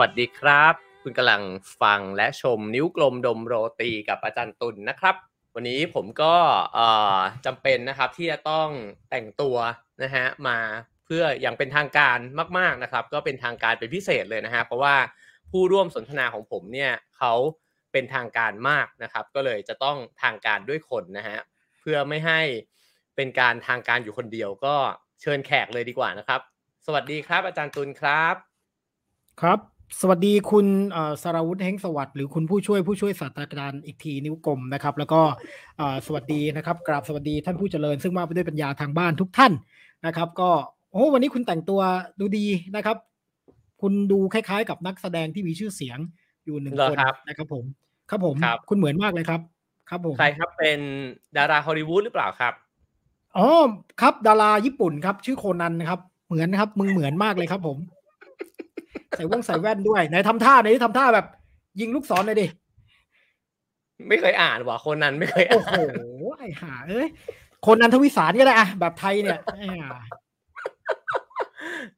วัสดีครับ คุณกำลังฟังและชมนิ้วกลมดมโรตีกับอาจารย์ตุลนนะครับ วันนี้ผมก็จำเป็นนะครับที่จะต้องแต่งตัวนะฮะมาเพื่ออย่างเป็นทางการมาก ๆนะครับ ก็เป็นทางการเป็นพิเศษเลยนะฮะเพราะว่าผู้ร่วมสนทนาของผมเนี่ยเขาเป็นทางการมากนะครับ ก็เลยจะต้องทางการด้วยคนนะฮะเพื่อไม่ให้เป็นการทางการอยู่คนเดียวก็เชิญแขกเลยดีกว่านะครับ สวัสดีครับ อาจารย์ตุลครับ ครับ สวัสดีคุณสราวุฒิเฮงสวัสดิ์หรือคุณผู้ช่วยผู้ช่วยศาสตราจารย์อีกทีนิ้วกลมนะครับ แล้วก็สวัสดีนะครับกราบสวัสดีท่านผู้เจริญ ซึ่งมาไปด้วยปัญญาทางบ้านทุกท่านนะครับ ก็โอ้วันนี้คุณแต่งตัวดูดีนะครับ คุณดูคล้ายๆ กับนักแสดงที่มีชื่อเสียงอยู่หนึ่งคนนะครับ ผมครับผมคุณเหมือนมากเลยครับ ครับผมใครครับเป็นดาราฮอลลีวูดหรือเปล่าครับอ๋อครับดาราญี่ปุ่นครับ ชื่อโคนันนะครับ เหมือนครับ มึงเหมือนมากเลยครับผม ใส่วงใส่แว่นด้วยไหนทำท่าไหนทำท่าแบบ ยิงลูกศรเลยดิไม่เคยอ่านว่ะคนนั้นไม่เคยโอ้โหไอ้ห่าเอ้ยคนนันทวิสารก็ได้อะแบบไทยเนี่ย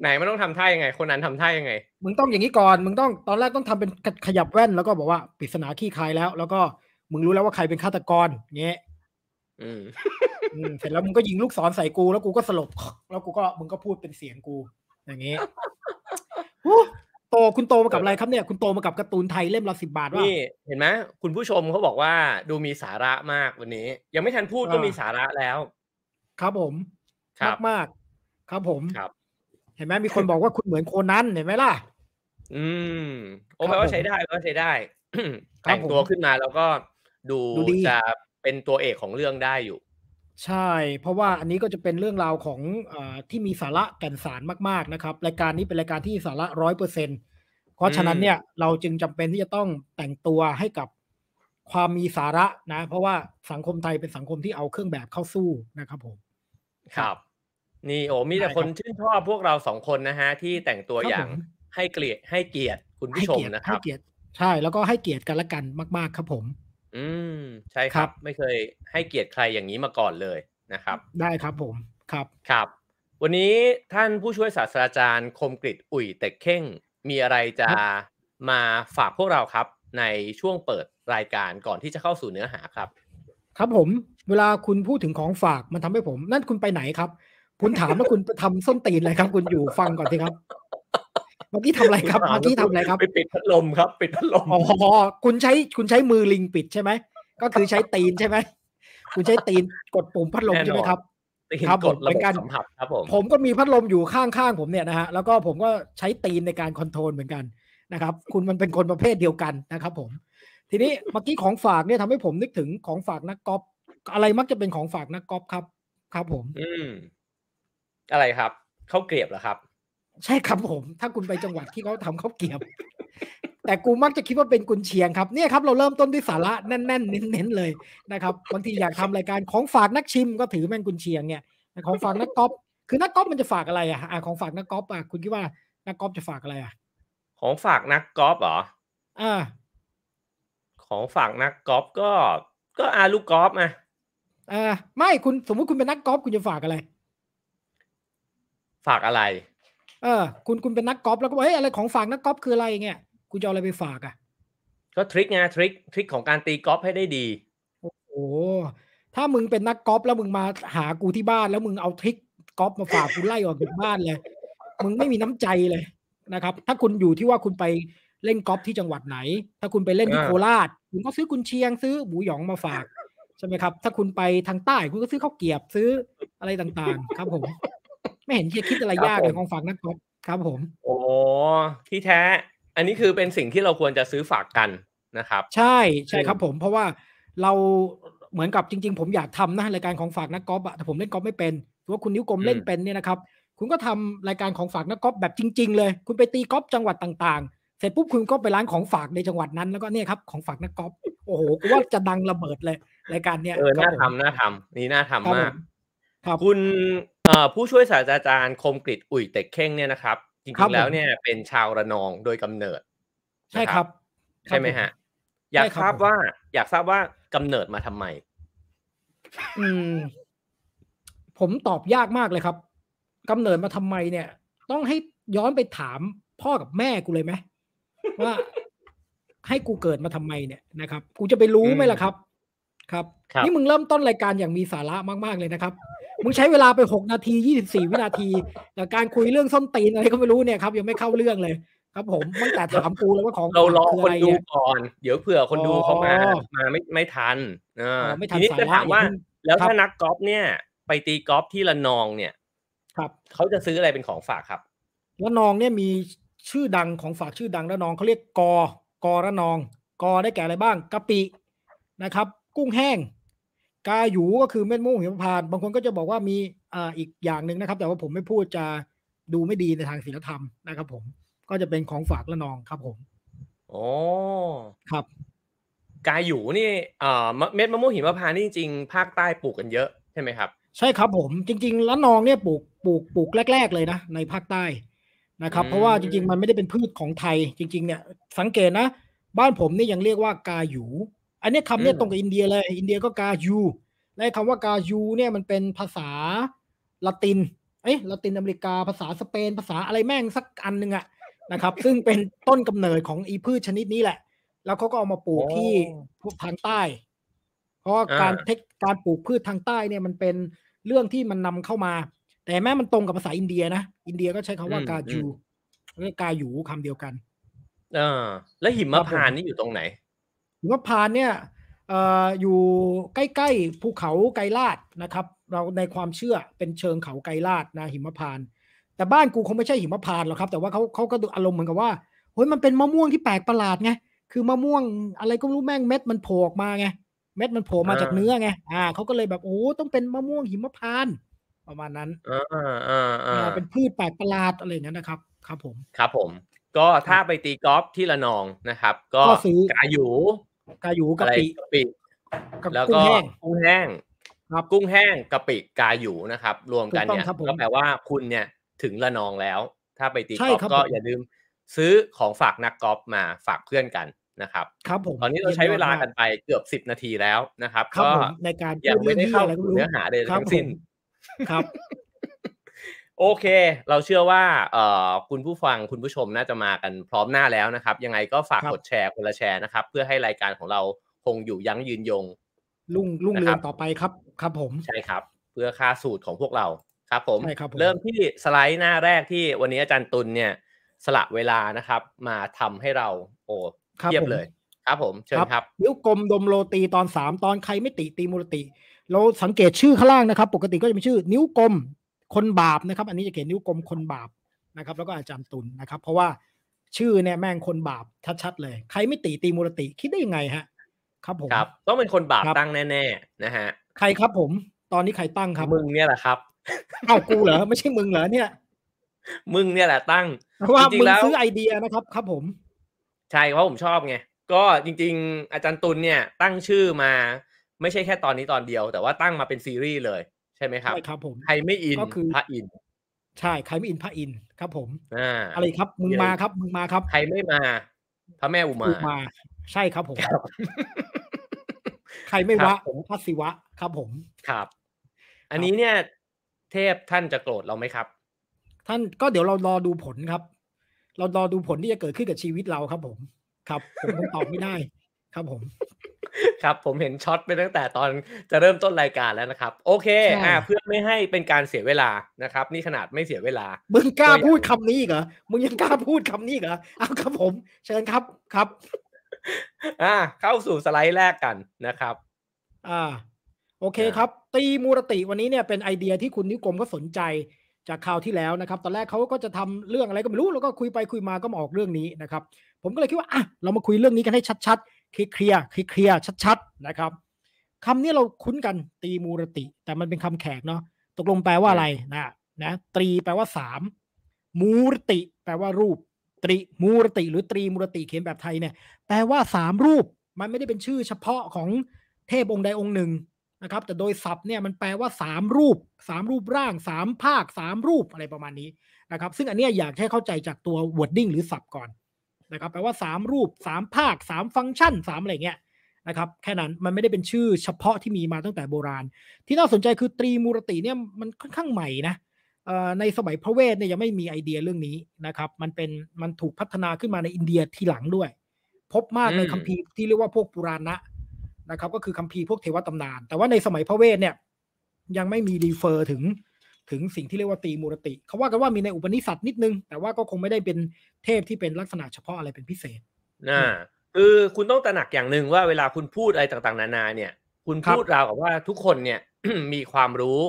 ไหนมันต้องทำท่ายังไง คนนั้นทำท่ายังไง มึงต้องอย่างนี้ก่อน มึงต้องตอนแรกต้องทำเป็นขยับแว่นแล้วก็บอกว่าปริศนาขี้คายแล้ว แล้วก็มึงรู้แล้วว่าใครเป็นฆาตกรเงี้ยอืมเสร็จแล้วมึงก็ยิงลูกศรใส่กูแล้วกูก็สลบแล้วกูก็มึงก็พูดเป็นเสียงกู อย่างงี้ โตคุณโตมากับอะไรครับเนี่ยคุณโตมากับการ์ตูนไทยเล่มละสิบาทว่านี่เห็นไหมคุณผู้ชมเขาบอกว่าดูมีสาระมากวันนี้ ยังไม่ทันพูดก็มีสาระแล้ว ครับผมมากมากครับผมครับ เห็นไหมมีคนบอกว่าคุณเหมือนโคนันเห็นไหมล่ะ อืมโอ้แปลว่าใช้ได้ก็ใช้ได้แต่งตัวขึ้นมาแล้วก็ดูจะเป็นตัวเอกของเรื่องได้อยู่ ใช่ เพราะว่าอันนี้ก็จะเป็นเรื่องราวของอที่มีสาระแก่นสารมากๆนะครับ รายการนี้เป็นรายการที่สาระร้อยเปอร์เซ็นเพราะฉะนั้นเนี่ยเราจึงจำเป็นที่จะต้องแต่งตัวให้กับความมีสาระนะ เพราะว่าสังคมไทยเป็นสังคมที่เอาเครื่องแบบเข้าสู้นะครับผม ครับ นี่โอ้มีแต่คนชื่นชอบพวกเราสองคนนะฮะ ที่แต่งตัวอย่างให้เกียรติให้เกียรติคุณผู้ชมนะครับให้เกียรติใช่แล้วก็ให้เกียรติกันละกันมาก ๆ ครับผม อืมใช่ครับ ไม่เคยให้เกียรติใครอย่างนี้มาก่อนเลยนะครับ ได้ครับผมครับครับ วันนี้ท่านผู้ช่วยศาสตราจารย์คมกริอุ่ยเต็กเข่ง มีอะไรจะมาฝากพวกเราครับ ในช่วงเปิดรายการก่อนที่จะเข้าสู่เนื้อหาครับ ครับผม เวลาคุณพูดถึงของฝากมันทำให้ผม นั่นคุณไปไหนครับ คุณถามว่าคุณไปทำส้นตีนอะไรครับ คุณอยู่ฟังก่อนสิครับ เมื่อกี้ทำอะไรครับเมื่อกี้ทำอะไรครับไปปิดพัดลมครับ ปิดพัดลมอ๋อคุณใช้คุณใช้มือลิงปิดใช่ไหมก็คือใช้ตีนใช่ไหมคุณใช้ตีนกดปุ่มพัดลมใช่ไหมครับครับผมเป็นการสัมผัสครับผมผมก็มีพัดลมอยู่ข้างๆผมเนี่ยนะฮะแล้วก็ผมก็ใช้ตีนในการคอนโทรลเหมือนกันนะครับ คุณมันเป็นคนประเภทเดียวกันนะครับ ผม ทีนี้เมื่อกี้ของฝากเนี่ยทำให้ผมนึกถึงของฝากนักกอล์ฟอะไรมักจะเป็นของฝากนักกอล์ฟครับ ครับผม อืมอะไรครับข้าวเกลียบเหรอครับ ใช่ครับผม ถ้าคุณไปจังหวัดที่เขาทำข้าวเกียบแต่กูมักจะคิดว่าเป็นกุนเชียงครับเนี่ยครับเราเริ่มต้นด้วยสาระแน่นๆเน้นๆเลยนะครับบางทีอยากทำรายการของฝากนักชิมก็ถือแม่งกุนเชียงเนี่ยของฝากนักกอล์ฟคือนักกอล์ฟมันจะฝากอะไรอะของฝากนักกอล์ฟอะคุณคิดว่านักกอล์ฟจะฝากอะไรอะของฝากนักกอล์ฟเหรออ่าของฝากนักกอล์ฟก็ก็อาลูกกอล์ฟอะอ่าไม่คุณสมมุติคุณเป็นนักกอล์ฟคุณจะฝากอะไร ฝากอะไร เออ คุณคุณเป็นนักกอล์ฟแล้วก็บอกเฮ้ยอะไรของฝากนักกอล์ฟคืออะไรเงี้ยคุณจะเอาอะไรไปฝากอะ ก็ทริคไงทริคทริคของการตีกอล์ฟให้ได้ดี โอ้โหถ้ามึงเป็นนักกอล์ฟแล้วมึงมาหากูที่บ้านแล้วมึงเอาทริคกอล์ฟมาฝากกูไล่ออกจากบ้านเลยมึงไม่มีน้ำใจเลยนะครับ ถ้าคุณอยู่ที่ว่าคุณไปเล่นกอล์ฟที่จังหวัดไหน ถ้าคุณไปเล่นที่โคราช คุณก็ซื้อกุนเชียงซื้อหมูหยองมาฝากใช่ไหมครับ ถ้าคุณไปทางใต้คุณก็ซื้อข้าวเกียบซื้ออะไรต่างๆ ครับผม ไม่เห็นจะคิดอะไรยากเลยของฝากนักกอล์ฟครับผม โอ้ที่แท้ อันนี้คือเป็นสิ่งที่เราควรจะซื้อฝากกันนะครับ ใช่ใช่ครับผม เพราะว่าเราเหมือนกับจริง ๆ ผมอยากทำนะรายการของฝากนักกอล์ฟอะแต่ผมเล่นกอล์ฟไม่เป็นถือว่าคุณนิ้วกลมเล่นเป็นเนี่ยนะครับคุณก็ทำรายการของฝากนักกอล์ฟแบบจริง ๆ เลย คุณไปตีกอล์ฟจังหวัดต่างๆ เสร็จปุ๊บคุณก็ไปร้านของฝากในจังหวัดนั้นแล้วก็เนี่ยครับของฝากนักกอล์ฟโอ้โหกูว่าจะดังระเบิดเลยรายการเนี้ยเออน่าทำน่าทำนี่น่าทำมากคุณ ผู้ช่วยศาสตราจารย์คมกริอุ่ยเต็กเข่งเนี่ยนะครับจริงๆแล้วเนี่ยเป็นชาวระนองโดยกำเนิด ใช่ครับ ใช่ไหมฮะ อยากทราบว่า อยากทราบว่ากำเนิดมาทำไม อืม ผมตอบยากมากเลยครับกำเนิดมาทำไมเนี่ย ต้องให้ย้อนไปถามพ่อกับแม่กูเลยไหมว่าให้กูเกิดมาทำไมเนี่ยนะครับ กูจะไปรู้ไหมล่ะครับครับ ครับ นี่มึงเริ่มต้นรายการอย่างมีสาระมาก ๆเลยนะครับ มึงใช้เวลาไปหกนาทียี่สิบสี่วินาทีกับการคุยเรื่องส้นตีนอะไรก็ไม่รู้เนี่ยครับยังไม่เข้าเรื่องเลย ครับ ผมตั้งแต่ถามกูเลยว่าของเรารอฝกคนดูะไรเยก่อน เดี๋ยวเผื่อคนดูอ๋อเขามามาไม่ไม่ทันเอออ๋อไม่ทันทีนี้สาจะระถามว่าอย่าเพิ่งแล้วครับถ้านักกอล์ฟเนี่ย ไปตีกอล์ฟที่ละนองเนี่ย ครับเขาจะซื้ออะไรเป็นของฝากครับละนองเนี่ยมีชื่อดังของฝากชื่อดังละนองเขาเรียกกอกอระนอง กอได้แก่อะไรบ้างกะปินะครับ กุ้งแห้ง กาหยูก็คือเม็ดมะม่วงหิมพานต์บางคนก็จะบอกว่ามีอ่าอีกอย่างหนึ่งนะครับ แต่ว่าผมไม่พูดจะดูไม่ดีในทางศีลธรรมนะครับผมก็จะเป็นของฝากละนองครับผมโอ้ครับ กาหยูนี่เอ่อมะเม็ดมะม่วงหิมพานต์นี่จริงๆภาคใต้ปลูกกันเยอะใช่ไหมครับ ใช่ครับผมจริงๆละนองเนี่ยปลูกปลูกปลูกแรก ๆ เลยนะในภาคใต้นะครับอืมเพราะว่าจริง ๆ มันไม่ได้เป็นพืชของไทย จริง ๆ เนี่ย สังเกตนะ บ้านผมนี่ยังเรียกว่ากาหยู อันเนี้ยคำเนี้ยตรงกับอินเดียเลย อินเดียก็กายูและคำว่ากายูเนี่ยมันเป็นภาษาละติน เอ้ยละตินอเมริกาภาษาสเปน ภาษาอะไรแม่งสักอันหนึ่งอะนะครับ ซึ่งเป็นต้นกำเนิดของอีพืชชนิดนี้แหละ แล้วเขาก็เอามาปลูกที่พวกทางใต้ เพราะว่าอ่าการเทคการปลูกพืชทางใต้เนี่ยมันเป็นเรื่องที่มันนำเข้ามา แต่แม้มันตรงกับภาษาอินเดียนะ อินเดียก็ใช้คำว่าอืมกาจูอืมเรียกกาหยูคำเดียวกัน เออ แล้วหิมพานต์นี่อยู่ตรงไหน หิมพานต์เนี่ยเอ่ออยู่ใกล้ๆภูเขาไกรลาดนะครับ เราในความเชื่อเป็นเชิงเขาไกรลาดนะหิมพานต์แต่บ้านกูคงไม่ใช่หิมพานต์หรอกครับ แต่ว่าเขาเขาก็ดูอารมณ์เหมือนกับว่าเฮ้ยมันเป็นมะม่วงที่แปลกประหลาดไงคือมะม่วงอะไรก็ไม่รู้แม่งเม็ดมันโผล่ออกมาไงเม็ดมันโผล่มาอ่าจากเนื้อไงอ่าเขาก็เลยแบบโอ้ต้องเป็นมะม่วงหิมพานต์ประมาณนั้นอ่าอ่าอ่าอ่าเป็นพืชแปลกประหลาดอะไรอย่างนั้นนะครับ ครับผม ครับผม ก็ถ้าไปตีกอล์ฟที่ละนองนะครับ ก็ก็ซื้อกาหยู กาหยูอะกะไรปิกะปิกับแล้วกุ้ก็งแห้งกุ้งแห้งครับกุ้งแห้งกะปิกาหยูนะครับ รวมกันเนี่ยถูกต้องครับผมก็แปลว่าคุณเนี่ยถึงละนองแล้ว ถ้าไปตีใช่กอล์ฟครับก็ผมอย่าลืมซื้อของฝากนักกอล์ฟมาฝากเพื่อนกันนะครับครับผมตอนนี้เราใช้เวลากันไปเกือบสิบนาทีแล้วนะครับครับก็ผมในการยังพูไม่ได้รื่องเข้าหี้ยอะไรก็สู่รู้เนื้อหาใดครับทั้งสิ้นผมครับ โอเค เราเชื่อว่าเอ่อคุณผู้ฟังคุณผู้ชมน่าจะมากันพร้อมหน้าแล้วนะครับ ยังไงก็ฝากครับกดแชร์คนละแชร์นะครับ เพื่อให้รายการของเราคงอยู่ยั้งยืนยงรุ่งรุ่งนะเรืคอรังบต่อไปครับ ครับผมใช่ครับ เพื่อค่าสูตรของพวกเราครับผมใช่ครับผมเริ่มที่สไลด์หน้าแรกที่วันนี้อาจารย์ตุลเนี่ย สละเวลานะครับ มาทำให้เราโอ้ครับเทียบผมเลย ครับผมเชิญครับนิ้วกลมดมโรตีตอนสามตอนใครไม่ติตีมูรติ เราสังเกตชื่อข้างล่างนะครับ ปกติก็จะมีชื่อ นิ้วกลม คนบาปนะครับ อันนี้จะเขียนนิ้วกลมคนบาปนะครับ แล้วก็อาจารย์ตุลนะครับ เพราะว่าชื่อเนี่ยแม่งคนบาปชัดๆเลย ใครไม่ติตีมูรติคิดได้ยังไงฮะ ครับผมครับต้องเป็นคนบาปครับตั้งแน่ๆนะฮะใครครับผม ตอนนี้ใครตั้งครับมึงเนี่ยแหละครับเอ้ากูเหรอไม่ใช่มึงเหรอเนี่ย มึงเนี่ยแหละตั้งเพราะว่าจริงๆมึงแล้วซื้อไอเดียนะครับครับผม ใช่เพราะผมชอบไงก็จริง ๆ อาจารย์ตุลเนี่ย ตั้งชื่อมา ไม่ใช่แค่ตอนนี้ตอนเดียว แต่ว่าตั้งมาเป็นซีรีส์เลย ใช่ไหมครับใช่ครับผมใครไม่อินก็คือพระอินทร์ใช่ใครไม่อินพระอินทร์ครับผมอ่าอะไรครับมึงมาครับมึงมาครับ ใครไม่มาพระแม่อุมาอุมา ใช่ครับผมครับใครไม่ครัวะบผมพระศิวะครับผมครับ อันนี้เนี่ย เทพท่านจะโกรธเราไหมครับ ท่านก็เดี๋ยวเรารอดูผลครับ เรารอดูผลที่จะเกิดขึ้นกับชีวิตเราครับผม ครับ ผมคงตอบไม่ได้ ครับผม ครับผมเห็นช็อตไปตั้งแต่ตอนจะเริ่มต้นรายการแล้วนะครับ โอเคใช่อ่าเพื่อไม่ให้เป็นการเสียเวลานะครับ นี่ขนาดไม่เสียเวลา มึงกล้าก็ยังพูดคำนี้อีกเหรอมึงยังกล้าพูดคำนี้อีกเหรอเอาครับผม เชิญครับครับอ่าเข้าสู่สไลด์แรกกันนะครับ อ่า โอเคอ่าครับ ตีมูรติวันนี้เนี่ยเป็นไอเดียที่คุณนิกรมก็สนใจจากคราวที่แล้วนะครับ ตอนแรกเขาก็จะทำเรื่องอะไรก็ไม่รู้แล้วก็คุยไปคุยมาก็มาออกเรื่องนี้นะครับ ผมก็เลยคิดว่าอะเรามาคุยเรื่องนี้กันให้ชัดๆ เคลียร์ๆเคลียร์ๆชัดๆนะครับคำนี้เราคุ้นกันตรีมูรติ แต่มันเป็นคำแขกเนาะตกลงแปลว่าอะไรนะนะตรีแปลว่าสามมูรติ แปลว่ารูป ตรีมูรติ หรือตรีมูรติเขียนแบบไทยเนี่ยแปลว่าสามรูปมันไม่ได้เป็นชื่อเฉพาะของเทพองค์ใดองค์หนึ่งนะครับ แต่โดยศัพท์เนี่ยมันแปลว่าสามรูปสามรูปร่างสามภาคสามรูปอะไรประมาณนี้นะครับ ซึ่งอันเนี้ยอยากให้เข้าใจจากตัว wording หรือศัพท์ก่อน นะครับแปลว่าสามรูปสามภาคสามฟังก์ชันสามอะไรเงี้ยนะครับแค่นั้นมันไม่ได้เป็นชื่อเฉพาะที่มีมาตั้งแต่โบราณ ที่น่าสนใจคือตรีมูรติเนี่ยมันค่อนข้างใหม่นะเอ่อในสมัยพระเวทเนี่ยยังไม่มีไอเดียเรื่องนี้นะครับ มันเป็นมันถูกพัฒนาขึ้นมาในอินเดียทีหลังด้วย พบมากในอืมคัมภีร์ที่เรียกว่าพวกปุราณะนะครับ ก็คือคัมภีร์พวกเทวตำนาน แต่ว่าในสมัยพระเวทเนี่ยยังไม่มีรีเฟอร์ถึง ถึงสิ่งที่เรียกว่าตรีมูรติ เขาว่ากันว่ามีในอุปนิสัตนิดนึง แต่ว่าก็คงไม่ได้เป็นเทพที่เป็นลักษณะเฉพาะอะไรเป็นพิเศษอ่าคือคุณต้องตระหนักอย่างหนึ่งว่าเวลาคุณพูดอะไรต่างๆ นานาเนี่ย คุณครับพูดราวกับว่าทุกคนเนี่ยมีความรู้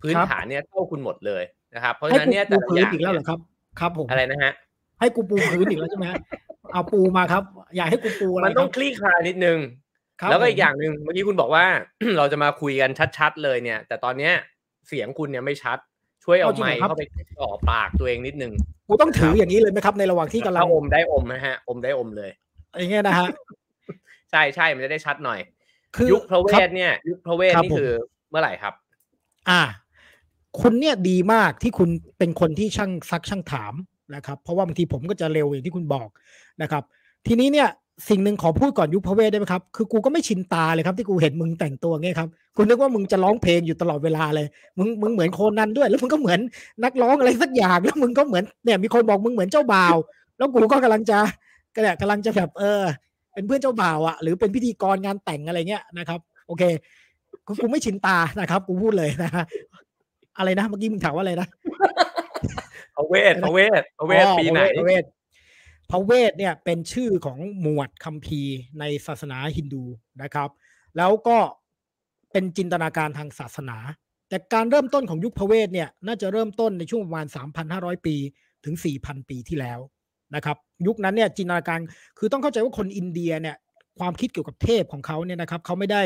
พื้นครับฐานเนี่ยเท่าคุณหมดเลยนะครับเพราะให้ฉะนั้นกูเนี่ยปูแต่ละพื้อนย่างอีกแล้วเหรเนี่อยครับครับผมอะไรนะฮะให้กูปูพื้นอีกแล้วใช่ไหมฮะเอาปูมาครับ อยากให้กูปูอะไรมันต้องคลี่คลายนิดนึงครับแล้วก็อีผกมอย่างหนึ่งเมื่อกี้คุณบอกว่าเราจะมาคุยกันชัด ๆ เลยเนี่ย แต่ตอนเนี้ย เสียงคุณเนี่ยไม่ชัด ช่วยเอาเอาจริงไมเหรอค์ครับเข้าไปจ่อปากตัวเองนิดนึงกูต้องถืออย่างนี้เลยไหมครับ ในระหว่างที่กำลังถ้าอมได้อมนะฮะ อมได้อมเลยอย่างเงี้ยนะฮะใช่ใช่มันจะได้ชัดหน่อยคือยุคพระเวครับทเนี่ย ยุคพระเวทครับนี่ผมคือเมื่อไหร่ครับ อ่า คุณเนี่ยดีมากที่คุณเป็นคนที่ช่างซักช่างถามนะครับ เพราะว่าบางทีผมก็จะเร็วอย่างที่คุณบอกนะครับ ทีนี้เนี่ย สิ่งหนึ่งขอพูดก่อนยุคพระเวทได้ไหมครับ คือกูก็ไม่ชินตาเลยครับที่กูเห็นมึงแต่งตัวเงี้ยครับกูนึกว่ามึงจะร้องเพลงอยู่ตลอดเวลาเลย มึงมึงเหมือนโคนันด้วย แล้วมึงก็เหมือนนักร้องอะไรสักอย่าง แล้วมึงก็เหมือนเนี่ยมีคนบอกมึงเหมือนเจ้าบ่าว แล้วกูก็กำลังจะก็เนี่ยกำลังจะแบบเออ เป็นเพื่อนเจ้าบ่าวอะหรือเป็นพิธีกรงานแต่งอะไรเงี้ยนะครับ โอเคกูกูไม่ชินตานะครับ กูพูดเลยนะฮะอะไรนะเมื่อกี้มึงถามว่าอะไรนะพระเวทพระเวทพระเวทอ๋อปีไหนพระเวทพ ระเวทเนี่ยเป็นชื่อของหมวดคัมภีร์ในศาสนาฮินดูนะครับ แล้วก็เป็นจินตนาการทางศาสนา แต่การเริ่มต้นของยุคพระเวทเนี่ยน่าจะเริ่มต้นในช่วงประมาณ 3,500 ปีถึง 4,000 ปีที่แล้วนะครับ ยุคนั้นเนี่ยจินตนาการคือต้องเข้าใจว่าคนอินเดียเนี่ยความคิดเกี่ยวกับเทพของเขาเนี่ยนะครับเขาไม่ได้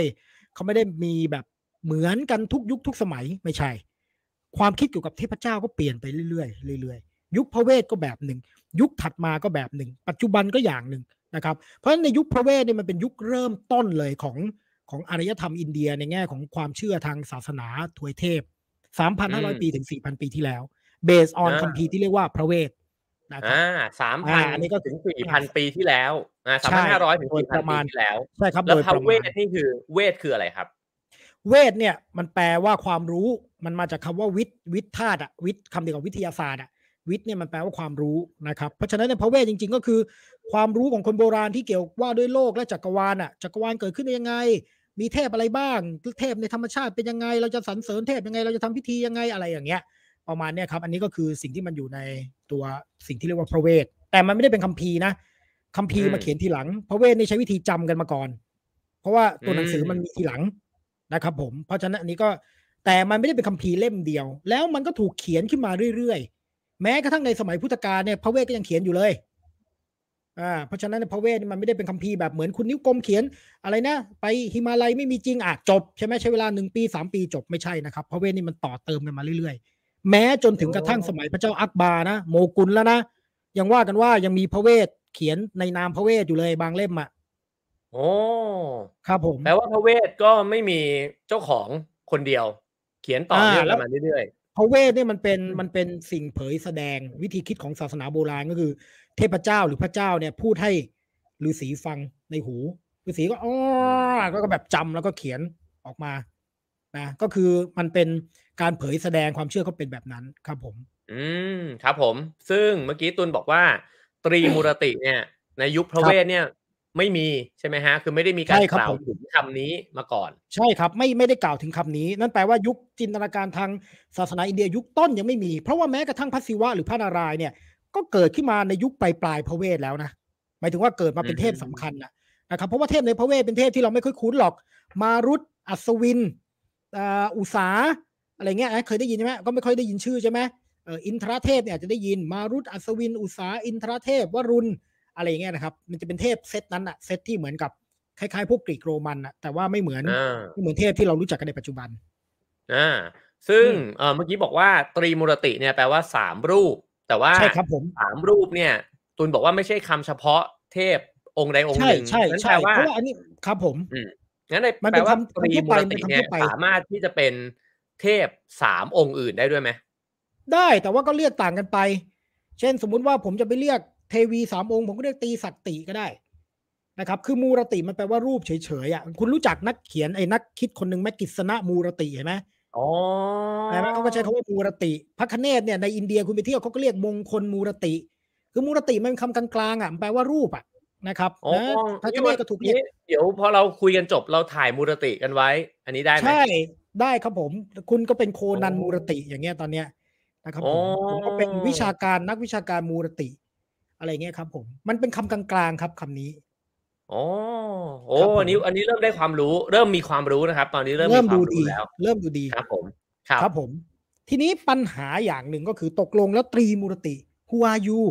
เขาไม่ได้มีแบบเหมือนกันทุกยุคทุกสมัยไม่ใช่ ความคิดเกี่ยวกับเทพเจ้าก็เปลี่ยนไปเรื่อยๆเรื่อย ยุคพระเวทก็แบบหนึ่ง ยุคถัดมาก็แบบหนึ่ง ปัจจุบันก็อย่างหนึ่งนะครับ เพราะฉะนั้นในยุคพระเวทเนี่ยมันเป็นยุคเริ่มต้นเลยของของอารยธรรมอินเดียในแง่ของความเชื่อทางศาสนาถวยเทพ 3,500 ปีถึง 4,000 ปีที่แล้ว เบสออนอ่าคัมภีร์ที่เรียกว่าพระเวทนะครับอ่าสามพัอ่านอันนี้ก็ถึงสี่พันปีที่แล้วอ่าสามใช่พันห้าร้อยถึงโดยสี่พันประปีมาณที่แล้วใช่ครับแล้วโดยพระประเวมาทณนี่คือเวทคืออะไรครับ เวทเนี่ยมันแปลว่าความรู้มันมาจากคำว่าวิทย์วิทย์ธาตุอะวิทย์คำเดียวกับวิทยาศาสตร์อะ วิทย์เนี่ยมันแปลว่าความรู้นะครับ เพราะฉะนั้นในพระเวทจริง ๆ ก็คือ ความรู้ของคนโบราณที่เกี่ยวว่าด้วยโลกและจักรวาลอะจักรวาลเกิดขึ้นได้ยังไง มีเทพอะไรบ้างเทพในธรรมชาติเป็นยังไง เราจะสรรเสริญเทพยังไง เราจะทำพิธียังไงอะไรอย่างเงี้ย ประมาณเนี้ยครับ อันนี้ก็คือสิ่งที่มันอยู่ในตัวสิ่งที่เรียกว่าพระเวทแต่มันไม่ได้เป็นคัมภีร์นะคัมภีร์มาเขียนทีหลัง พระเวทนี่ใช้วิธีจำกันมาก่อน เพราะว่าตัวหนังสือมมันมีทีหลังนะครับ ผม เพราะฉะนั้นอันนี้ก็แต่มันไม่ได้เป็นคัมภีร์เล่มเดียว แล้วมันก็ถูกเขียนขึ้นมาเรื่อยๆ แม้กระทั่งในสมัยพุทธกาลเนี่ยพระเวทก็ยังเขียนอยู่เลยอ่าเพราะฉะนั้นในพระเวทนี่มันไม่ได้เป็นคัมภีร์แบบเหมือนคุณนิ้วกลมเขียนอะไรนะ ไปฮิมาลัยไม่มีจริงอะจบใช่ไหมใช้เวลาหนึ่งปีสามปีจบไม่ใช่นะครับ พระเวทนี่มันต่อเติมกันมาเรื่อยๆ แม้จนถึงกระทั่งสมัยพระเจ้าอักบาร์นะ โมกุลแล้วนะยังว่ากันว่ายังมีพระเวทเขียนในนามพระเวทอยู่เลยบางเล่มอะโอ้ครับผมแปลว่าพระเวทก็ไม่มีเจ้าของคนเดียว เขียนต่อเนื่องอ่าแล้กันวมาเรื่อยพ ระเวทเนี่ยมันเป็นมันเป็นสิ่งเผยแสดงวิธีคิดของศาสนาโบราณก็คือ เทพเจ้าหรือพระเจ้าเนี่ยพูดให้ฤาษีฟังในหูฤาษีก็อ๋อก็ก็แบบจำแล้วก็เขียนออกมานะก็คือมันเป็นการเผยแสดงความเชื่อเขาเป็นแบบนั้นครับผมๆอืมครับผม ซึ่งเมื่อกี้ตุนบอกว่า ตรีมูรติเนี่ย ในยุคพระเวทเนี่ย ไม่มีใช่ไหมฮะ คือไม่ได้มีการใช่ครับกล่าวผมถึงคำนี้มาก่อน ใช่ครับไม่ไม่ได้กล่าวถึงคำนี้ นั่นแปลว่ายุคจินตนาการทางศาสนาอินเดียยุคต้นยังไม่มี เพราะว่าแม้กระทั่งพระศิวะหรือพระนารายณ์เนี่ย ก็เกิดขึ้นมาในยุคปลายปลายๆพระเวทแล้วนะหมายถึงว่าเกิดมาเป็นเทพสำคัญนะนะครับเพราะว่าเทพในพระเวทเป็นเทพที่เราไม่ค่อยคุ้นหรอก มารุตอัศวินอ่าอุษาอะไรเงี้ยนะเคยได้ยินใช่ไหมก็ไม่ค่อยได้ยินชื่อใช่ไหมเอออินทรเทพเนี่ยอาจจะได้ยินมารุตอัศวิน อุษาอินทรเทพวรุณ อะไรอย่างเงี้ยนะครับ มันจะเป็นเทพเซตนั้นอะเซตที่เหมือนกับคล้ายๆพวกกรีกโรมันอะแต่ว่าไม่เหมือนอ่าไม่เหมือนเทพที่เรารู้จักกันในปัจจุบันอ่าซึ่งอืมเออเมื่อกี้บอกว่าตรีมูรติเนี่ยแปลว่าสามรูป แต่ว่าใช่ครับผมสามรูปเนี่ยตุนบอกว่าไม่ใช่คำเฉพาะเทพองค์ใดองค์ใช่หนึ่งใช่นั่นใช่แปลว่าเพราะว่าอันนี้ครับผมงั้นเลยมันแปเป็ลนว่าคำตรีคำทั่วมูไปรมันติเป็นคำเนี่ยทั่วไปสามารถที่จะเป็นเทพสามองค์อื่นได้ด้วยไหมได้แต่ว่าก็เรียกต่างกันไป เช่นสมมุติว่าผมจะไปเรียก เทวีสามองค์ผมก็เรียกตีสักติก็ได้นะครับ คือมูรติมันแปลว่ารูปเฉยๆอะคุณรู้จักนักเขียนไอ้นักคิดคนหนึ่งแมกกิษณะมูรติเห็นไหมอ๋อใช่ไหมเขาก็ใช้คำว่ามูรติพระคเนศเนี่ยในอินเดียคุณไปเที่ยวเขาก็เรียกมงคลมูรติ คือมูรติมันเป็นคำกลางๆอะมันแปลว่ารูปอะนะครับอ๋อนะพระคเนศก็ถูกเรียกเดี๋ยวพอเราคุยกันจบเราถ่ายมูรติกันไว้ อันนี้ได้ไหมใช่ได้ครับผม คุณก็เป็นโคนันอ๋อมูรติอย่างเงี้ยตอนเนี้ยนะครับผมอ๋อผมก็เป็นวิชาการนักวิชาการมูรติ อะไรเงี้ยครับ ผมมันเป็นคำกลางๆครับคำนี้อ๋อโอ้ครับผมอันนี้อันนี้เริ่มได้ความรู้ เริ่มมีความรู้นะครับ ตอนนี้เริ่มเริ่มมีควาดูมดีรู้แล้ว เริ่มดูดีครับ ผมครับครับผม ทีนี้ปัญหาอย่างหนึ่งก็คือตกลงแล้วตรีมูรติ who are you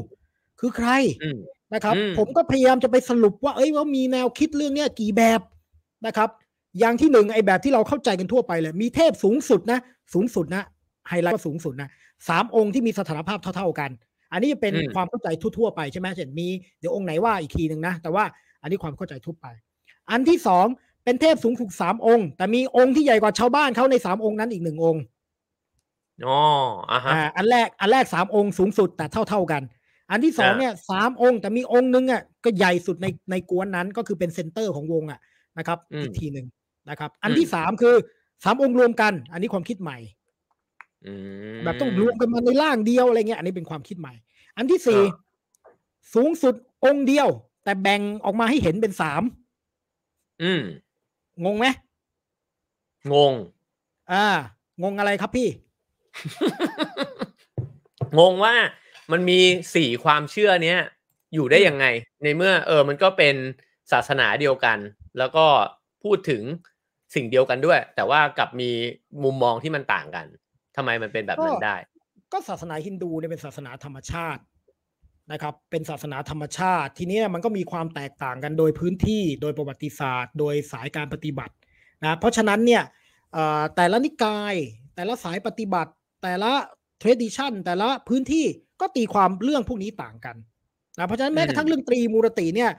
คือใครอืมนะครับอืมผมก็พยายามจะไปสรุปว่า เอ้ยว่ามีแนวคิดเรื่องเนี้ยกี่แบบนะครับ อย่างที่หนึ่งไอ้แบบที่เราเข้าใจกันทั่วไปเลย มีเทพสูงสุดนะ สูงสุดนะไฮไลท์ก็สูงสุดนะสามองค์ที่มีสถานภาพเท่า ๆกัน อันนี้จะเป็นอืมความเข้าใจทั่วๆไปใช่ไหมเช่นมีเดี๋ยวองค์ไหนว่าอีกทีหนึ่งนะ แต่ว่าอันนี้ความเข้าใจทั่วไป อันที่สองเป็นเทพสูงสุดสามองค์ แต่มีองค์ที่ใหญ่กว่าชาวบ้านเขาในสามองค์นั้นอีกหนึ่งองค์อ๋ออะฮะอ่าอันแรกอันแรกสามองค์สูงสุดแต่เท่าเท่าๆกัน อันที่สองอ่าเนี่ยสามองค์แต่มีองค์นึงอะก็ใหญ่สุดในในกวนนั้นก็คือเป็นเซนเตอร์ของวงอะนะครับอีกทีหนึ่งนะครับ อันที่สามคือสามองค์รวมกัน อันนี้ความคิดใหม่อืม แบบต้องรวมกันมาในร่างเดียวอะไรเงี้ย อันนี้เป็นความคิดใหม่ อันที่สี่อ่าสูงสุดองค์เดียว แต่แบ่งออกมาให้เห็นเป็นสามอืม งงไหมงง อ่า งงอะไรครับพี่ งงว่ามันมีสี่ความเชื่อเนี้ยอยู่ได้ยังไง ในเมื่อ เออ มันก็เป็นศาสนาเดียวกัน แล้วก็พูดถึงสิ่งเดียวกันด้วย แต่ว่ากลับมีมุมมองที่มันต่างกัน ทำไมมันเป็นแบบนั้นได้ ก็ศาสนาฮินดูเนี่ยเป็นศาสนาธรรมชาตินะครับ เป็นศาสนาธรรมชาติ ทีนี้มันก็มีความแตกต่างกันโดยพื้นที่โดยประวัติศาสตร์ โดยสายการปฏิบัตินะเพราะฉะนั้นเนี่ยเอ่อแต่ละนิกาย แต่ละสายปฏิบัติ แต่ละ tradition แต่ละพื้นที่ก็ตีความเรื่องพวกนี้ต่างกันนะเพราะฉะนั้นแม้กระทั่งเรื่องตรีมูรติเนี่ย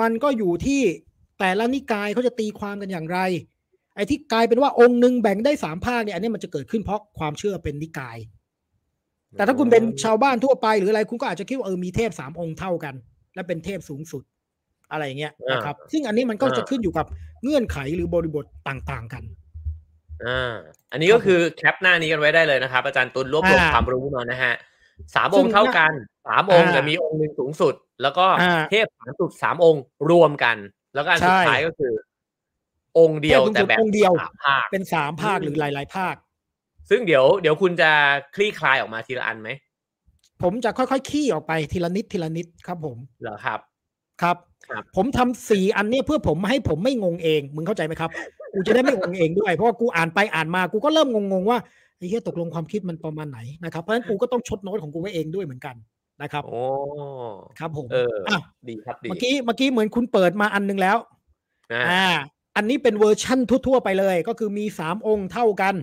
มันก็อยู่ที่แต่ละนิกายเขาจะตีความกันอย่างไร ไอ้ที่กลายเป็นว่าองค์หนึ่งแบ่งได้สามภาคเนี่ยอันนี้มันจะเกิดขึ้นเพราะความเชื่อเป็นนิกาย แต่ถ้าคุณเป็นชาวบ้านทั่วไปหรืออะไรคุณก็อาจจะคิดว่าเออมีเทพสามองค์เท่ากัน และเป็นเทพสูงสุดอะไรอย่างเงี้ยนะครับ ซึ่งอันนี้มันก็จะขึ้นอยู่กับเงื่อนไขหรือบริบทต่างๆกันอ่าอันนี้ก็คือแคปหน้านี้กันไว้ได้เลยนะครับ อาจารย์ตุลรวบรวมอ่าความรู้มานะฮะสามซึ่องงค์เท่ากันสามองค์อ่าแต่มีองค์หนึ่งสูงสุด แล้วก็อ่าเทพสามสุดสามองค์รวมกัน แล้วก็อันสุดใช่ท้ายก็คือ องค์เดียวเทพสูงแต่สุดแบบองค์เดียวสามภาคเป็นสามภาคอืมหรือหลาย ๆ ภาค ซึ่งเดี๋ยวเดี๋ยวคุณจะคลี่คลายออกมาทีละอันไหมผมจะค่อยๆขี้ออกไปทีละนิดทีละนิดครับ ผมเหรอครับ ครับครับ ผมทำสี่อันเนี้ยเพื่อผมให้ผมไม่งงเองมึงเข้าใจไหมครับกูจะได้ไม่งงเองด้วยเพราะว่ากูอ่านไปอ่านมากูก็เริ่มงงๆว่าไอ้เหี้ยตกลงความคิดมันประมาณไหนนะครับเพราะฉะนั้นกูก็ต้องชดโน้ตของกูไว้เองด้วยเหมือนกันนะครับ โอ้ครับผมเอออะดีครับดีเมื่อกี้เมื่อกี้เหมือนคุณเปิดมาอันนึงแล้ว อ่า อ่าอันนี้เป็นเวอร์ชั่นทั่ว ๆ ไปเลย ก็คือมีสามองค์เท่ากัน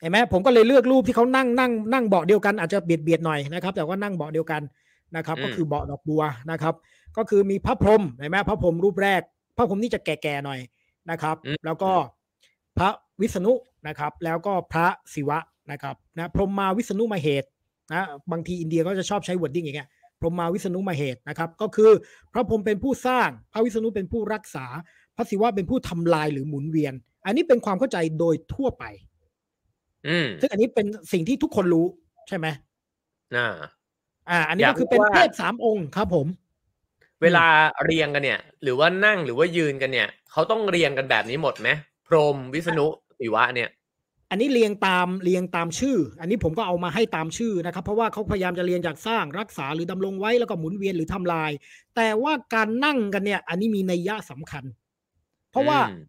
เห็นไหมผมก็เลยเลือกรูปที่เขานั่งนั่งนั่งเบาะเดียวกันอาจจะเบียดเบียดหน่อยนะครับ แต่ว่านั่งเบาะเดียวกันนะครับ ก็คือเบาะดอกบัวนะครับ ก็คือมีพระพรหมเห็นไหมพระพรหมรูปแรก พระพรหมนี่จะแก่ๆหน่อยนะครับ แล้วก็พระวิษณุนะครับ แล้วก็พระศิวะนะครับนะพรหมมาวิษณุมาเหตุนะบางทีอินเดียก็จะชอบใช้ wording อย่างเงี้ยพรหมมาวิษณุมาเหตุนะครับ ก็คือพระพรหมเป็นผู้สร้าง พระวิษณุเป็นผู้รักษา พระศิวะเป็นผู้ทำลายหรือหมุนเวียน อันนี้เป็นความเข้าใจโดยทั่วไป อืมซึ่งอันนี้เป็นสิ่งที่ทุกคนรู้ใช่ไหมอ่า อ่า อันนี้อยากก็คือเป็นรู้ว่าเทพสามองค์ครับผม เวลาเรียงกันเนี่ย หรือว่านั่งหรือว่ายืนกันเนี่ยเขาต้องเรียงกันแบบนี้หมดไหมพรหมวิษณุศิวะเนี่ย อันนี้เรียงตามเรียงตามชื่อ อันนี้ผมก็เอามาให้ตามชื่อนะครับ เพราะว่าเขาพยายามจะเรียงจากสร้างรักษาหรือดำรงไว้แล้วก็หมุนเวียนหรือทำลาย แต่ว่าการนั่งกันเนี่ย อันนี้มีนัยยะสำคัญ เพราะว่าอืม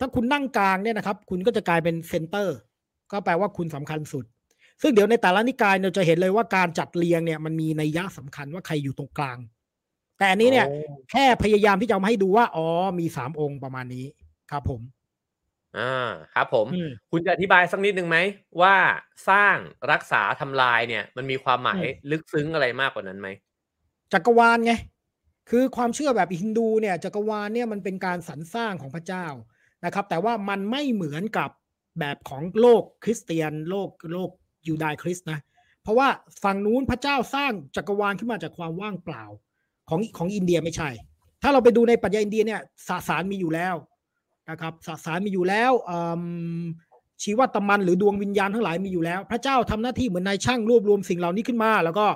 ถ้าคุณนั่งกลางเนี่ยนะครับ คุณก็จะกลายเป็นเซนเตอร์ ก็แปลว่าคุณสำคัญสุด ซึ่งเดี๋ยวในแต่ละนิกายเราจะเห็นเลยว่าการจัดเรียงเนี่ยมันมีนัยยะสำคัญว่าใครอยู่ตรงกลาง แต่อันนี้เนี่ยโอ้แค่พยายามที่จะเอามาให้ดูว่าอ๋อมีสามองค์ประมาณนี้ครับผมอ่าครับผมอืมคุณจะอธิบายสักนิดนึงไหมว่าสร้างรักษาทำลายเนี่ย มันมีความหมายอืมลึกซึ้งอะไรมากกว่านั้นไหมจักรวาลไง คือความเชื่อแบบฮินดูเนี่ยจักรวาลเนี่ยมันเป็นการสรรสร้างของพระเจ้านะครับ แต่ว่ามันไม่เหมือนกับแบบของโลกคริสเตียนโลกโลกยูดายคริสต์นะเพราะว่าฝั่งนู้นพระเจ้าสร้างจักรวาลขึ้นมาจากความว่างเปล่าของของอินเดียไม่ใช่ ถ้าเราไปดูในปรัชญาอินเดียเนี่ยสสารมีอยู่แล้วนะครับสสารมีอยู่แล้วชีวตมันหรือดวงวิญญาณทั้งหลายมีอยู่แล้ว พระเจ้าทำหน้าที่เหมือนนายช่างรวบรวมสิ่งเหล่านี้ขึ้นมา แล้วก็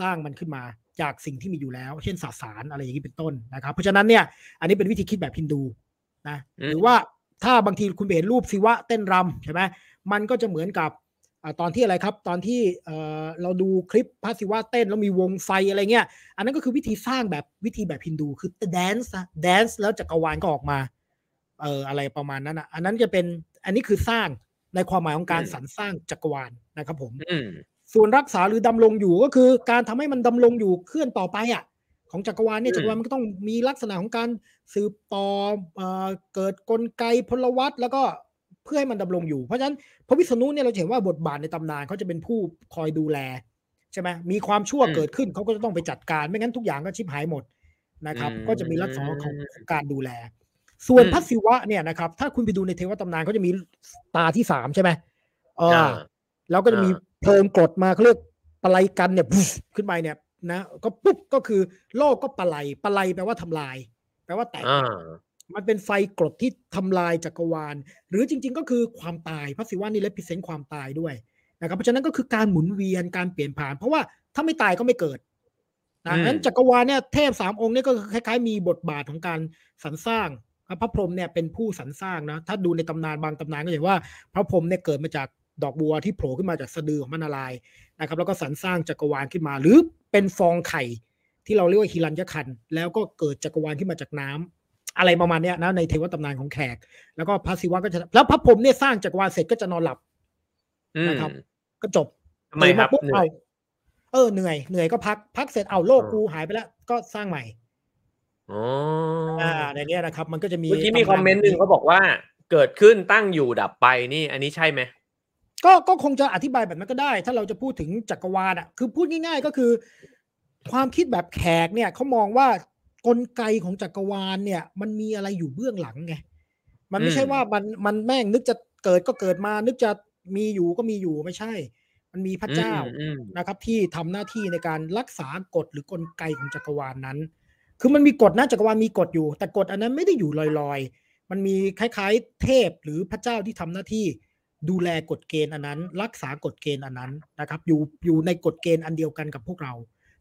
สร้างมันขึ้นมา จากสิ่งที่มีอยู่แล้ว เช่นสสารอะไรอย่างนี้เป็นต้นนะครับ เพราะฉะนั้นเนี่ยอันนี้เป็นวิธีคิดแบบฮินดูนะอืมหรือว่าถ้าบางทีคุณไปเห็นรูปศิวะเต้นรำใช่ไหมมันก็จะเหมือนกับอาตอนที่อะไรครับ ตอนที่เอ่อเราดูคลิปพระศิวะเต้นแล้วมีวงไฟอะไรเงี้ย อันนั้นก็คือวิธีสร้างแบบวิธีแบบฮินดูคือ dance dance แล้วจักรวาลก็ออกมาเอ่ออะไรประมาณนั้นอะ อันนั้นจะเป็นอันนี้คือสร้างในความหมายของการอืมสรรสร้างจักรวาลนะครับผมอืม ส่วนรักษาหรือดำรงอยู่ก็คือการทำให้มันดำรงอยู่เคลื่อนต่อไปอะของจักรวาลเนี่ยอืมจักรวาลมันก็ต้องมีลักษณะของการสืบต่อเอ่อเกิดกลไกพลวัตแล้วก็เพื่อให้มันดำรงอยู่เพราะฉะนั้นพระวิษณุเนี่ยเราจะเห็นว่าบทบาทในตำนานเขาจะเป็นผู้คอยดูแลใช่ไหมมีความชั่วอืมเกิดขึ้นเขาก็จะต้องไปจัดการไม่งั้นทุกอย่างก็ชิบหายหมดนะครับอืมก็จะมีลักษณะของของการดูแล ส่วนอืมพระศิวะเนี่ยนะครับ ถ้าคุณไปดูในเทวตำนานเขาจะมีตาที่สามใช่ไหมเอออ่า แล้วก็จะมีอ่าเพลิงกรดมาเขาเรียกปะไลกันเนี่ยปุ๊บขึ้นไปเนี่ยนะก็ปุ๊บก็คือโลกก็ปะไลปะไลแปลว่าทำลาย แปลว่าแตกอ่ามันเป็นไฟกรดที่ทำลายจักรวาล หรือจริง ๆ ก็คือความตายพระศิวะนี่เลพิเซนความตายด้วยนะครับเพราะฉะนั้นก็คือการหมุนเวียนการเปลี่ยนผ่าน เพราะว่าถ้าไม่ตายก็ไม่เกิดนะอืมงั้นจักรวาลเนี่ยเทพสามองค์เนี่ยก็คล้ายๆ มีบทบาทของการสรรสร้างพระพรหมเนี่ยเป็นผู้สรรสร้างนะถ้าดูในตำนานบางตำนานก็จะเห็นว่า พระพรหมเนี่ยเกิดมาจาก ดอกบัวที่โผล่ขึ้นมาจากสะดือของพระนารายณ์นะครับ แล้วก็สรรสร้างจักรวาลขึ้นมา หรือเป็นฟองไข่ที่เราเรียกว่าฮิรัญยคัน แล้วก็เกิดจักรวาลขึ้นมาจากน้ำอะไรประมาณเนี้ยนะในเทวตำนานของแขก แล้วก็พระศิวะก็จะแล้วพระพรหมเนี่ยสร้างจักรวาลเสร็จก็จะนอนหลับอืมนะครับ ก็จบทำไมครับตื่นปุ๊บเหนื่เอาอยเออเหนื่อยเหนื่อยก็พักพักเสร็จเอาโลกอ่ากูหายไปแล้ว ก็สร้างใหม่อ๋ออ่าในเนี้ยนะครับ มันก็จะมีเมื่อกี้มีตำาคอมเมนต์หนึ่งเขาบอกว่า เกิดขึ้นตั้งอยู่ดับไปนี่ อันนี้ใช่ไหม ก็ก็คงจะอธิบายแบบนั้นก็ได้ ถ้าเราจะพูดถึงจักรวาลอะคือพูดง่าย ๆ ก็คือ ความคิดแบบแขกเนี่ยเขามองว่ากลไกของจักรวาลเนี่ย มันมีอะไรอยู่เบื้องหลังไงมันไม่ใช่อืมว่ามันมันแม่งนึกจะเกิดก็เกิดมา นึกจะมีอยู่ก็มีอยู่ไม่ใช่ มันมีพระเจ้าอืมอืมนะครับ ที่ทำหน้าที่ในการรักษากฎหรือกลไกของจักรวาลนั้น คือมันมีกฎนะจักรวาลมีกฎอยู่ แต่กฎอันนั้นไม่ได้อยู่ลอยๆ มันมีคล้าย ๆ เทพหรือพระเจ้าที่ทำหน้าที่ ดูแลกฎเกณฑ์อันนั้น รักษากฎเกณฑ์อันนั้นนะครับ อยู่อยู่ในกฎเกณฑ์อันเดียวกันกับพวกเรา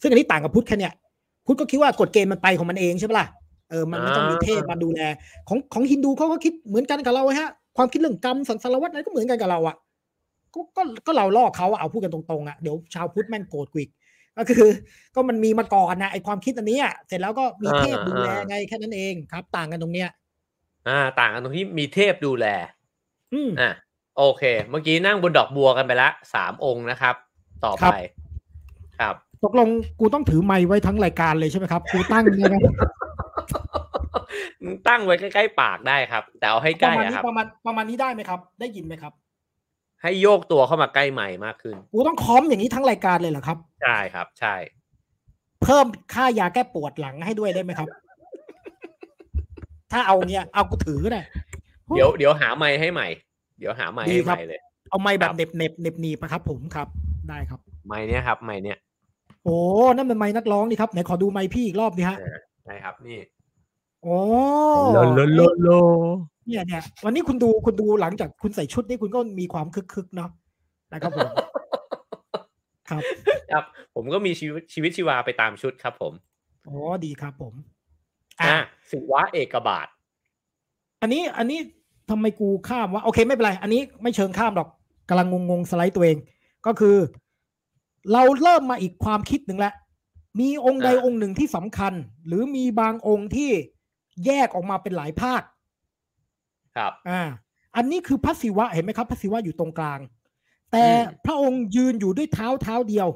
ซึ่งอันนี้ต่างกับพุทธแค่เนี้ยพุทธก็คิดว่ากฎเกณฑ์มันไปของมันเองใช่ปะล่ะเออมันไม่ต้องมีเทพมาดูแล ของของฮินดูเขาก็คิดเหมือนกันกับเราฮะความคิดเรื่องกรรมสังสารวัฏอะไรก็เหมือนกันกับเราอะก็ก็ก็เราลอกเขาอะเอาพูดกันตรงๆอะเดี๋ยวชาวพุทธแม่งโกรธกูอีกก็คือ ก็มันมีมาก่อนนะไอความคิดอันเนี้ยเสร็จแล้วก็มีเทพดูแลไงแค่นั้นเองครับ ต่างกันตรงเนี้ย อ่า ต่างกันตรงที่มีเทพดูแล อืมอะ โอเค เมื่อกี้นั่งบนดอกบัวกันไปละสามองค์นะครับ ต่อครัไปบครับ ตกลงกูต้องถือไม้ไว้ทั้งรายการเลยใช่ไหมครับ กูตั้งเนี่ยนะตั้งไว้ใกล้ๆปากได้ครับ แต่เอาให้ปใกล้ระมาณอะนี้ครับประมาณประมาณนี้ได้ไหมครับ ได้ยินไหมครับ ให้โยกตัวเข้ามาใกล้ใหม่มากขึ้น กูต้องค้อมอย่างนี้ทั้งรายการเลยเหรอครับ ใช่ครับ ใช่ เพิ่มค่ายาแก้ปวดหลังให้ด้วยได้ไหมครับ ถ้าเอาเนี่ยเอากูถือก็ได้เดี๋ยวเดี๋ยวหาไม้ให้ใหม่ เดี๋ยวหาไม้ดีให้คใหรับม่เลย เอาไม้แบครับบเหน็บเหน็บเหน็บหนีบนะครับ ผมครับได้ครับ ไม้เนี้ยครับไม้เนี้ยโอ้นั่นเป็นไม้นักร้องนี่ครับไหนขอดูไม้พี่อีกรอบดิฮะใช่ครับนี่โอ้โลโลโลโลเนี่ยเนี่ยวันนี้คุณดูคุณดูหลังจากคุณใส่ชุดนี่คุณก็มีความคึกคึกๆเนาะนะครับผมครับครับ ผมก็มีชีวิตชีวิตชีวาไปตามชุดครับ ผมโอ้ดีครับผมอะอะศิวะเอกบาท อันนี้อันนี้ ทำไมกูข้ามวะโอเคไม่เป็นไร อันนี้ไม่เชิงข้ามหรอกกำลังงงๆสไลด์ตัวเอง ก็คือ เราเริ่มมาอีกความคิดหนึ่งแล้วมีองค์ใดอ่าองค์หนึ่งที่สำคัญ หรือมีบางองค์ที่แยกออกมาเป็นหลายภาค ครับ อ่า อันนี้คือพระศิวะเห็นไหมครับพระศิวะอยู่ตรงกลาง แต่อืมพระองค์ยืนอยู่ด้วยเท้าเท้าเดียว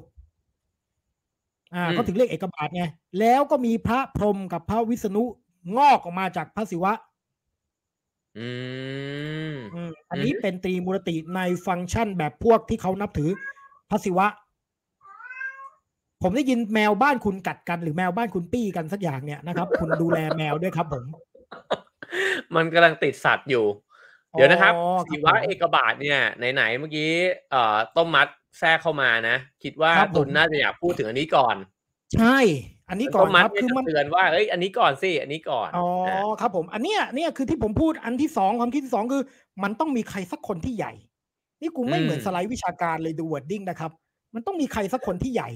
อ่าอืมก็ถึงเรียกเอกบาทไงแล้วก็มีพระพรหมกับพระวิษณุงอกออกมาจากพระศิวะ อืมอืมอันนี้อือฮึเป็นตรีมูรติในฟังก์ชันแบบพวกที่เขานับถือพระศิวะ ผมได้ยินแมวบ้านคุณกัดกันหรือแมวบ้านคุณปี้กันสักอย่างเนี่ยนะครับ คุณดูแลแมวด้วยครับผม มันกำลังติดสัตว์อยู่ เดี๋ยวนะครับอ๋อสีวะผมเอกบาทเนี่ยไหนๆเมื่อกี้เอ่อต้มมัดแทรกเข้ามานะ คิดว่าครับผมตุนน่าจะอยากพูดถึงอันนี้ก่อน ใช่ อันนี้ก่อนมัครับคืคืออมัมันนเตือนว่าเอ้ยอันนี้ก่อนสิอันนี้ก่อนอ๋อนะครับผมอันเนี้ยเนี่ยคือที่ผมพูดอันที่สองความคิดที่สองคือ มันต้องมีใครสักคนที่ใหญ่ นี่กูไม่เหมือนสไลด์วิชาการเลยดู wording นะครับ มันต้องมีใครสักคนที่ใหญ่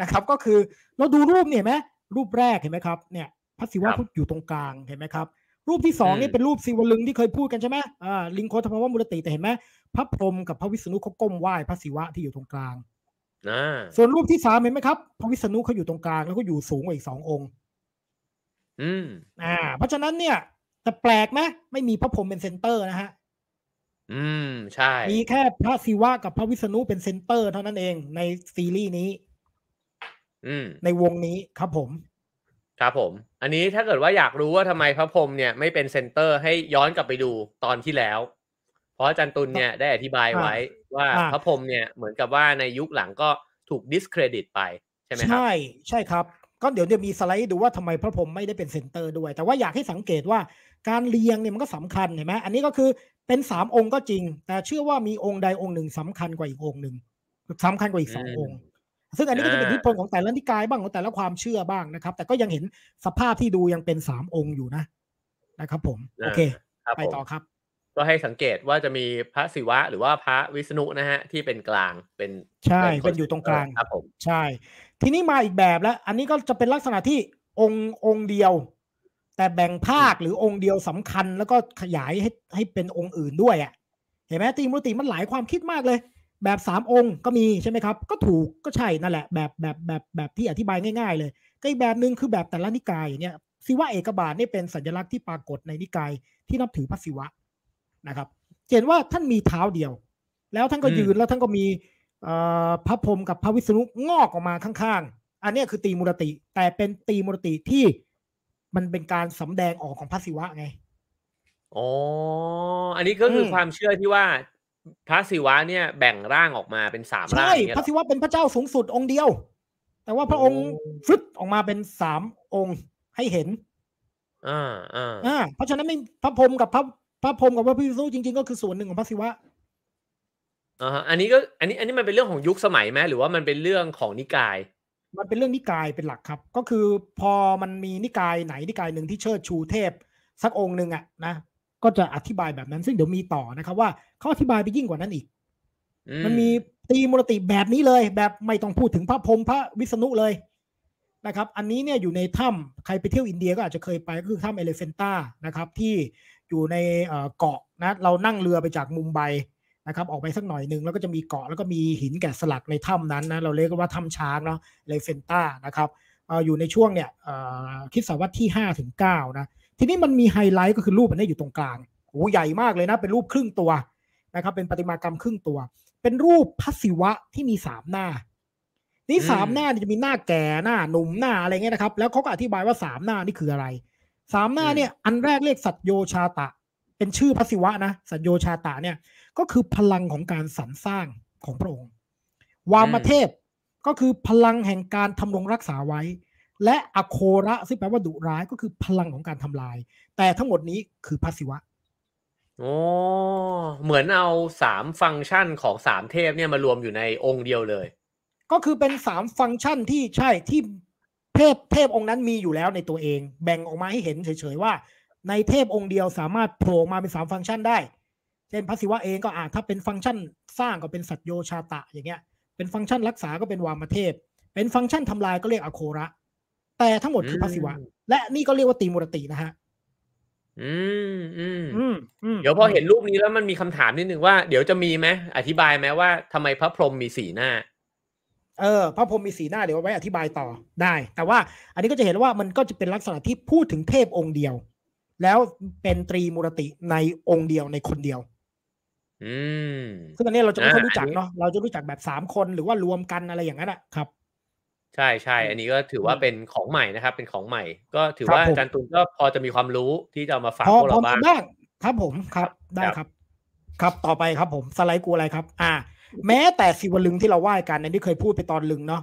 นะครับ ก็คือเราดูรูปเนี่ยเห็นไหมรูปแรกเห็นไหมครับเนี่ยพระศิวะผุดอยู่ตรงกลางเห็นไหมครับรูปที่สองนี่เป็นรูปศิวลึงค์ที่เคยพูดกันใช่ไหมอ่าลิงโคธรรมวมุรติแต่เห็นไหมพระพรหมกับพระวิษณุเขาก้มไหว้พระศิวะที่อยู่ตรงกลางอ่า ส่วนรูปที่สามเห็นไหมครับพระวิษณุเขาอยู่ตรงกลางแล้วก็อยู่สูงกว่าอีกสององค์ อืม อ่า เพราะฉะนั้นเนี่ย แต่แปลกไหมไม่มีพระพรหมเป็น center นะฮะ อืม ใช่ มีแค่พระศิวะกับพระวิษณุเป็น center เท่านั้นเองในซีรีส์นี้ อืม ในวงนี้ครับผม ครับผม อันนี้ถ้าเกิดว่าอยากรู้ว่าทำไมพระพรหมเนี่ยไม่เป็น center ให้ย้อนกลับไปดูตอนที่แล้ว เพราะอาจารย์ตุลเนี่ยได้อธิบายไว้ว่าอ่าพระพรหมเนี่ยเหมือนกับว่าในยุคหลังก็ถูก discredit ไปใช่ไหมครับ ใช่ใช่ครับ ก็เดี๋ยวจะมีสไลด์ดูว่าทำไมพระพรหมไม่ได้เป็นเซนเตอร์ด้วย แต่ว่าอยากให้สังเกตว่าการเรียงเนี่ยมันก็สำคัญเห็นไหมอันนี้ก็คือเป็นสามองค์ก็จริง แต่เชื่อว่ามีองค์ใดองค์หนึ่งสำคัญกว่าอีกองค์หนึ่งสำคัญกว่าอีกสองอืมองค์ซึ่งอันนี้ก็จะเป็นอ่าอิทธิพลของแต่ละนิกายบ้างของแต่ละความเชื่อบ้างนะครับ แต่ก็ยังเห็นสภาพที่ดูยังเป็นสามองค์อยู่นะนะครับ ผม โอเคครับไปผมต่อครับ ก็ให้สังเกตว่าจะมีพระศิวะ หรือว่าพระวิษณุนะฮะที่เป็นกลางเป็นใช่คเป็นอยู่ตรงกลางครับผมใช่ ทีนี้มาอีกแบบแล้ว อันนี้ก็จะเป็นลักษณะที่องค์องค์เดียว แต่แบ่งภาคหรือองค์เดียวสำคัญ แล้วก็ขยายให้ให้เป็นองค์อื่นด้วยอะเห็นไหมตีมุติมันหลายความคิดมากเลย แบบสามองค์ก็มีใช่ไหมครับ ก็ถูกก็ใช่นั่นแหละแบบแบบแบบแบบที่อธิบายง่าย ๆ เลยก็อีกแบบหนึ่งคือแบบแต่ละนิกายอย่างเงี้ยศิวะเอกบาทนี่เป็นสัญลักษณ์ที่ปรากฏในนิกายที่นับถือพระศิวะ นะครับเห็นว่าท่านมีเท้าเดียว แล้วท่านก็ยืนแล้วท่านก็มีเอ่อพระพรหมกับพระวิษณุงอกออกมาข้างๆ อันเนี้ยคือตีมุรติ แต่เป็นตีมุรติที่มันเป็นการสำแดงออกของพระศิวะไงอ๋ออันนี้ก็คืออมความเชื่อที่ว่าพระศิวะเนี่ยแบ่งร่างออกมาเป็นสามร่างใช่อย่างเงี้ยพเหรระอศิวะเป็นพระเจ้าสูงสุดองค์เดียว แต่ว่าพระองค์โอ้ฟึดออกมาเป็นสามองค์ให้เห็นอ่าอ่าอ่าเพราะฉะนั้นไม่พระพรหมกับพระพ ระพรหมกับพระพิษณุจริง ๆ ก็คือส่วนหนึ่งของพระศิวะอ่าฮะอันนี้ก็อันนี้อันนี้มันเป็นเรื่องของยุคสมัยไหมหรือว่ามันเป็นเรื่องของนิกาย มันเป็นเรื่องนิกายเป็นหลักครับ ก็คือพอมันมีนิกายไหนนิกายหนึ่งที่เชิดชูเทพ สักองค์หนึ่งอะนะก็จะอธิบายแบบนั้นซึ่งเดี๋ยวมีต่อนะครับว่าเขาอธิบายไปยิ่งกว่านั้นอีกอืมันมีตีมุรติแบบนี้เลย แบบไม่ต้องพูดถึงพระพรหมพระวิษณุเลยนะครับ อันนี้เนี่ยอยู่ในถ้ำใครไปเที่ยวอินเดียก็อาจจะเคยไปก็คือถ้ำเอเลเฟนตานะครับ ที่ อยู่ในเกาะนะเรานั่งเรือไปจากมุมไบนะครับออกไปสักหน่อยหนึ่งแล้วก็จะมีเกาะแล้วก็มีหินแกะสลักในถ้ำนั้นนะเราเรียกว่าถ้ำช้างเนาะเอเลเฟนต้านะครับออยู่ในช่วงเนี่ยคริสต์ศตวรรษที่ห้าถึงเก้านะทีนี้มันมีไฮไลท์ก็คือรูปอันนี้อยู่ตรงกลางโอ้ใหญ่มากเลยนะเป็นรูปครึ่งตัวนะครับเป็นประติมากรรมครึ่งตัว เป็นรูปพระศิวะที่มีสามหน้า นี่สามหน้านี่จะมีหน้าแก่หน้าหนุ่มหน้าอะไรเงี้ยนะครับ แล้วเขาก็อธิบายว่าสามหน้านี่คืออะไร สามหน้าเนี่ยอันแรกเรียกสัตโยชาตะ เป็นชื่อพระศิวะนะสัตโยชาตะเนี่ยก็คือพลังของการสรรสร้างของพระองค์ วามเทพก็คือพลังแห่งการทำรงรักษาไว้ และอโคระซึ่งแปลว่าดุร้ายก็คือพลังของการทำลาย แต่ทั้งหมดนี้คือพระศิวะโอ้เหมือนเอาสามฟังก์ชันของสามเทพเนี่ยมารวมอยู่ในองค์เดียวเลย ก็คือเป็นสามฟังก์ชันที่ใช่ที่ เทพเทพองค์นั้นมีอยู่แล้วในตัวเอง แบ่งออกมาให้เห็นเฉยๆว่า ในเทพองค์เดียวสามารถโผล่มาเป็นสามฟังก์ชันได้ เช่นพระศิวะเองก็อ่าถ้าเป็นฟังก์ชันสร้างก็เป็นสัตโยชาตะอย่างเงี้ย เป็นฟังก์ชันรักษาก็เป็นวามเทพ เป็นฟังก์ชันทำลายก็เรียกอโคระ แต่ทั้งหมดคือพระศิวะอืมและนี่ก็เรียกว่าตีมุรตินะฮะอืมอืมอืมอืมเดี๋ยวพอเห็นรูปนี้แล้วมันมีคำถามนิดนึงว่าเดี๋ยวจะมีไหมอธิบายไหมว่าทำไมพระพรหมมีสีหน้า เออพระพรหมมีสีหน้าเดี๋ยวเอาไว้อธิบายต่อได้ แต่ว่าอันนี้ก็จะเห็นว่ามันก็จะเป็นลักษณะที่พูดถึงเทพองค์เดียว แล้วเป็นตรีมุรติในองค์เดียวในคนเดียว อืมซึ่งอันนี้เราจะไม่ค่อยอ่ารู้จักอันนี้เนาะเราจะรู้จักแบบสามคนหรือว่ารวมกันอะไรอย่างนั้นอะครับ ใช่ใช่อืมอันนี้ก็ถือว่าเป็นของใหม่นะครับ เป็นของใหม่ ก็ถือครับว่าผมอาจารย์ตุลก็พอจะมีความรู้ที่จะเอามาฝากพอพวกพอเรามีบ้างบ้างครับผมครับได้ครับครับ ครับต่อไปครับผมสไลด์กูอะไรครับ อ่า แม้แต่ศิวลึงที่เราไหว้กันในที่เคยพูดไปตอนลึงเนาะ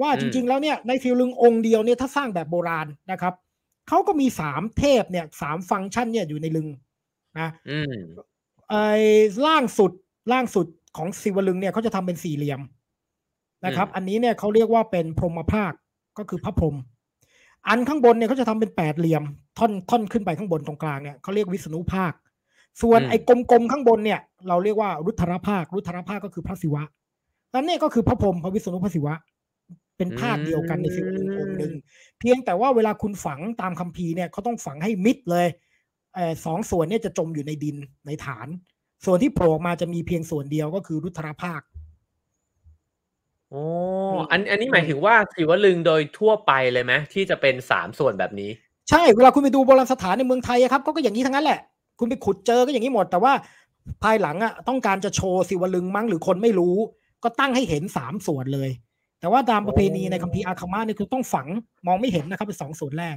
ว่าจริง ๆ แล้วเนี่ยในศิวลึงองค์เดียวเนี่ยถ้าสร้างแบบโบราณนะครับเขาก็มีสามเทพเนี่ยสามฟังก์ชันเนี่ยอยู่ในลึงนะอืมไอ้ล่างสุดล่างสุดของศิวลึงเนี่ยเขาจะทำเป็นสี่เหลี่ยมนะครับอืมอันนี้เนี่ยเขาเรียกว่าเป็นพรหมภาคก็คือพระพรหมอันข้างบนเนี่ยเขาจะทำเป็นแปดเหลี่ยม ท่อนท่อนขึ้นไปข้างบนตรงกลางเนี่ยเขาเรียกวิษณุภาค ส่วนอืมไอ้กลมๆข้างบนเนี่ย เราเรียกว่ารุทรภาครุทรภาคก็คือพระศิวะนั่นเนี่ยก็คือพระพรหมพระวิษณุพระศิวะ เป็นภาคเดียวกันในศิวลึงองค์หนึ่งเพียงแต่ว่าเวลาคุณฝังตามคัมภีร์เนี่ยเขาต้องฝังให้มิดเลยเออสองส่วนเนี่ยจะจมอยู่ในดินในฐาน ส่วนที่โผล่ออกมาจะมีเพียงส่วนเดียวก็คือรุทรภาคโอ้อืมอันอันนี้หมายถึงว่าศิวลึงโดยทั่วไปเลยไหมที่จะเป็นสามส่วนแบบนี้ ใช่เวลาคุณไปดูโบราณสถานในเมืองไทยอะครับก็ก็อย่างนี้ทั้งนั้นแหละ คุณไปขุดเจอก็อย่างนี้หมด แต่ว่าภายหลังอะต้องการจะโชว์ศิวลึงมั้งหรือคนไม่รู้ ก็ตั้งให้เห็นสามส่วนเลย แต่ว่าตามประเพณีในคัมภีร์อาคามาเนี่ยคือต้องฝังมองไม่เห็นนะครับเป็นสองส่วนแรก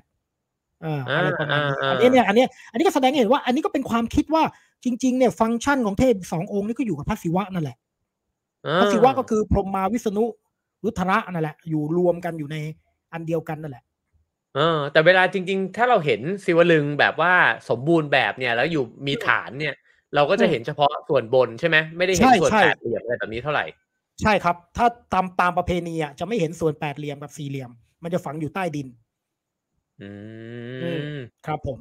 เอ่าอะไรประมาณนี้อ่าอัอ่านนี้เนี่ยอันเนี้ยอันนี้ก็แสดงให้เห็นว่าอันนี้ก็เป็นความคิดว่าจริง ๆ เนี่ย ฟังก์ชันของเทพสององค์นี่ก็อยู่กับพระศิวะนั่นแหละพระศิวะก็คือพรหมมาวิษณุรุทระนั่นแหละ อยู่รวมกันอยู่ในอันเดียวกันนั่นแหละ เออ แต่เวลาจริง ๆ ถ้าเราเห็นศิวลึงแบบว่าสมบูรณ์แบบเนี่ย แล้วอยู่มีฐานเนี่ย เราก็จะเห็นเฉพาะส่วนบนใช่ไหมไม่ได้เห็นใช่ส่วนใช่แปดเหลี่ยมอะไรแบบนี้เท่าไหร่ ใช่ครับ ถ้าตามตามประเพณีอะจะไม่เห็นส่วนแปดเหลี่ยมกับสี่เหลี่ยม มันจะฝังอยู่ใต้ดินอือืมครับผม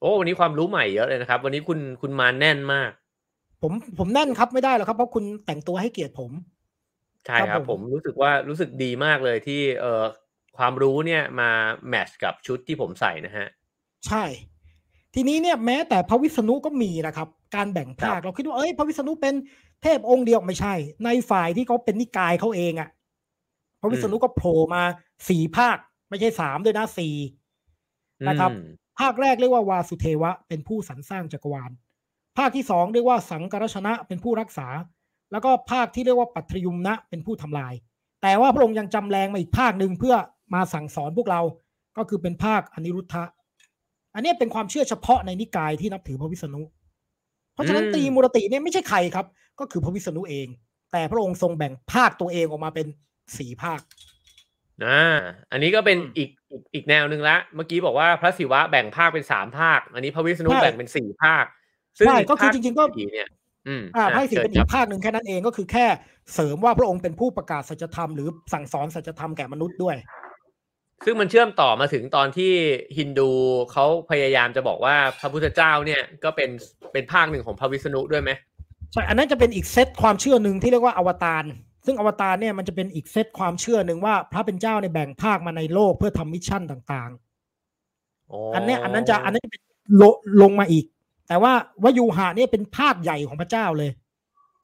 โอ้วันนี้ความรู้ใหม่เยอะเลยนะครับ วันนี้คุณคุณมาแน่นมาก ผมผมแน่นครับไม่ได้หรอกครับเพราะคุณแต่งตัวให้เกียรติผมใช่คครัรับบผมผมรู้สึกว่ารู้สึกดีมากเลยที่เอ่อ ความรู้เนี่ยมาแมทช์กับชุดที่ผมใส่นะฮะ ใช่ ทีนี้เนี่ยแม้แต่พระวิษณุก็มีนะครับ การแบ่งภาคครับเราคิดว่าเอ้ยพระวิษณุเป็นเทพองค์เดียวไม่ใช่ ในฝ่ายที่เขาเป็นนิกายเขาเองอะ่ะพระวิษณุก็โผล่มาสี่ภาค ไม่ใช่สามด้วยนะสี่นะครับอืมภาคแรกเรียกว่าวาสุเทวะ เป็นผู้สรรสร้างจักรวาล ภาคที่สองเรียกว่าสังกรชนะเป็นผู้รักษา แล้วก็ภาคที่เรียกว่าปัทยุมนะเป็นผู้ทำลาย แต่ว่าพระองค์ยังจำแรงมาอีกภาคหนึ่งเพื่อ มาสั่งสอนพวกเราก็คือเป็นภาคอนิรุทธะ อันนี้เป็นความเชื่อเฉพาะในนิกายที่นับถือพระวิษณุ เพราะฉะนั้นอืมตรีมูรติเนี่ยไม่ใช่ใครครับ ก็คือพระวิษณุเอง แต่พระองค์ทรงแบ่งภาคตัวเองออกมาเป็นสี่ภาคอ่าอันนี้ก็เป็นอืมอีกอีกอีกแนวหนึ่งละ เมื่อกี้บอกว่าพระศิวะแบ่งภาคเป็นสามภาค อันนี้พระวิษณุใช่แบ่งเป็นสี่ภาค ซึ่งใช่ก็คือภาจริงๆก็สี่เนี่ยอืมอ่าอะภาคสี่ชิญเป็นอีครักบภาคหนึ่งแค่นั้นเองก็คือแค่เสริมว่าพระองค์เป็นผู้ประกาศสัจธรรมหรือสั่งสอนสัจธรรมแก่มนุษย์ด้วย ซึ่งมันเชื่อมต่อมาถึงตอนที่ฮินดูเขาพยายามจะบอกว่าพระพุทธเจ้าเนี่ยก็เป็นเป็นภาคหนึ่งของพระวิษณุด้วยไหมใช่อันนั้นจะเป็นอีกเซตความเชื่อหนึ่งที่เรียกว่าอวตารซึ่งอวตารเนี่ยมันจะเป็นอีกเซตความเชื่อหนึ่งว่าพระเป็นเจ้าในยแบ่งภาคมาในโลกเพื่อทำ mission ต่างๆอันนี้อันนั้นจะอันนั้นจะเป็นลลงมาอีก แต่ว่าวยูหะเนี่ยเป็นภาคใหญ่ของพระเจ้าเลย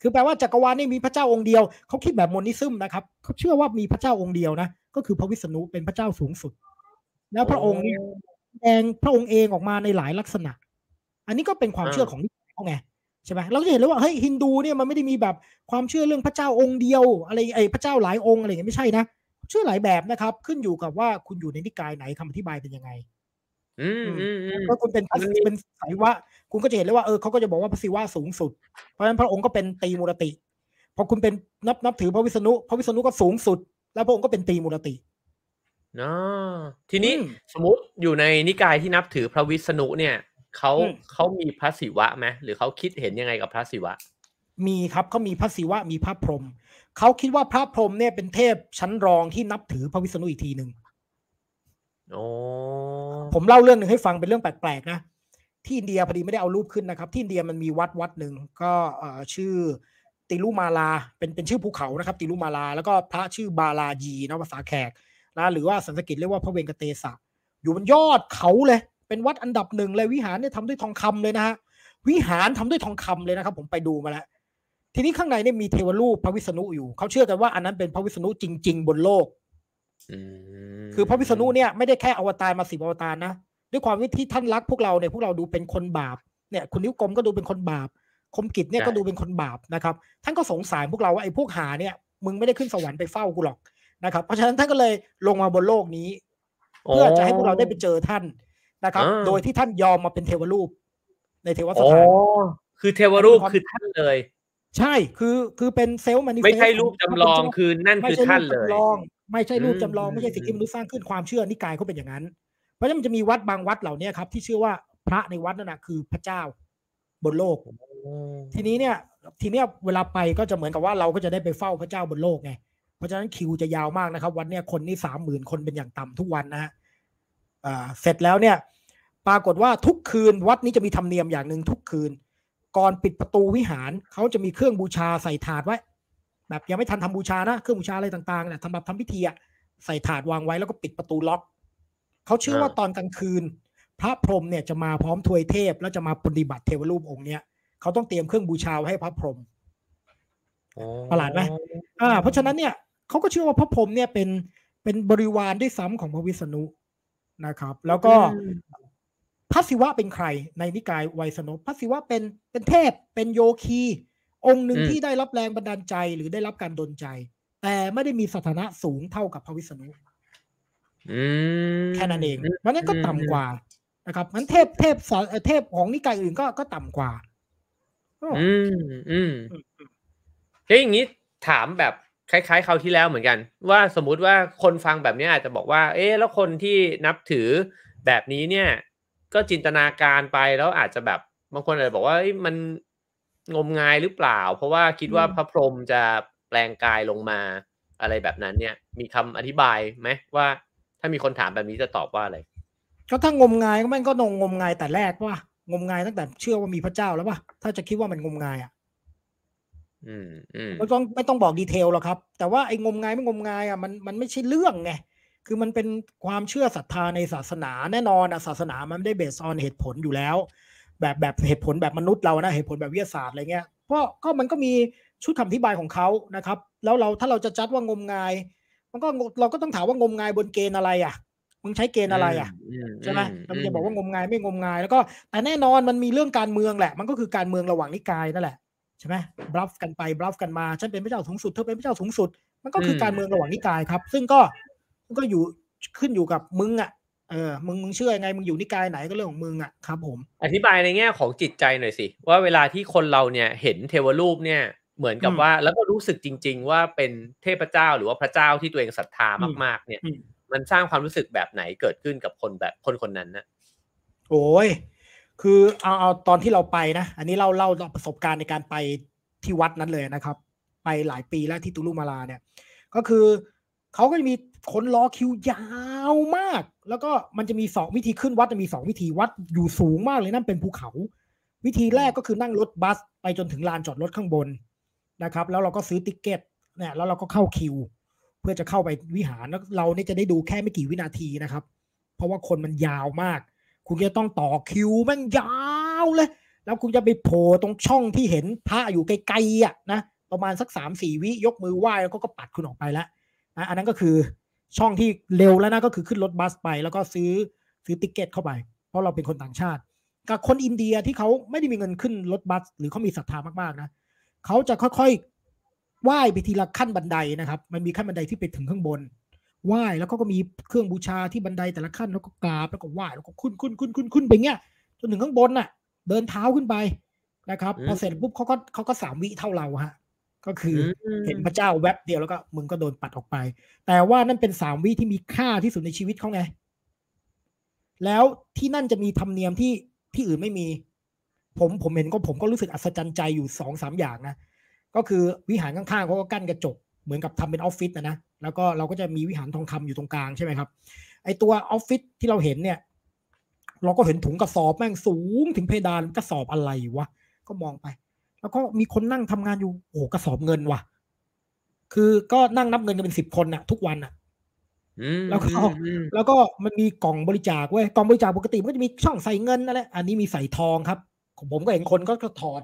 คือแปลว่าจักรวาลนี่มีพระเจ้าองค์เดียวเขาคิดแบบ monism นะครับเขาเชื่อว่ามีพระเจ้าองค์เดียวนะ ก็คือพระวิษณุเป็นพระเจ้าสูงสุด แล้วพระองค์เนี่ยแสดงพระองค์เองออกมาในหลายลักษณะ อันนี้ก็เป็นความเชื่อของนิกายเขาไงใช่ไหมเราก็จะเห็นเลยว่าเฮ้ยฮินดูเนี่ยมันไม่ได้มีแบบความเชื่อเรื่องพระเจ้าองค์เดียว อะไรไอ้พระเจ้าหลายองค์อะไรอย่างเงี้ยไม่ใช่นะเชื่อหลายแบบนะครับ ขึ้นอยู่กับว่าคุณอยู่ในนิกายไหนคำอธิบายเป็นยังไงอืมอืมอืมก็คุณเป็นพระมันมีเป็นสายวะ คุณก็จะเห็นเลยว่าเออเขาก็จะบอกว่าพระศิวะสูงสุด เพราะฉะนั้นพระองค์ก็เป็นตรีมูรติพอคุณเป็นนับนับถือพระวิษณุ พระวิษณุก็สูงสุด แล้วพระองค์ก็เป็นตรีมูรติเนาะทีนี้อืมสมมติอยู่ในนิกายที่นับถือพระวิษณุเนี่ยเขาอืมเขามีพระศิวะไหมหรือเขาคิดเห็นยังไงกับพระศิวะ มีครับเขามีพระศิวะมีพระพรหมเขาคิดว่าพระพรหมเนี่ยเป็นเทพชั้นรองที่นับถือพระวิษณุอีกทีหนึ่งโอ้ผมเล่าเรื่องหนึ่งให้ฟังเป็นเรื่องแปลกๆนะที่อินเดียพอดีไม่ได้เอารูปขึ้นนะครับ ที่อินเดียมันมีวัดวัดหนึ่งก็เอ่อชื่อ ติลุมาลา เป็นเป็นชื่อภูเขานะครับ ติลุมาลา แล้วก็พระชื่อบาลาจีนะภาษาแขกนะหรือว่าสันสกฤตเรียกว่าพระเวงกเตสะ อยู่บนยอดเขาเลย เป็นวัดอันดับหนึ่งเลยวิหารเนี่ยทำด้วยทองคำเลยนะฮะวิหารทำด้วยทองคำเลยนะครับ ผมไปดูมาแล้ว ทีนี้ข้างในเนี่ยมีเทวรูปพระวิษณุอยู่เขาเชื่อกันว่าอันนั้นเป็นพระวิษณุจริง ๆ บนโลกอืมคือพระวิษณุเนี่ยไม่ได้แค่อวตารมาสิบอวตารนะด้วยความที่ท่านรักพวกเราเนี่ยพวกเราดูเป็นคนบาปเนี่ยคุณนิ้วกลมก็ดูเป็นคนบาป คมกิจเนี่ยก็ดูเป็นคนบาปนะครับ ท่านก็สงสารพวกเราว่าไอ้พวกหาเนี่ยมึงไม่ได้ขึ้นสวรรค์ไปเฝ้ากูหรอกนะครับ เพราะฉะนั้นท่านก็เลยลงมาบนโลกนี้ เพื่อจะให้พวกเราได้ไปเจอท่านนะครับ โดยที่ท่านยอมมาเป็นเทวรูป ในเทวสโอ้ถานคือเทวรูปคือท่านเลย ใช่คือคือเป็นเซลล์มันไม่ใช่รูปจำลองคือนั่นไม่คือใช่ท่ารูนปเลยจำลองไม่ใช่รูปอืมจำลองไม่ใช่สิ่งที่มนุษย์สร้างขึ้นความเชื่อนิกายเขาเป็นอย่างนั้น เพราะฉะนั้นมันจะมีวัดบางวัดเหล่านี้ครับที่เชื่อว่าพระในวัดนั่นนะคือพระเจ้า บนโลกทีนี้เนี่ย ทีเนี้ยเวลาไปก็จะเหมือนกับว่าเราก็จะได้ไปเฝ้าพระเจ้าบนโลกไงเพราะฉะนั้นคิวจะยาวมากนะครับ วันเนี้ยคนนี่สามหมื่นคนเป็นอย่างต่ำทุกวันนะฮะเสร็จแล้วเนี่ย ปรากฏว่าทุกคืนวัดนี้จะมีธรรมเนียมอย่างหนึ่งทุกคืน ก่อนปิดประตูวิหารเขาจะมีเครื่องบูชาใส่ถาดไว้ แบบยังไม่ทันทำบูชานะเครื่องบูชาอะไรต่างๆเนี่ยทำแบบทำพิธีอะใส่ถาดวางไว้แล้วก็ปิดประตูล็อกเขาเชื่อว่าตอนกลางคืน พระพรหมเนี่ยจะมาพร้อมทวยเทพ แล้วจะมาปฏิบัติเทวรูปองค์เนี้ยเขาต้องเตรียมเครื่องบูชาไว้ให้พระพรหมประหลาดไหมอ่า เพราะฉะนั้นเนี่ยเขาก็เชื่อว่าพระพรหมเนี่ยเป็นเป็นบริวารด้วยซ้ำของพระวิษณุนะครับ แล้วก็อืมพระศิวะเป็นใครในนิกายไวยสนพพระศิวะเป็นเป็นเทพเป็นโยคี องค์หนึ่งอืมที่ได้รับแรงบันดาลใจหรือได้รับการดลใจ แต่ไม่ได้มีสถานะสูงเท่ากับพระวิษณุอืมแค่นั้นเองเพราะฉะนั้นก็ต่ำกว่า นะครับงั้นเทพเทพสอนเอ่อเทพของนิกายอื่นก็ก็ต่ำกว่าอ้ออืมอืมอืมเฮ้ยอย่างนี้ถามแบบคล้ายๆคราวที่แล้วเหมือนกัน ว่าสมมุติว่าคนฟังแบบนี้อาจจะบอกว่า เอ๊ะแล้วคนที่นับถือแบบนี้เนี่ย ก็จินตนาการไปแล้วอาจจะแบบบางคนอาจจะบอกว่าเอ้ยมันงมงายหรือเปล่า เพราะว่าคิดว่าอืมพระพรหมจะแปลงกายลงมาอะไรแบบนั้นเนี่ย มีคำอธิบายไหมว่า ถ้ามีคนถามแบบนี้จะตอบว่าอะไร ก็ถ้างมงายก็มันก็นงงมงายแต่แรกว่างมงายตั้งแต่เชื่อว่ามีพระเจ้าแล้วป่ะถ้าจะคิดว่ามันงมงายอะอืมอืมไม่ต้องไม่ต้องบอกดีเทลหรอกครับ แต่ว่าไอ้งมงายไม่งมงายอะมันมันไม่ใช่เรื่องไงคือมันเป็นความเชื่อศรัทธาในศาสนาแน่นอนอะศาสนามันไม่ได้เบสออนเหตุผลอยู่แล้ว แบบแบบเหตุผลแบบมนุษย์เรานะเหตุผลแบบวิทยาศาสตร์อะไรเงี้ยเพราะก็มันก็มีชุดคำอธิบายของเขานะครับ แล้วเราถ้าเราจะจัดว่างมงาย มันก็เราก็ต้องถามว่างมงายบนเกณฑ์อะไรอะ มึงใช้เกณฑ์อะไรอะมใช่ไหมอืเราจะบอกว่างมงายไม่งมงาย แล้วก็แต่แน่นอนมันมีเรื่องการเมืองแหละ มันก็คือการเมืองระหว่างนิกายนั่นแหละใช่ไหมบลัฟกันไปบลัฟกันมาฉันเป็นพระเจ้าสูงสุดเธอเป็นพระเจ้าสูงสุด มันก็คือการเมืองระหว่างนิกายครับ ซึ่งก็ก็อยู่ขึ้นอยู่กับมึงอะเออมึงมึงเชื่อยังไงมึงอยู่นิกายไหนก็เรื่องของมึงอะครับ ผม อธิบายในแง่ของจิตใจหน่อยสิว่าเวลาที่คนเราเนี่ยเห็นเทวรูปเนี่ยเหมือนกับอืมว่าแล้วก็รู้สึกจริง ๆ ว่าเป็นเทพเจ้าหรือว่าพระเจ้าที่ตัวเองศรัทธาอืมมากๆ เนี่ยอื มันสร้างความรู้สึกแบบไหนเกิดขึ้นกับคนแบบคนคนนั้นนะโอ้ยคือเอาเอาตอนที่เราไปนะอันนี้เล่าเล่าประสบการณ์ในการไปที่วัดนั้นเลยนะครับ ไปหลายปีแล้วที่ติรุมาลาเนี่ย ก็คือเขาก็จะมีคนรอคิวยาวมาก แล้วก็มันจะมีสองวิธีขึ้นวัดจะมีสองวิธีวัดอยู่สูงมากเลยนั่นเป็นภูเขา วิธีแรกก็คือนั่งรถบัสไปจนถึงลานจอดรถข้างบนนะครับ แล้วเราก็ซื้อ ticket เนี่ยแล้วเราก็เข้าคิว เพื่อจะเข้าไปวิหารแล้วเราเนี่ยจะได้ดูแค่ไม่กี่วินาทีนะครับ เพราะว่าคนมันยาวมาก คุณจะต้องต่อคิวแม่งยาวเลย แล้วคุณจะไปโผล่ตรงช่องที่เห็นพระอยู่ไกลๆอะนะประมาณสักสามสี่วิยกมือไหว้แล้วก็ก็ปัดคุณออกไปแล้วนะอันนั้นก็คือช่องที่เร็วแล้วนะก็คือขึ้นรถบัสไป แล้วก็ซื้อซื้อติ๊กเก็ตเข้าไป เพราะเราเป็นคนต่างชาติ กับคนอินเดียที่เขาไม่ได้มีเงินขึ้นรถบัส หรือเขามีศรัทธามากๆนะเขาจะค่อย ๆไหว้ไปทีละขั้นบันไดนะครับ มันมีขั้นบันไดที่ไปถึงข้างบนไหว้แล้วก็ก็มีเครื่องบูชาที่บันไดแต่ละขั้นแล้วก็กราบแล้วก็ไหว้แล้วก็ขึ้นขึ้นขึ้นขึ้นขึ้นไปเงี้ยจนถึงข้างบนน่ะ เดินเท้าขึ้นไปนะครับพอเสร็จปุ๊บเขาก็เขาก็สามวิเท่าเราฮะ ก็คืออมเห็นพระเจ้าแวบเดียวแล้วก็มึงก็โดนปัดออกไป แต่ว่านั่นเป็นสามวิที่มีค่าที่สุดในชีวิตเขาไงแล้วที่นั่นจะมีธรรมเนียมที่ที่อื่นไม่มี ผมผมเห็นก็ผมก็รู้สึกอัศจรรย์ใจอยู่สองสามอย่างนะ ก็คือวิหารข้างๆเขาก็กั้นกระจกเหมือนกับทำเป็นออฟฟิศนะนะแล้วก็เราก็จะมีวิหารทองคำอยู่ตรงกลางใช่ไหมครับ ไอตัวออฟฟิศที่เราเห็นเนี่ย เราก็เห็นถุงกระสอบแม่งสูงถึงเพดานกระสอบอะไรวะก็มองไป แล้วก็มีคนนั่งทำงานอยู่โอ้โหกระสอบเงินว่ะคือก็นั่งนับเงินกันเป็นสิบคนน่ะ ทุกวันน่ะอืมแล้วก็อืมแล้วก็มันมีกล่องบริจาคเว้ยกล่องบริจาคปกติมันก็จะมีช่องใส่เงินนั่นแหละอันนี้มีใส่ทองครับของผมก็เห็นคนก็ก็ถอด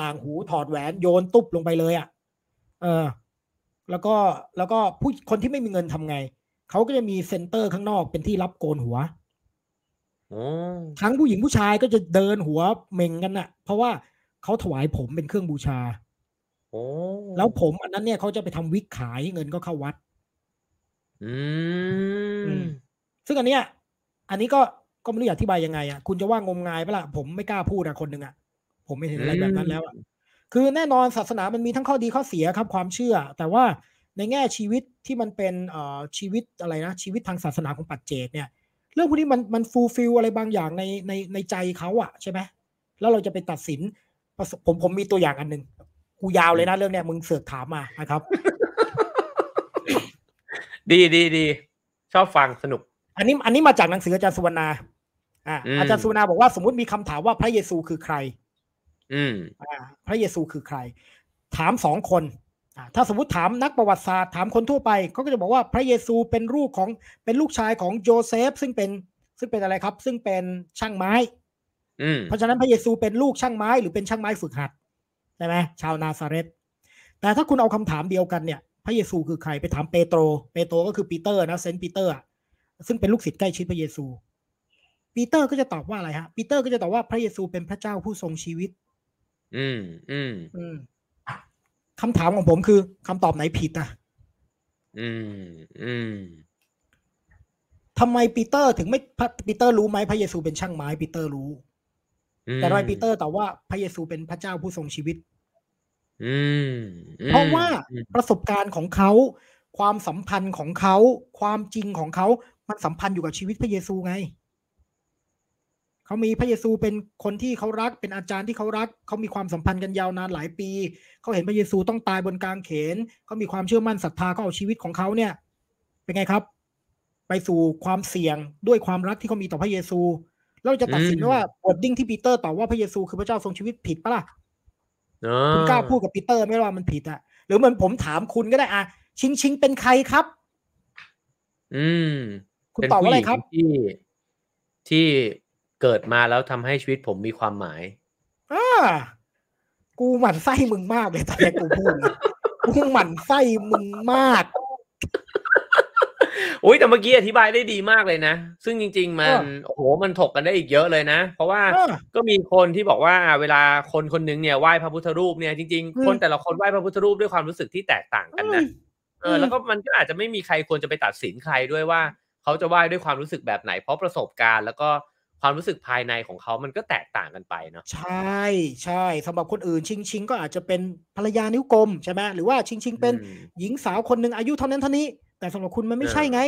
ต่างหูถอดแหวนโยนตุ๊บลงไปเลยอะ เออ แล้วก็แล้วก็ผู้คนที่ไม่มีเงินทำไง เขาก็จะมีเซ็นเตอร์ข้างนอกเป็นที่รับโกนหัวโอ้ทั้งผู้หญิงผู้ชายก็จะเดินหัวเม่งกันน่ะ เพราะว่าเขาถวายผมเป็นเครื่องบูชาโอ้แล้วผมอันนั้นเนี่ยเขาจะไปทำวิกขายเงินก็เข้าวัด อือืมมซึ่งอันเนี้ย อันนี้ก็ก็ไม่รู้จะอธิบายยังไงอะ คุณจะว่างมงายปะล่ะผมไม่กล้าพูดอะคนหนึ่งอะ ผมไม่เห็นอะไรแบบนั้นแล้วอะคือแน่นอนศาสนามันมีทั้งข้อดีข้อเสียครับความเชื่อ แต่ว่าในแง่ชีวิตที่มันเป็นเอ่อชีวิตอะไรนะชีวิตทางศาสนาของปัจเจกเนี่ย เรื่องพวกนี้มันมัน fulfill อะไรบางอย่างในในในใจเขาอะใช่ไหมแล้วเราจะไปตัดสินประสบผมผมมีตัวอย่างอันหนึ่งกูยาวเลยนะเรื่องเนี้ยมึงเสือกถามมานะครับ ดีดีดีชอบฟังสนุก อันนี้อันนี้มาจากหนังสืออาจารย์สุวรรณาอ่าอืมอาจารย์สุวรรณาบอกว่าสมมติมีคำถามว่าพระเยซูคือใคร อืมอ่าพระเยซูคือใคร ถามสองคนอ่าถ้าสมมติถามนักประวัติศาสตร์ถามคนทั่วไปเขาก็จะบอกว่าพระเยซูเป็นลูกของเป็นลูกชายของโยเซฟ ซึ่งเป็นซึ่งเป็นอะไรครับ ซึ่งเป็นช่างไม้อืมเพราะฉะนั้นพระเยซูเป็นลูกช่างไม้หรือเป็นช่างไม้ฝึกหัดใช่ไหมชาวนาซาเรตแต่ถ้าคุณเอาคำถามเดียวกันเนี่ย พระเยซูคือใครไปถามเปโตร เปโตรก็คือปีเตอร์นะเซนต์ปีเตอร์อะซึ่งเป็นลูกศิษย์ใกล้ชิดพระเยซู ปีเตอร์ก็จะตอบว่าอะไรฮะปีเตอร์ก็จะตอบว่าพระเยซูเป็นพระเจ้าผู้ทรงชีวิต อืมอืมอืมคำถามของผมคือคำตอบไหนผิดอะ อืมอืมทำไมปีเตอร์ถึงไม่พระปีเตอร์รู้ไหมพระเยซูเป็นช่างไม้ปีเตอร์รู้ แต่ทำไมปีเตอร์ตอบว่าพระเยซูเป็นพระเจ้าผู้ทรงชีวิตอืมอืมเพราะว่าอืมประสบการณ์ของเขาความสัมพันธ์ของเขา ความจริงของเขา มันสัมพันธ์อยู่กับชีวิตพระเยซูไง เขามีพระเยซูเป็นคนที่เขารัก เป็นอาจารย์ที่เขารัก เขามีความสัมพันธ์กันยาวนานหลายปี เขาเห็นพระเยซูต้องตายบนกางเขน เขามีความเชื่อมั่นศรัทธาเขาเอาชีวิตของเขาเนี่ย เป็นไงครับ ไปสู่ความเสี่ยงด้วยความรักที่เขามีต่อพระเยซู เราจะตัดสินไหมว่าวอดดิ้งที่ปีเตอร์ตอบว่าพระเยซูคือพระเจ้าทรงชีวิตผิดปะล่ะเอคุณกล้าพูดกับปีเตอร์ไหมว่ามันผิดอะหรือเหมือนผมถามคุณก็ได้อะชิงชิงเป็นใครครับ อืม คุณเป็นตอบว่าอะไรผู้หญิงครับที่ที่ เกิดมาแล้วทำให้ชีวิตผมมีความหมายอ่ากูหมั่นไส้มึงมากเลยตอนแรกกูพูดนะกูหมั่นไส้มึงมากอุ้ยแต่เมื่อกี้อธิบายได้ดีมากเลยนะ ซึ่งจริง ๆ มันเออโอ้โหมันถกกันได้อีกเยอะเลยนะ เพราะว่าเออก็มีคนที่บอกว่าเวลาคนคนหนึงเนี่ยไหว้พระพุทธรูปเนี่ยจริงอืมๆคนแต่ละคนไหว้พระพุทธรูปด้วยความรู้สึกที่แตกต่างกันนะเอออืมแล้วก็มันก็อาจจะไม่มีใครควรจะไปตัดสินใครด้วยว่า เขาจะไหว้ด้วยความรู้สึกแบบไหน เพราะประสบการณ์แล้วก็ ความรู้สึกภายในของเขามันก็แตกต่างกันไปเนาะใช่ใช่สำหรับคนอื่นชิงชิงก็อาจจะเป็นภรรยานิ้วกลมใช่ไหมหรือว่าชิงชิงเป็นอืมหญิงสาวคนหนึ่งอายุเท่านั้นเท่านี้ แต่สำหรับคุณมันไม่เออใช่ไง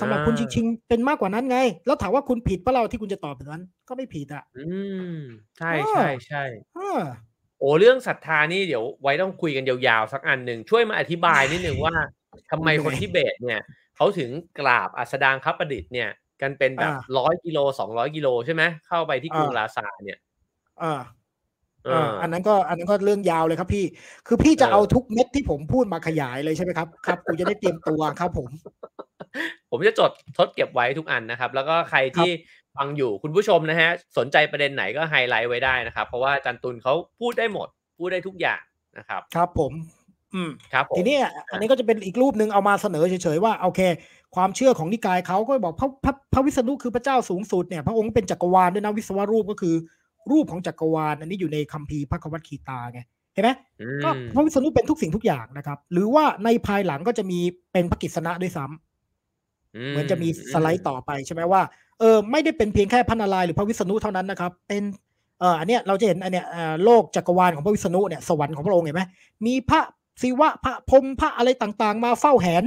สำหรับคุณอ่าชิงชิงเป็นมากกว่านั้นไง แล้วถามว่าคุณผิดปะเราที่คุณจะตอบแบบนั้น ก็ไม่ผิดอะ อืมใช่เออใช่ใช่เออโอ้เรื่องศรัทธานี่เดี๋ยวไว้ต้องคุยกันยาวๆสักอันหนึ่งช่วยมาอธิบายนิดนึงว่าทำไมคนทิเบตเนี่ยเขาถึงกราบอัสดางคประดิษฐ์เนี่ย กันเป็นแบบอ่าร้อยกิโลสองร้อยกิโลใช่ไหมเข้าไปที่กรุงอ่าลาซาเนี่ยอ่าเออ่าออันนั้นก็อันนั้นก็เรื่องยาวเลยครับพี่ คือพี่จะเออเอาทุกเม็ดที่ผมพูดมาขยายเลยใช่ไหมครับครับกูจะได้เตรียมตัวครับผม ผมจะจดทดเก็บไว้ทุกอันนะครับ แล้วก็ใครที่ฟังอยู่คุณผู้ชมนะฮะ สนใจประเด็นไหนก็ไฮไลท์ไว้ได้นะครับ เพราะว่าอาจันตุลเขาพูดได้หมด พูดได้ทุกอย่างนะครับ ครับผม อืมครับผมทีนี้อันนี้ก็จะเป็นอีกรูปหนึ่งเอามาเสนอเฉยๆว่าโอเค ความเชื่อของนิกายเขาก็บอกพระพระพระวิษณุคือพระเจ้าสูงสุดเนี่ยพระองค์เป็นจักรวาลด้วยนะวิศวรูปก็คือ รูปของจักรวาลอันนี้อยู่ในคัมภีร์พระควัตคีตาไงเห็นไหมอืก็มพระวิษณุเป็นทุกสิ่งทุกอย่างนะครับ หรือว่าในภายหลังก็จะมีเป็นพระกิษณะด้วยซ้ำเหมือนจะมีสไลด์ต่อไปใช่ไหมว่าเออไม่ได้เป็นเพียงแค่พระนารายณ์หรือพระวิษณุเท่านั้นนะครับ เป็นเอออันเนี้ยเราจะเห็นอันเนี้ยเอ่อโลกจักรวาลของพระวิษณุเนี่ยสวรรค์ของพระองค์เห็นไหมมีพระศิวะพระพรหมพระอะไรต่างๆ มาเฝ้าแหน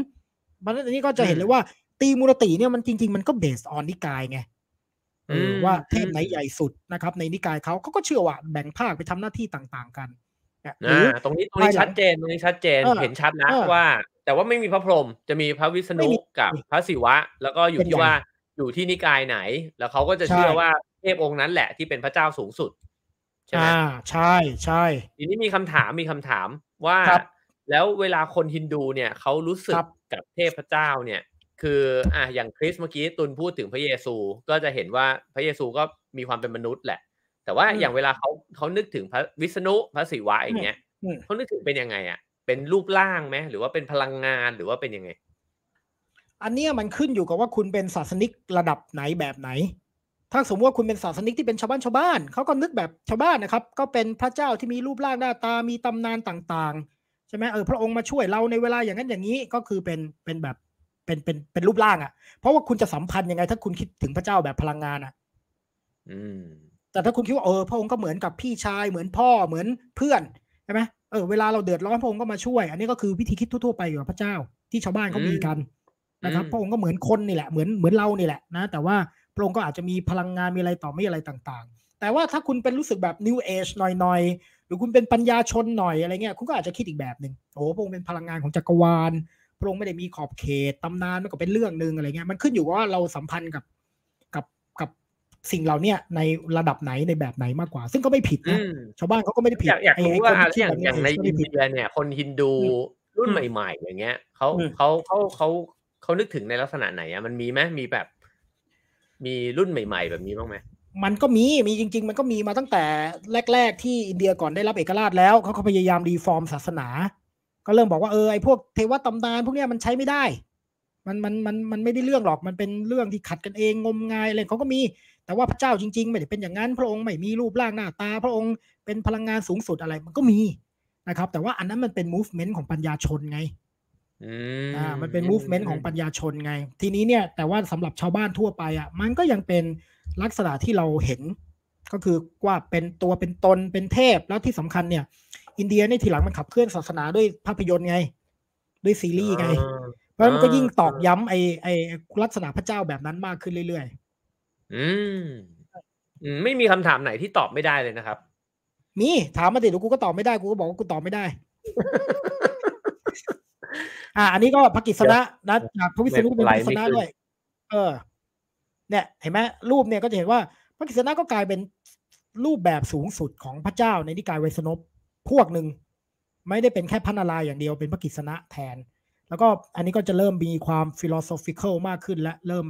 มันอันนี้ก็จะเห็นเลยว่า ตีมูรติเนี่ยมันจริง ๆ มันก็เบสออนนิกายไงเออว่าเทพไหนใหญ่สุดนะครับ ในนิกายเขาเขาก็เชื่อว่าแบ่งภาคไปทำหน้าที่ต่างๆกันนะหรืออ่าตรงนี้ตรงนี้ภายหลังชัดเจนตรงนี้ชัดเจนเออเห็นชัดนะเออว่า แต่ว่าไม่มีพระพรหมจะมีพระวิษไม่ณุมีกับพระศิวะ แล้วก็อยู่เป็นที่ใหญ่ว่าอยู่ที่นิกายไหน แล้วเขาก็จะใช่เชื่อว่าเทพองค์นั้นแหละที่เป็นพระเจ้าสูงสุดใช่ไหมอ่าใช่ใช่ทีนี้มีคำถามมีคำถามว่าครับ แล้วเวลาคนฮินดูเนี่ยเขารู้สึกครับกับเทพเจ้าเนี่ย คืออะอย่างคริสเมื่อกี้ตุนพูดถึงพระเยซูก็จะเห็นว่าพระเยซูก็มีความเป็นมนุษย์แหละ แต่ว่าอืมอย่างเวลาเขาเขานึกถึงพระวิษณุพระศิวะอย่างเงี้ยอืมเขานึกถึงเป็นยังไงอะเป็นรูปร่างไหมหรือว่าเป็นพลังงานหรือว่าเป็นยังไง อันเนี้ยมันขึ้นอยู่กับว่าคุณเป็นศาสนิกระดับไหนแบบไหน ถ้าสมมติว่าคุณเป็นศาสนิกที่เป็นชาวบ้านชาวบ้านเขาก็นึกแบบชาวบ้านนะครับ ก็เป็นพระเจ้าที่มีรูปร่างหน้าตามีตำนานต่างๆ ใช่ไหมเออพระองค์มาช่วยเราในเวลาอย่างนั้นอย่างนี้ก็คือเป็นเป็นแบบเป็นเป็นเป็นรูปร่างอะ่ะ เพราะว่าคุณจะสัมพันธ์ยังไง ถ้าคุณคิดถึงพระเจ้าแบบพลังงานอะอืมแต่ถ้าคุณคิดว่าเออพระองค์ก็เหมือนกับพี่ชายเหมือนพ่อเหมือนเพื่อนใช่ไหมเออเวลาเราเดือดร้อนพระองค์ก็มาช่วย อันนี้ก็คือวิธีคิดทั่วๆไปอยู่กับพระเจ้า ที่ชาวบ้านเขามีกันนะครับอืมพระองค์ก็เหมือนคนนี่แหละเหมือนเหมือนเรานี่แหละนะ แต่ว่าพระองค์ก็อาจจะมีพลังงานมีอะไรต่อไม่อะไรต่างๆ แต่ว่าถ้าคุณเป็นรู้สึกแบบ New Age หน่อยๆ หรือคุณเป็นปัญญาชนหน่อยอะไรเงี้ยคุณก็อาจจะคิดอีกแบบหนึ่งโอ้พระองค์เป็นพลังงานของจักรวาลพระองค์ไม่ได้มีขอบเขตตำนานมันก็เป็นเรื่องหนึ่งอะไรเงี้ยมันขึ้นอยู่ว่าเราสัมพันธ์กับกับกับสิ่งเหล่าเนี้ยในระดับไหนในแบบไหนมากกว่า ซึ่งก็ไม่ผิดอืนะมชาวบ้านเขาก็ไม่ได้ผิอดยากอยากไอ้รู้ไอ้ว่าคนที่อคิดย่างแบบอนี้ย่างในก็อิไม่นผิดเดียเนี่ยคนฮินดูรุ่นอืมใหม่ ๆ อย่างเงี้ยเขาอืมเขาเขาเขาเขานึกถึงในลักษณะไหนอะมันมีไหมมีแบบ มีรุ่นใหม่ ๆ แบบนี้บ้างไหม มันก็มีมีจริง ๆ มันก็มีมาตั้งแต่แรก ๆ ที่อินเดียก่อนได้รับเอกราชแล้วเขาก็พยายามรีฟอร์มศาสนา ก็เริ่มบอกว่าเออไอพวกเทวตำนานพวกเนี้ยมันใช้ไม่ได้ มันมันมันมันไม่ได้เรื่องหรอกมันเป็นเรื่องที่ขัดกันเองงมงายอะไรเขาก็มี แต่ว่าพระเจ้าจริง ๆ ไม่ได้เป็นอย่างนั้นพระองค์ไม่มีรูปร่างหน้าตา พระองค์เป็นพลังงานสูงสุดอะไรมันก็มีนะครับ แต่ว่าอันนั้นมันเป็น movement ของปัญญาชนไง อืมอ่ามันเป็น movement ของปัญญาชนไง ทีนี้เนี่ยแต่ว่าสำหรับชาวบ้านทั่วไปอะมันก็ยังเป็นลักษณะที่เราเห็น ก็คือว่าเป็นตัวเป็นตนเป็นเทพแล้วที่สำคัญเนี่ย อินเดียในทีหลังมันขับเคลื่อนศาสนาด้วยภาพยนตร์ไง ด้วยซีรีส์ไงอ่าเพราะฉะนั้นมันก็ยิ่งอ่าตอกย้ำไอ้ไอ้ลักษณะพระเจ้าแบบนั้นมากขึ้นเรื่อยอืมอืมไม่มีคำถามไหนที่ตอบไม่ได้เลยนะครับๆมีถามมาดิเดี๋ยวกูก็ตอบไม่ได้กูก็บอกว่ากูตอบไม่ได้ อ่า อันนี้ก็พระกิษณะนะจากพระวิษณุเป็นพระกิษณะด้วย เออ เนี่ย เห็นไหมรูปเนี่ยก็จะเห็นว่าพระกิษณะก็กลายเป็นรูปแบบสูงสุดของพระเจ้าในนิกายไวยสนพพวกหนึ่งไม่ได้เป็นแค่พระนารายณ์อย่างเดียวเป็นพระกิษณะแทน แล้วก็อันนี้ก็จะเริ่มมีความ philosophical มากขึ้นและเริ่ม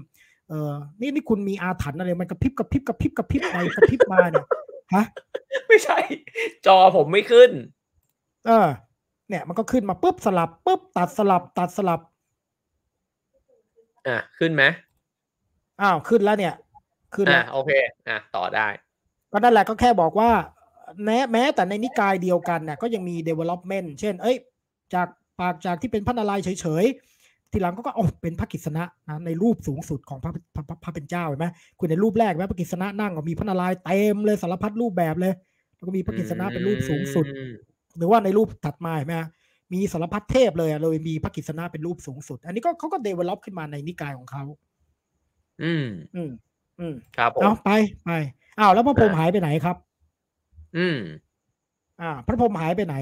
เออนี่นี่คุณมีอาถรรพ์อะไรมันกระพริบกระพริบกระพริบกระพริบไปกระพริบมาเนี่ยฮะไม่ใช่ จอผมไม่ขึ้น เออ เนี่ยมันก็ขึ้นมาปุ๊บสลับปุ๊บตัดสลับตัดสลับ อะขึ้นไหมอ้าวขึ้นแล้วเนี่ย ขึ้นอะแล้วโอเคอะต่อได้ ก็นั่นแหละก็แค่บอกว่า แม้แม้แต่ในนิกายเดียวกันเนี่ยก็ยังมี development เช่น เอ้ย จากปากจากที่เป็นพระนารายณ์เฉยๆ ทีหลังก็ก็โอ้เป็นพระกิษณะนะในรูปสูงสุดของพระพระพระพระเป็นเจ้าเห็นไหมคุณในรูปแรกไหมพระกิษณะนั่งก็มีพระนารายณ์เต็มเลยสารพัดรูปแบบเลย แล้วก็มีพระกิษณะเป็นรูปสูงสุดอืม หรือว่าในรูปถัดมาเห็นไหมฮะมีสารพัดเทพเลยอะเลยมีพระกิษณะเป็นรูปสูงสุด อันนี้ก็เขาก็ develop ขึ้นมาในนิกายของเขาอืม อืม อืม ครับผมเอาไปไปอ้าวแล้วพระพรหมอ่าหายไปไหนครับ อืม อ่า พระพรหมหายไปไหน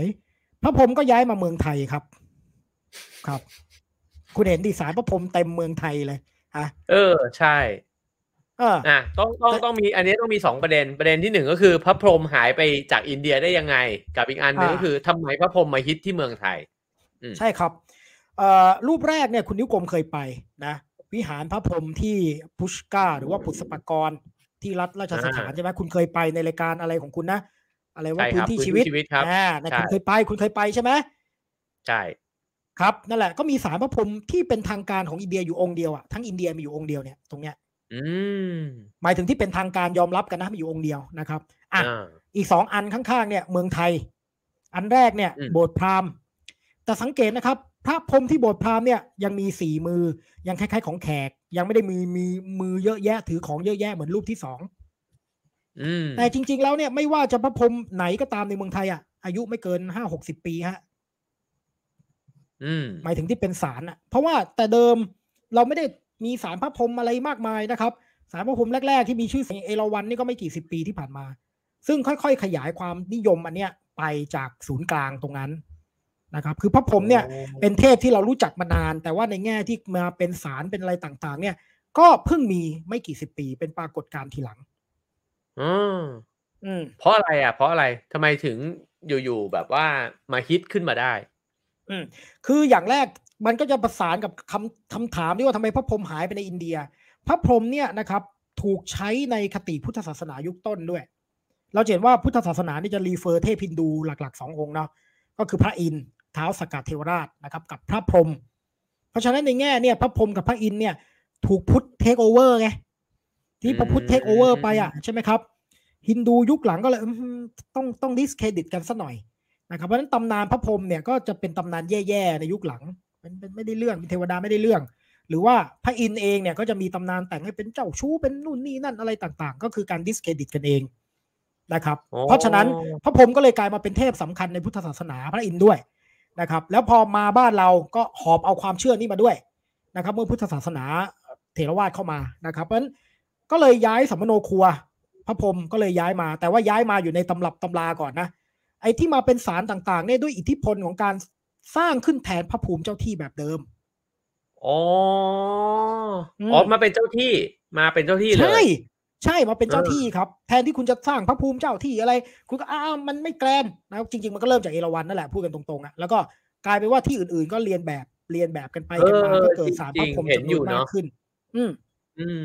พระพรหมก็ย้ายมาเมืองไทยครับ ครับ คุณเห็นดีสารพระพรหมเต็มเมืองไทยเลยฮะเออ ใช่เอออะต้องต้องต้องมีอันนี้ต้องมีสองประเด็นประเด็นที่หนึ่งก็คือ พระพรหมหายไปจากอินเดียได้ยังไง กับอีกอันหนึ่งอ่าก็คือทำไมพระพรหมมาฮิตที่เมืองไทยอืมใช่ครับเอ่อรูปแรกเนี่ยคุณนิ้วกลมเคยไปนะ วิหารพระพรหมที่พุชกาหรือว่าปุษปกรที่รัฐราชสถานอ่าใช่ไหมคุณเคยไปในรายการอะไรของคุณนะ อะไรว่าใช่คพื้รับนที่พื้นที่ชีวิตชีวิตครับอ่าเนี่ยใช่คุณเคยไปคุณเคยไปใช่ไหมใช่ครับนั่นแหละก็มีสารพระพรหมที่เป็นทางการของอินเดียอยู่องค์เดียวอะทั้งอินเดียมีอยู่องค์เดียวเนี่ยตรงเนี้ยอืม หมายถึงที่เป็นทางการยอมรับกันนะมีอยู่องค์เดียวนะครับอะอ่าอีกสองอันข้างๆเนี่ย เมืองไทย อันแรกเนี่ยอืมโบสถ์พราหมณ์แต่สังเกตนะครับ พระพรหมที่โบสถ์พราหมณ์เนี่ยยังมีสี่มือยังคล้ายๆของแขก ยังไม่ได้มีมีมือเยอะแยะถือของเยอะแยะเหมือนรูปที่สองอืมแต่จริง ๆ แล้วเนี่ยไม่ว่าจะพระพรหมไหนก็ตามในเมืองไทยอะอายุไม่เกินห้าหกสิบปีฮะอืมหมายถึงที่เป็นสารอะ เพราะว่าแต่เดิมเราไม่ได้ มีสารพระพรหมอะไรมากมายนะครับ สารพระพรหมแรก ๆ ที่มีชื่อเสียงเอราวันนี่ก็ไม่กี่สิบปีที่ผ่านมา ซึ่งค่อยๆ ขยายความนิยมอันเนี้ยไปจากศูนย์กลางตรงนั้นนะครับ คือพระพรหมเนี่ยเป็นเทพที่เรารู้จักมานาน แต่ว่าในแง่ที่มาเป็นสารเป็นอะไรต่างๆ เนี่ย ก็เพิ่งมีไม่กี่สิบปีเป็นปรากฏการณ์ทีหลัง อืมอืมเพราะอะไรอะ เพราะอะไรทำไมถึงอยู่ๆแบบว่ามาฮิตขึ้นมาได้ อืมคืออย่างแรก มันก็จะประสานกับคำคำถามที่ว่าทำไมพระพรหมหายไปในอินเดีย พระพรหมเนี่ยนะครับถูกใช้ในคติพุทธศาสนายุคต้นด้วย เราเห็นว่าพุทธศาสนานี่จะ refer เทพฮินดูหลักๆสององค์เนาะก็คือพระอินทร์ท้าวสักกะเทวราชนะครับกับพระพรหมเพราะฉะนั้นในแง่เนี่ยพระพรหมกับพระอินทร์เนี่ยถูกพุทธ take over ไงที่พระพุทธ take over ไปอะใช่ไหมครับฮินดูยุคหลังก็เลยต้องต้อง discredit กันสักหน่อยนะครับเพราะฉะนั้นตำนานพระพรหมเนี่ยก็จะเป็นตำนานแย่ๆในยุคหลัง เป็นเป็นไม่ได้เรื่องเป็นเทวดาไม่ได้เรื่อง หรือว่าพระอินทร์เองเนี่ยก็จะมีตำนานแต่งให้เป็นเจ้าชู้เป็นนู่นนี่นั่นอะไรต่างๆ ก็คือการ discredit กันเองนะครับโอ้เพราะฉะนั้นพระพรหมก็เลยกลายมาเป็นเทพสำคัญในพุทธศาสนาพระอินทร์ด้วยนะครับ แล้วพอมาบ้านเราก็หอบเอาความเชื่อนี้มาด้วยนะครับ เมื่อพุทธศาสนาเถรวาทเข้ามานะครับเพราะฉะนั้นก็เลยย้ายสัมมโนครัว พระพรหมก็เลยย้ายมา แต่ว่าย้ายมาอยู่ในตำรับตำราก่อนนะไอ้ที่มาเป็นสารต่างๆเนี่ยด้วยอิทธิพลของการ สร้างขึ้นแทนพระภูมิเจ้าที่แบบเดิมอ๋ออืมอ๋อมาเป็นเจ้าที่ มาเป็นเจ้าที่เลใช่ยใช่มาเป็นเจ้าเออที่ครับ แทนที่คุณจะสร้างพระภูมิเจ้าที่อะไร คุณก็อ้าวมันไม่แกลนนะครับจริง ๆ มันก็เริ่มจากเอราวัณนั่นแหละพูดกันตรงๆอะแล้วก็กลายเป็นว่าที่อื่นๆ ก็เรียนแบบเรียนแบบกันไปกันมาเออก็เกิดสารพระพรหมจริงๆเห็นจำนอยู่วนเนมาอะกขึ้น อืม อืม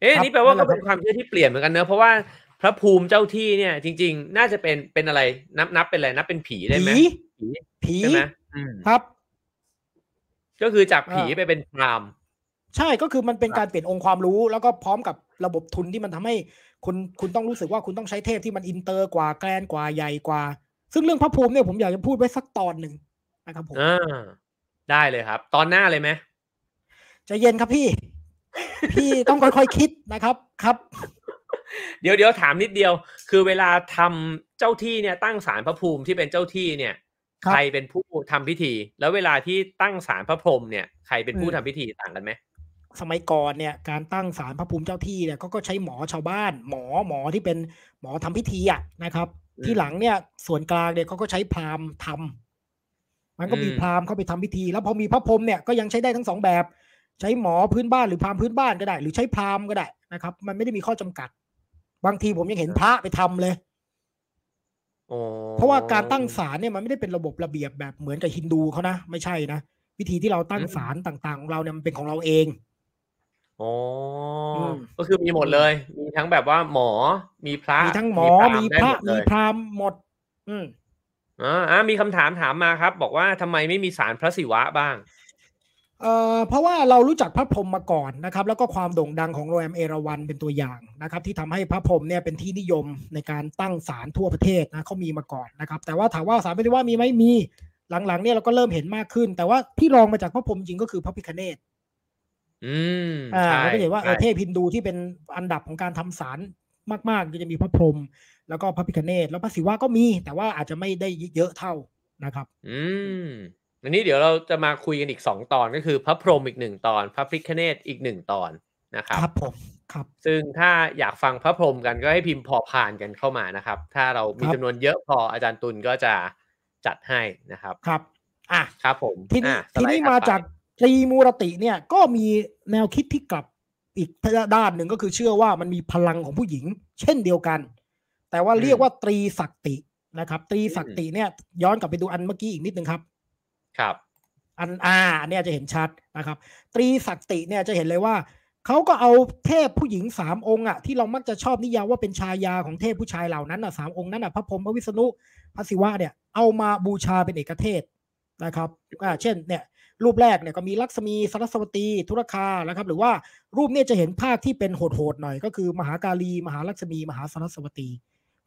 เอ๊ะครับนี่แปลว่านั่นแหก็ละเป็นความเชื่อที่เปลี่ยนเหมือนกันเนอะเพราะว่าพระภูมิเจ้าที่เนี่ย จริง ๆ น่าจะเป็นเป็นอะไร นับนับเป็นอะไรนับเป็นผีได้ไหมผีผีผีใช่ไหมอืม ครับ ก็คือจากผีอ่าไปเป็นพราหมณ์ใช่ก็คือมันเป็นครับการเปลี่ยนองค์ความรู้ แล้วก็พร้อมกับระบบทุนที่มันทำให้คุณคุณต้องรู้สึกว่าคุณต้องใช้เทพที่มันอินเตอร์กว่า grand กว่าใหญ่กว่า ซึ่งเรื่องพระภูมิเนี่ยผมอยากจะพูดไว้สักตอนหนึ่งนะครับผมอ่าได้เลยครับ ตอนหน้าเลยไหมใจเย็นครับพี่ พี่ต้องค่อยๆคิดนะครับครับ เดี๋ยวเดี๋ยวถามนิดเดียว คือเวลาทำเจ้าที่เนี่ยตั้งศาลพระภูมิที่เป็นเจ้าที่เนี่ยครับ ใครเป็นผู้ทำพิธี แล้วเวลาที่ตั้งศาลพระพรหมเนี่ยใครเป็นผู้อืมทำพิธีต่างกันไหมสมัยก่อนเนี่ยการตั้งศาลพระภูมิเจ้าที่เนี่ยเขาก็ใช้หมอชาวบ้าน หมอหมอที่เป็นหมอทำพิธีอะนะครับ ที่หลังเนี่ยส่วนกลางเนี่ยเขาก็ใช้พราหมณ์ทำมันก็มีพราหมณ์เข้าไปทำพิธี แล้วพอมีพระพรหมเนี่ยก็ยังใช้ได้ทั้งสองแบบ ใช้หมอพื้นบ้านหรือพราหมณ์พื้นบ้านก็ได้ หรือใช้พราหมณ์ก็ได้นะครับ มันไม่ได้มีข้อจำกัด บางทีผมยังเห็นพระไปทำเลยอ๋อ เพราะว่าการตั้งศาลเนี่ยมันไม่ได้เป็นระบบระเบียบแบบเหมือนกับฮินดูเขานะไม่ใช่นะวิธีที่เราตั้งศาลต่างๆ ของเราเนี่ยมันเป็นของเราเองอ๋ออมก็คือมีหมดเลย มีทั้งแบบว่าหมอมีพระมีทั้งหมอพรามีหณ์ได้พระหมดเลมียพราหมณ์หมด อืมอ่าอ่ามีคำถามถามมาครับ บอกว่าทำไมไม่มีศาลพระศิวะบ้าง เอ่อเพราะว่าเรารู้จักพระพรหมมาก่อนนะครับ แล้วก็ความโด่งดังของโรงแรมเอราวันเป็นตัวอย่างนะครับ ที่ทำให้พระพรหมเนี่ยเป็นที่นิยมในการตั้งศาลทั่วประเทศนะเขามีมาก่อนนะครับ แต่ว่าถามว่าศาลไม่ได้ว่ามีไหมมีหลังๆเนี่ยเราก็เริ่มเห็นมากขึ้น แต่ว่าที่รองมาจากพระพรหมจริงก็คือพระพิคเนตอืมอ่าใช่เราก็เห็นว่าเออใช่เทพฮินดูที่เป็นอันดับของการทำศาลมากๆก็จะมีพระพรหมแล้วก็พระพิคเนตแล้วพระศิวะก็มี แต่ว่าอาจจะไม่ได้เยอะเท่านะครับ อืม อันนี้เดี๋ยวเราจะมาคุยกันอีกสองตอนก็คือพระพรหมอีกหนึ่งตอน พระพิคเนตอีกหนึ่งตอนนะครับครับผมครับ ซึ่งถ้าอยากฟังพระพรหมกันก็ให้พิมพ์พอพานกันเข้ามานะครับ ถ้าเรามีครับจำนวนเยอะพออาจารย์ตุลก็จะจัดให้นะครับครับอะครับผมทีนี้อะสทีไลนี้ด์ถัดมาไปจากตรีมูรติเนี่ยก็มีแนวคิดที่กลับอีกด้านหนึ่งก็คือเชื่อว่ามันมีพลังของผู้หญิง เช่นเดียวกัน แต่ว่าเรียกว่าตรีศักตินะครับ ตรีศักติเนี่ยย้อนกลับไปดูอันเมื่อกี้อีกนิดนึงครับ ครับอันอ่าเนี้ยจะเห็นชัดนะครับ ตรีศักติเนี่ยจะเห็นเลยว่าเขาก็เอาเทพผู้หญิงสามองค์อะที่เรามักจะชอบนิยามว่าเป็นชายาของเทพผู้ชายเหล่านั้นอะสามองค์นั้นอะพระพรหมพระวิษณุพระศิวะเนี่ยเอามาบูชาเป็นเอกเทศนะครับอ่าเช่นเนี่ยรูปแรกเนี่ยก็มีลักษมีสรสวตีธุรคานะครับ หรือว่ารูปเนี่ยจะเห็นภาคที่เป็นโหดๆหน่อย ก็คือมหากาลี มหาลักษมี มหาสรสวตี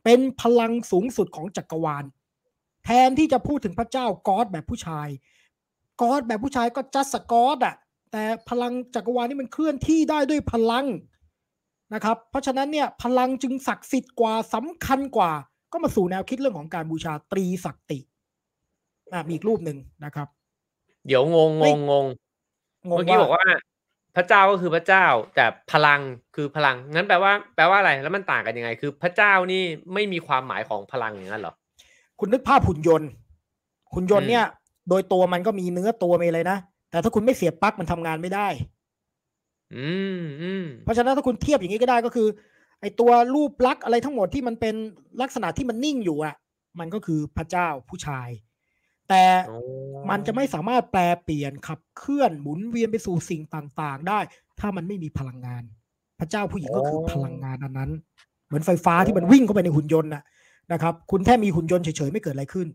เป็นพลังสูงสุดของจักรวาล แทนที่จะพูดถึงพระเจ้ากอดแบบผู้ชายกอดแบบผู้ชายก็จัสกอดอะแต่พลังจักรวาลนี่มันเคลื่อนที่ได้ด้วยพลังนะครับ เพราะฉะนั้นเนี่ยพลังจึงศักดิ์สิทธิ์กว่าสำคัญกว่า ก็มาสู่แนวคิดเรื่องของการบูชาตรีศักติอะมีอีกรูปหนึ่งนะครับ เดี๋ยวงงเฮ้งยงงงงเมื่อกี้บอกว่า พระเจ้าก็คือพระเจ้า แต่พลังคือพลังงั้นแปลว่า แปลว่าอะไรแล้วมันต่างกันยังไง คือ พระเจ้านี่ไม่มีความหมายของพลังอย่างนั้นเหรอ คุณนึกภาพหุ่นยนต์ หุ่นยนต์เนี่ย โดยตัวมันก็มีเนื้อตัวมีอะไรนะ แต่ถ้าคุณไม่เสียบปลั๊กมันทำงานไม่ได้ อืมอืมเพราะฉะนั้นถ้าคุณเทียบอย่างนี้ก็ได้ก็คือ ไอตัวรูปลักษณ์อะไรทั้งหมดที่มันเป็นลักษณะที่มันนิ่งอยู่อะ มันก็คือพระเจ้าผู้ชาย แต่โอ้มันจะไม่สามารถแปลเปลี่ยนขับเคลื่อนหมุนเวียนไปสู่สิ่งต่างๆ ได้ ถ้ามันไม่มีพลังงาน พระเจ้าผู้หญิงก็คือพลังงานอันนั้น เหมือนไฟฟ้าที่มันวิ่งเข้าไปในหุ่นยนต์น่ะ นะครับ คุณแค่มีหุ่นยนต์เฉยๆไม่เกิดอะไรขึ้น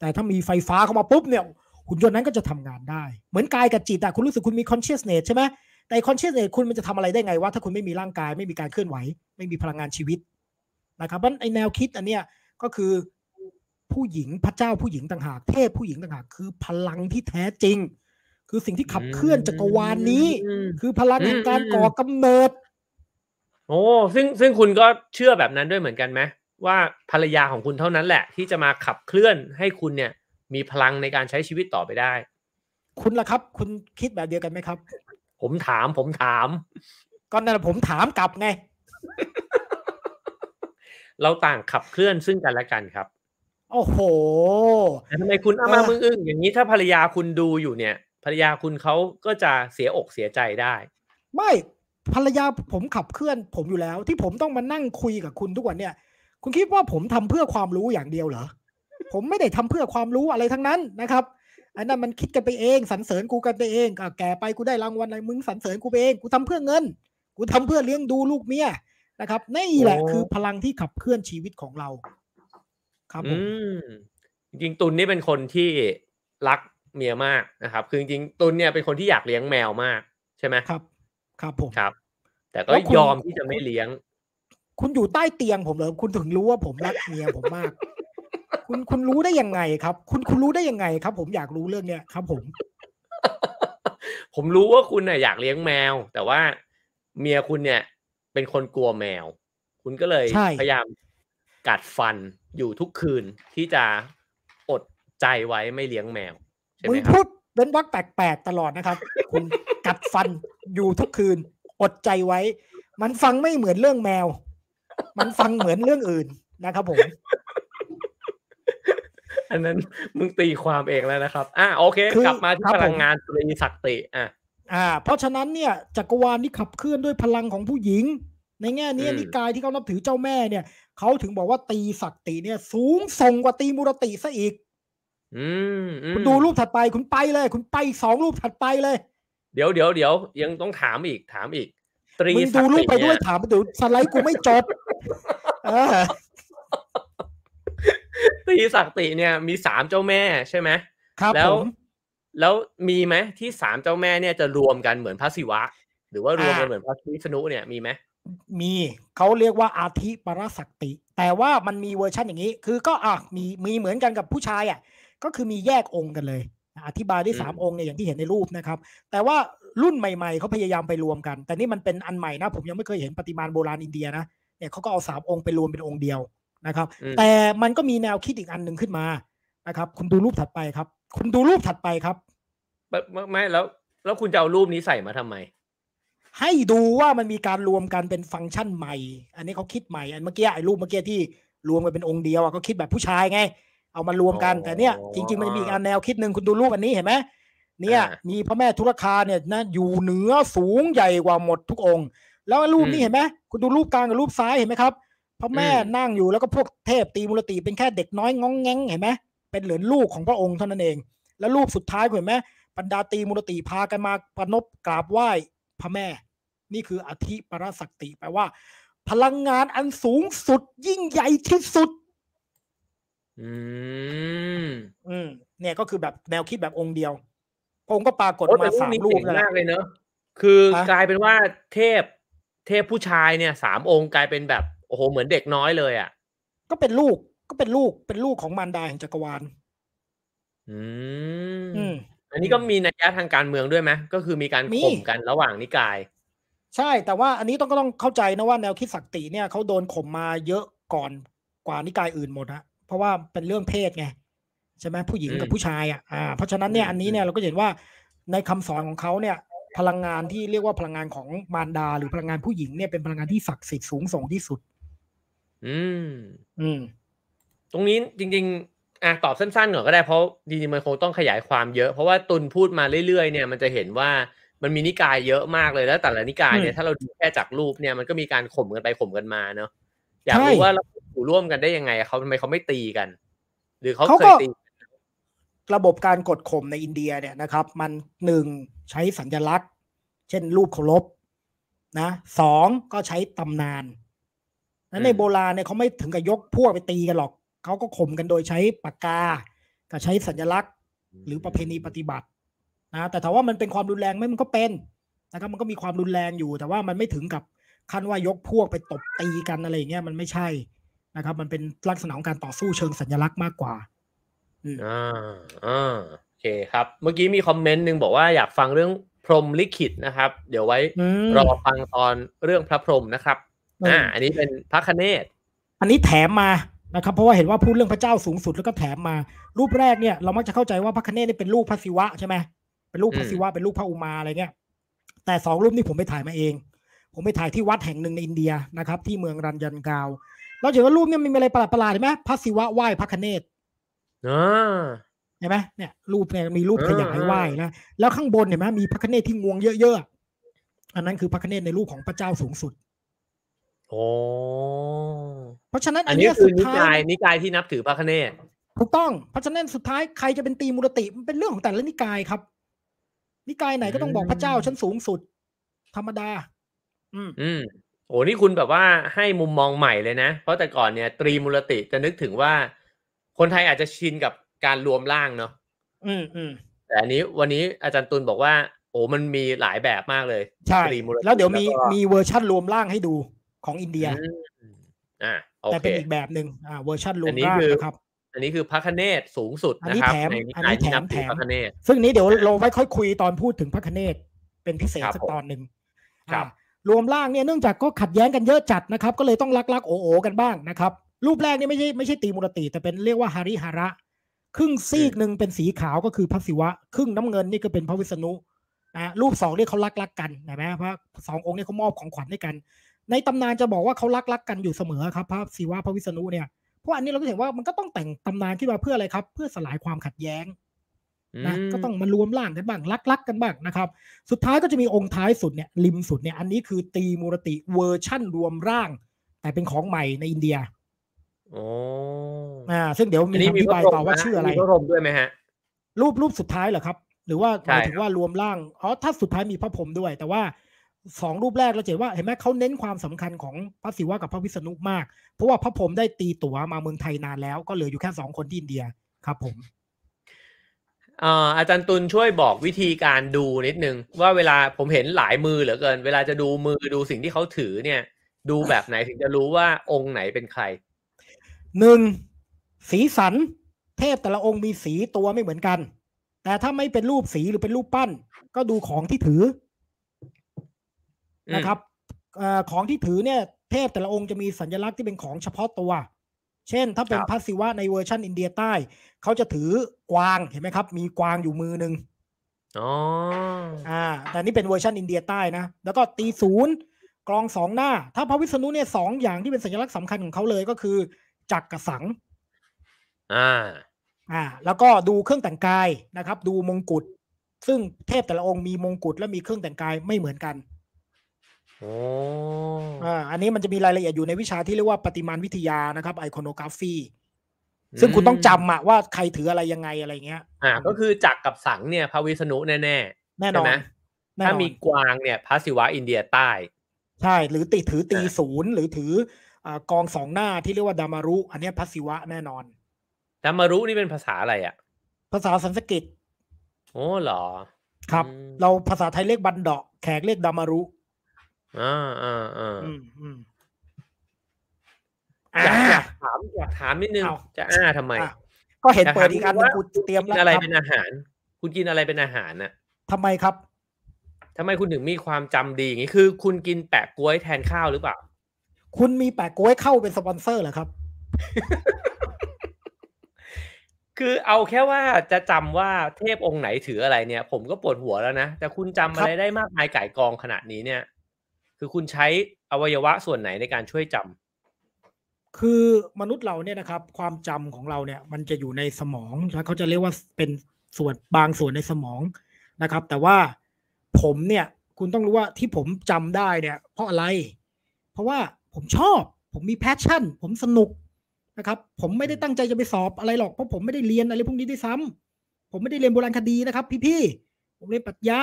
แต่ถ้ามีไฟฟ้าเข้ามาปุ๊บเนี่ยหุ่นยนต์นั้นก็จะทำงานได้ เหมือนกายกับจิตอะคุณรู้สึกคุณมี consciousness ใช่ไหมแต่ consciousness คุณมันจะทำอะไรได้ไงวะถ้าคุณไม่มีร่างกายไม่มีการเคลื่อนไหว ไม่มีพลังงานชีวิตนะครับเพราะฉะนั้นไอแนวคิดอันเนี้ยก็คือผู้หญิงพระเจ้าผู้หญิงต่างหาก เทพผู้หญิงต่างหาก คือพลังที่แท้จริง คือสิ่งที่ขับเคลื่อนจักรวาลนี้อืมคือพลังแห่งการก่อกำเนิด โอ้ซึ่งซึ่งคุณก็เชื่อแบบนั้นด้วยเหมือนกันไหม ว่าภรรยาของคุณเท่านั้นแหละ ที่จะมาขับเคลื่อนให้คุณเนี่ย มีพลังในการใช้ชีวิตต่อไปได้ คุณล่ะครับ คุณคิดแบบเดียวกันไหมครับ ผมถามผมถาม ก็นั่นแหละผมถามกลับไง เราต่างขับเคลื่อนซึ่งกันและกันครับ โอ้โหแต่ทำไมคุณเอามาเออมึงอึ้งอย่างนี้ถ้าภรรยาคุณดูอยู่เนี่ย ภรรยาคุณเขาก็จะเสียอกเสียใจได้ ไม่ภรรยาผมขับเคลื่อนผมอยู่แล้ว ที่ผมต้องมานั่งคุยกับคุณทุกวันเนี่ย คุณคิดว่าผมทำเพื่อความรู้อย่างเดียวเหรอ ผมไม่ได้ทำเพื่อความรู้อะไรทั้งนั้นนะครับอันนั้นมันคิดกันไปเองสรรเสริญกูกันไปเองก็แก่ไปกูได้รางวัลอะไรมึงสรรเสริญกูไปเองกูทำเพื่อเงิน กูทำเพื่อเลี้ยงดูลูกเมียนะครับนี่แหละโอ้คือพลังที่ขับเคลื่อนชีวิตของเรา ครับผอืมมจริงๆตุลนี่เป็นคนที่รักเมียมากนะครับ คือจริงๆตุลเนี่ยเป็นคนที่อยากเลี้ยงแมวมาก ใช่ไหมครับ ครับผมครับ แต่ก็แล้วคุณยอมที่จะไม่เลี้ยง คุณอยู่ใต้เตียงผมเหรอคุณถึงรู้ว่าผมรักเมียผมมาก คุณคุณรู้ได้ยังไงครับ คุณคุณรู้ได้ยังไงครับ ผมอยากรู้เรื่องเนี้ยครับ ผม ผมรู้ว่าคุณน่ะอยากเลี้ยงแมว แต่ว่าเมียคุณเนี่ย เป็นคนกลัวแมว คุณก็เลยใช่พยายามกัดฟันอยู่ทุกคืนที่จะอดใจไว้ไม่เลี้ยงแมวใช่ไหมึมงครับพูดเป็นวักแปลกๆตลอดนะครับ คุณกัดฟันอยู่ทุกคืน อดใจไว้ มันฟังไม่เหมือนเรื่องแมว มันฟังเหมือนเรื่องอื่นนะครับผม อันนั้นมึงตีความเองแล้วนะครับ อะโอเคคือกลับมาที่ครับพลังผมงานตรีศักติอะอ่า เพราะฉะนั้นเนี่ยจักรวาลที่ขับเคลื่อนด้วยพลังของผู้หญิง ในแง่นี้อืมนิกายที่เขานับถือเจ้าแม่เนี่ยเขาถึงบอกว่าตีศักติเนี่ย สูงส่งกว่าตีมุรติซะอีกอืมอืมคุณดูรูปถัดไปคุณไปเลย คุณไปอีกสองรูปถัดไปเลย เดี๋ยวเดี๋ยวเดี๋ยวยังต้องถามอีกถามอีก ตรีมึงศัดูกรูติปไปด้วยเนี่ยถามดูสไลด์กูไม่จบเออตรีศักติเนี่ยมีสามเจ้าแม่ใช่ไหมครับแล้วผมแล้วมีไหมที่สามเจ้าแม่เนี่ยจะรวมกันเหมือนพระศิวะ หรือว่ารวมกันอ่าเหมือนพระวิษณุเนี่ยมีไหมมีเขาเรียกว่าอาทิปรศักติ แต่ว่ามันมีเวอร์ชันอย่างนี้ คือก็อะมีมีเหมือนกันกับผู้ชายอะ ก็คือมีแยกองค์กันเลย อธิบายได้สามองค์เนี่ยอย่างที่เห็นในรูปนะครับ แต่ว่ารุ่นใหม่ๆเขาพยายามไปรวมกัน แต่นี่มันเป็นอันใหม่นะ ผมยังไม่เคยเห็นปฏิมานโบราณอินเดียนะเนี่ยเขาก็เอาสามองค์ไปรวมเป็นองค์เดียวนะครับอืมแต่มันก็มีแนวคิดอีกอันหนึ่งขึ้นมานะครับ คุณดูรูปถัดไปครับ คุณดูรูปถัดไปครับไม่ไม่ไม่แล้ว แล้วคุณจะเอารูปนี้ใส่มาทำไม ให้ดูว่ามันมีการรวมกันเป็นฟังก์ชันใหม่ อันนี้เขาคิดใหม่อันเมื่อกี้ไอ้รูปเมื่อกี้ที่รวมกันเป็นองค์เดียวอะก็คิดแบบผู้ชายไง เอามารวมกันอ๋อแต่เนี่ยจริง ๆ มันจะมีอีกอันแนวคิดหนึ่งคุณดูรูปอันนี้เห็นไหมเนี่ยอ่ามีพระแม่ธุรคาเนี่ยนะอยู่เหนือสูงใหญ่กว่าหมดทุกองค์ แล้วรูปนี้อืมเห็นไหมคุณดูรูปกลางกับรูปซ้ายเห็นไหมครับพระแม่อืมนั่งอยู่แล้วก็พวกเทพตีมุรติเป็นแค่เด็กน้อยงองแงงเห็นไหมเป็นเหลือนลูกของพระองค์เท่านั้นเอง แล้วรูปสุดท้ายคุณเห็นไหมบรรดาตีมุรติพากันมาประนบกราบไหว้พระแม่ นี่คืออธิปรศักติแปลว่า พลังงานอันสูงสุดยิ่งใหญ่ที่สุด อืมอืมเนี่ยก็คือแบบแนวคิดแบบองค์เดียว พระองค์ก็ปรากฏโอ้มาแต่รูปสามนี้รูปเจ๋งแล้วมากเลยเนอะคือฮะกลายเป็นว่าเทพเทพผู้ชายเนี่ยสามองค์กลายเป็นแบบโอ้โหเหมือนเด็กน้อยเลยอะ ก็เป็นลูกก็เป็นลูกเป็นลูกของมารดาแห่งจักรวาล อืมอืมอันนี้ก็มีนัยยะทางการเมืองด้วยไหมก็คือมีการมีข่มกันระหว่างนิกาย ใช่แต่ว่าอันนี้ต้องก็ต้องเข้าใจนะว่าแนวคิดศักติเนี่ยเขาโดนข่มมาเยอะก่อนกว่านิกายอื่นหมดฮะเพ ราะว่าเป็นเรื่องเพศไงใช่ไหมผู้หญิงกับอืมผู้ชายอะอ่าเพราะฉะนั้นเนี่ยอืมอันนี้เนี่ยเราก็เห็นว่าในคำสอนของเขาเนี่ยพลังงานที่เรียกว่าพลังงานของมารดา หรือพลังงานผู้หญิงเนี่ยเป็นพลังงานที่ศักดิ์สิทธิ์สูงส่งที่สุด อืม อืม ตรงนี้จริง ๆอะตอบสั้นๆก่อนก็ได้เพราะจริงๆมันคงต้องขยายความเยอะ เพราะว่าตุนพูดมาเรื่อยๆเนี่ยมันจะเห็นว่ามันมีนิกายเยอะมากเลยแล้วแต่ละนิกายเนี่ยอืมถ้าเราดูแค่จากรูปเนี่ยมันก็มีการข่มกันไปข่มกันมาเนาะ อยากใช่รู้ว่าเราอยู่ร่วมกันได้ยังไงเขาทำไมเขาไม่ตีกัน หรือเขาเขาเคก็ยตีระบบการกดข่มในอินเดียเนี่ยนะครับ มันหนึ่งใช้สัญลักษณ์ เช่นรูปเคารพนะสองก็ใช้ตำนานนั้นในโบราณเนี่ยเขาไม่ถึงกับยกพวกไปตีกันหรอกเขาก็ข่มกันโดยใช้ปากกากับใช้สัญลักษณ์ หรือประเพณีปฏิบัตินะแต่ถามว่ามันเป็นความรุนแรงไหมมันก็เป็นนะครับมันก็มีความรุนแรงอยู่ แต่ว่ามันไม่ถึงกับ ขั้นว่ายกพวกไปตบตีกันอะไรอย่างเงี้ยมันไม่ใช่นะครับ มันเป็นลักษณะของการต่อสู้เชิงสัญลักษณ์มากกว่าอืมอ่าอ่าโอเคครับ เมื่อกี้มีคอมเมนต์หนึ่งบอกว่าอยากฟังเรื่องพรหมลิขิตนะครับ เดี๋ยวไว้อืมรอฟังตอนเรื่องพระพรหมนะครับอืมอ่าอันนี้เป็นพระคเนศอันนี้แถมมานะครับ เพราะว่าเห็นว่าพูดเรื่องพระเจ้าสูงสุดแล้วก็แถมมา รูปแรกเนี่ยเรามักจะเข้าใจว่าพระคเนศนี่เป็นลูกพระศิวะใช่ไหมเป็นลูกพระศิวะเป็นลูกพระอุมาอะไรเงี้ยแต่สองรูปนี้ผมไปถ่ายมาเอง ผมไปถ่ายที่วัดแห่งหนึ่งในอินเดียนะครับ ที่เมืองรันยันกาวเราเห็นว่ารูปเนี่ยมีอะไรประหลาดๆเห็นไหมพระศิวะไหว้พระคเนศอ่าเห็นไหมเนี่ยรูปเนี่ยมีรูปเออขยายไหว้นะแล้วข้างบนเห็นไหมมีพระคเนศที่งวงเยอะๆอันนั้นคือพระคเนศในรูปของพระเจ้าสูงสุดโอ้เพราะฉะนั้นอัอันนนี้เนี้ยคือสุดนิท้ากายยนิกายที่นับถือพระคเนศถูกต้องเพราะฉะนั้นสุดท้ายใครจะเป็นตีมูรติมันเป็นเรื่องของแต่ละนิกายครับ นิกายไหนก็ต้องบอกพระเจ้าชั้นสูงสุด ธรรมดา อืมอืมโอ้นี่คุณแบบว่าให้มุมมองใหม่เลยนะ เพราะแต่ก่อนเนี่ย ตรีมูลติจะนึกถึงว่า คนไทยอาจจะชินกับการรวมร่างเนาะอืมอืมแต่อันนี้วันนี้อาจารย์ตุลบอกว่า โอ้มันมีหลายแบบมากเลยใช่ตรีมูลติแล้วเดี๋ยวมีก็มีเวอร์ชั่นรวมร่างให้ดูของอินเดียอืมอ่าโอแต่เคเป็นอีกแบบหนึ่งอ่าเวอร์ชันรวอัมนนี้ร่างคือนะครับอันนี้คือพระคเนศสูงสุดอันนะนี้ครับแถมในนิอันกานี้ยที่นับแถถือมพระคเนศซึ่งนี้เดี๋ยวเราไว้ค่อยคุยตอนพูดถึงพระคเนศเป็นพิเศษครับสักผมตอนหนึ่งครับอ่า รวมร่างเนี่ยเนื่องจากก็ขัดแย้งกันเยอะจัดนะครับ ก็เลยต้องลักลักๆโอโอกันบ้างนะครับ รูปแรกนี่ไม่ใช่ไม่ใช่ตีมูรติแต่เป็นเรียกว่าฮาริฮาระ ครึ่งซีกหนึ่งเป็นสีขาวก็คือพระศิวะ ครึ่งน้ำเงินนี่ก็เป็นพระวิษณุนะรูปสองนี่เขาลักลักกันเห็นไหมพราะสององค์นี่เขามอบของขวัญให้กัน ในตำนานจะบอกว่าเขาลักลักกันอยู่เสมอครับพระศิวะพระวิษณุเนี่ยเพราะอันนี้เราก็เห็นว่ามันก็ต้องแต่งตำนานขึ้นมาเพื่ออะไรครับ เพื่อสลายความขัดแย้ง นะมก็ต้องมารวมร่างกันบ้างลักลักๆกันบ้างนะครับ สุดท้ายก็จะมีองค์ท้ายสุดเนี่ยริมสุดเนี่ยอันนี้คือตีมูรติเวอร์ชั่นรวมร่าง แต่เป็นของใหม่ในอินเดียโอ้อ่าซึ่งเดี๋ยวอัมีนนี้คำอมีธิพระบายพรต่อหมว่านะชื่ออะไรมีพระพรหมด้วยไหมฮะ รูปรูปสุดท้ายเหรอครับ หรือว่าหใช่มายถึงว่ารวมร่างอ๋อถ้าสุดท้ายมีพระพรหมด้วย แต่ว่าสองรูปแรกเราจะเห็นว่าเห็นไหมเขาเน้นความสำคัญของพระศิวะกับพระวิษณุมาก เพราะว่าพระพรหมได้ตีตั๋วมาเมืองไทยนานแล้ว ก็เหลืออยู่แค่สองคนที่อินเดียครับ ผมเอ่ออาจารย์ตุลช่วยบอกวิธีการดูนิดนึง ว่าเวลาผมเห็นหลายมือเหลือเกิน เวลาจะดูมือดูสิ่งที่เขาถือเนี่ย ดูแบบไหนถึงจะรู้ว่าองค์ไหนเป็นใครหนึ่งสีสัน เทพแต่ละองค์มีสีตัวไม่เหมือนกัน แต่ถ้าไม่เป็นรูปสีหรือเป็นรูปปั้น ก็ดูของที่ถืออืมนะครับเออของที่ถือเนี่ย เทพแต่ละองค์จะมีสัญลักษณ์ที่เป็นของเฉพาะตัว เช่น ถ้าเป็นพระศิวะในเวอร์ชันอินเดียใต้ เขาจะถือกวางเห็นไหมครับ มีกวางอยู่มือหนึ่งอ๋ออ่า แต่นี่เป็นเวอร์ชันอินเดียใต้นะ แล้วก็ตรีศูลกลองสองหน้า ถ้าพระวิษณุเนี่ยสองอย่างที่เป็นสัญลักษณ์สำคัญของเขาเลยก็คือ จักรกับสังข์ อ่า อ่า แล้วก็ดูเครื่องแต่งกายนะครับ ดูมงกุฎซึ่งเทพแต่ละองค์มีมงกุฎและมีเครื่องแต่งกายไม่เหมือนกันโอ้อ่าอันนี้มันจะมีรายละเอียดอยู่ในวิชาที่เรียกว่าประติมานวิทยานะครับ iconography ซึ่งคุณต้องจำอะว่าใครถืออะไรยังไงอะไรเงี้ย อ่า ก็คือจักรกับสังเนี่ยพระวิษณุแน่ๆแน่นใช่อนไหมแน่นอนถ้ามีกวางเนี่ยพระศิวะอินเดียใต้ ใช่ หรือติถือตีศูนย์หรือถืออากองสองหน้าที่เรียกว่าดามารุ อันเนี้ยพระศิวะแน่นอนแต่มารุนี่เป็นภาษาอะไรอะ ภาษาสันสกฤตโอ้เหรอ ครับอืมเราภาษาไทยเรียกบันเดาะแขกเรียกดามารุ อ่าอ่าอ่าอืมอืมอยากอยาอ่ากถามอยากถามนิดนึงเอาจะอ้าทำไมอะก็เห็นเปิดอีกอันหนึงว่ากูเตรียมกิแล้วนอะไรครับเป็นอาหาร คุณกินอะไรเป็นอาหารน่ะทำไมครับทำไมคุณถึงมีความจำดีอย่างนี้คือ คุณกินแปะกล้วยแทนข้าวหรือเปล่า คุณมีแปะกล้วยเข้าเป็นสปอนเซอร์เหรอครับ คือเอาแค่ว่าจะจำว่าเทพองค์ไหนถืออะไรเนี่ย ผมก็ปวดหัวแล้วนะแต่คุณจำอะไรได้มากมายไก่ายกองขนาดนี้เนี่ย คือคุณใช้อวัยวะส่วนไหนในการช่วยจคือมนุษย์เราเนี่ยนะครับ ความจำของเราเนี่ย มันจะอยู่ในสมองแล้วเขาจะเรียกว่าเป็นส่วนบางส่วนในสมองนะครับ แต่ว่าผมเนี่ย คุณต้องรู้ว่าที่ผมจำได้เนี่ย เพราะอะไร เพราะว่าผมชอบ ผมมี passion ผมสนุกนะครับ ผมไม่ได้ตั้งใจจะไปสอบอะไรหรอกเพราะผมไม่ได้เรียนอะไรพวกนี้ด้วยซ้ำผมไม่ได้เรียนโบราณคดีนะครับ พี่ๆผมเรียนปรัชญา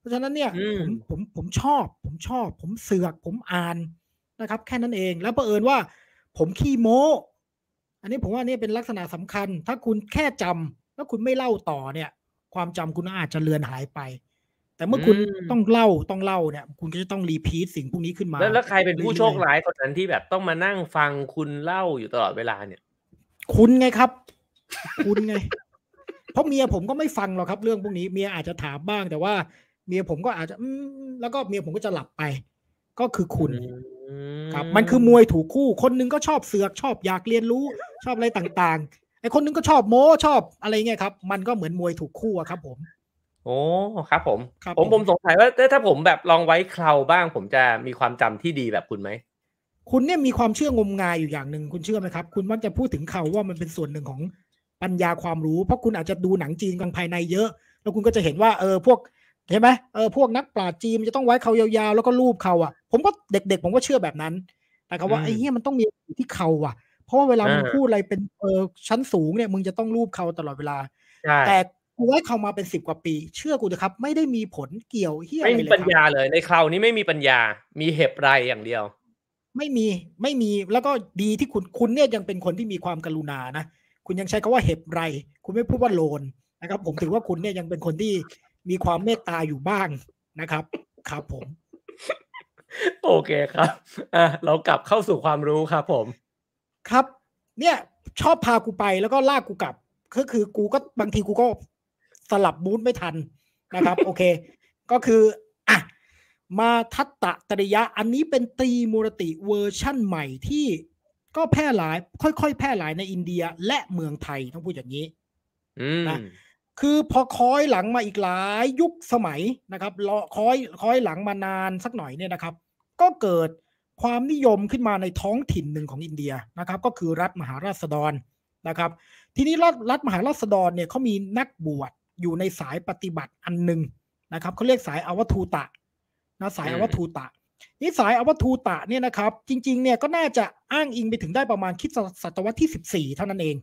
เพราะฉะนั้นเนี่ยอืมผมผมผมชอบ ผมชอบ ผมเสือกผมอ่านนะครับ แค่นั้นเองแล้วเผอิญว่า ผมขี้โม้อันนี้ผมว่านี่เป็นลักษณะสำคัญ ถ้าคุณแค่จำแล้วคุณไม่เล่าต่อเนี่ย ความจำคุณอาจจะเลือนหายไป แต่เมื่อคุณอืมต้องเล่าต้องเล่าเนี่ย คุณก็จะต้องรีพีทสิ่งพวกนี้ขึ้นมา แล้วแล้วใครเป็นผู้รื่อยๆโชคร้ายคนนั้นที่แบบต้องมานั่งฟังคุณเล่าอยู่ตลอดเวลาเนี่ย คุณไงครับ คุณไง เพราะเมียผมก็ไม่ฟังหรอกครับ เรื่องพวกนี้เมียอาจจะถามบ้างแต่ว่า เมียผมก็อาจจะอืมแล้วก็เมียผมก็จะหลับไป ก็คือคุณอืครับ มันคือมวยถูกคู่ คนหนึงก็ชอบเสือกชอบอยากเรียนรู้ชอบอะไรต่างๆไอ้คนหนึงก็ชอบโม้ชอบอะไรเงี้ยครับ มันก็เหมือนมวยถูกคู่อะครับ ผม โอ้ครับผมครับผมผมผมสงสัยว่าถ้าถ้าผมแบบลองไว้เคราบ้าง ผมจะมีความจำที่ดีแบบคุณไหมคุณเนี่ยมีความเชื่องมงายอยู่อย่างหนึ่งคุณเชื่อไหมครับ คุณมักจะพูดถึงเขาว่ามันเป็นส่วนหนึ่งของปัญญาความรู้ เพราะคุณอาจจะดูหนังจีนกลางภายในเยอะ แล้วคุณก็จะเห็นว่าเออพวก ใช่ไหมเออพวกนักปราชญ์จีนมันจะต้องไว้เขายาวๆ แล้วก็รูปเขาอะ ผมก็เด็กๆ ผมก็เชื่อแบบนั้นนะครับว่าอืมไอ้เหี้ยมันต้องมีอยู่ที่เขาอะ เพราะว่าเวลามึงอ่าพูดอะไรเป็นเออชั้นสูงเนี่ยมึงจะต้องรูปเขาตลอดเวลาใช่แต่กูไว้เขามาเป็นสิบกว่าปี เชื่อกูเถอะครับ ไม่ได้มีผลเกี่ยวเฮียอะไม่ไรมีเลยปัญครับญาเลยในคราวนี้ไม่มีปัญญา มีเห็บไรอย่างเดียว ไม่มีไม่มีแล้วก็ดีที่คุณคุณเนี่ยยังเป็นคนที่มีความกรุณานะคุณยังใช้คำว่าเห็บไร คุณไม่พูดว่าโลนนะครับผมถือว่าคุณเนี่ยยังเป็นคนที่ มีความเมตตาอยู่บ้างนะครับ ครับผม โอเคครับอะเรากลับเข้าสู่ความรู้ครับผม ครับ เนี่ย ชอบพากูไปแล้วก็ลากกูกลับ ก็คือกูก็บางทีกูก็สลับ mood ไม่ทันนะครับ โอเค ก็คืออะมาทัตตาเตรยะ อันนี้เป็นตรีมูรติเวอร์ชั่นใหม่ที่ก็แพร่หลาย ค่อยๆ แพร่หลายในอินเดียและเมืองไทยต้องพูดอย่างนี้อืมนะ คือพอคอยหลังมาอีกหลายยุคสมัยนะครับรอคอยคอยหลังมานานสักหน่อยเนี่ยนะครับ ก็เกิดความนิยมขึ้นมาในท้องถิ่นหนึ่งของอินเดียนะครับ ก็คือรัฐมหาราษฎรนะครับ ทีนี้รัฐรัฐมหาราษฎรเนี่ยเขามีนักบวชอยู่ในสายปฏิบัติอันหนึ่งนะครับเขาเรียกสายอวทูตะนะสายอือมวทูตะนี่สายอวทูตะเนี่ยนะครับ จริง ๆ เนี่ยก็น่าจะอ้างอิงไปถึงได้ประมาณคริดศตวรรษที่สิบสี่เท่านั้นเอง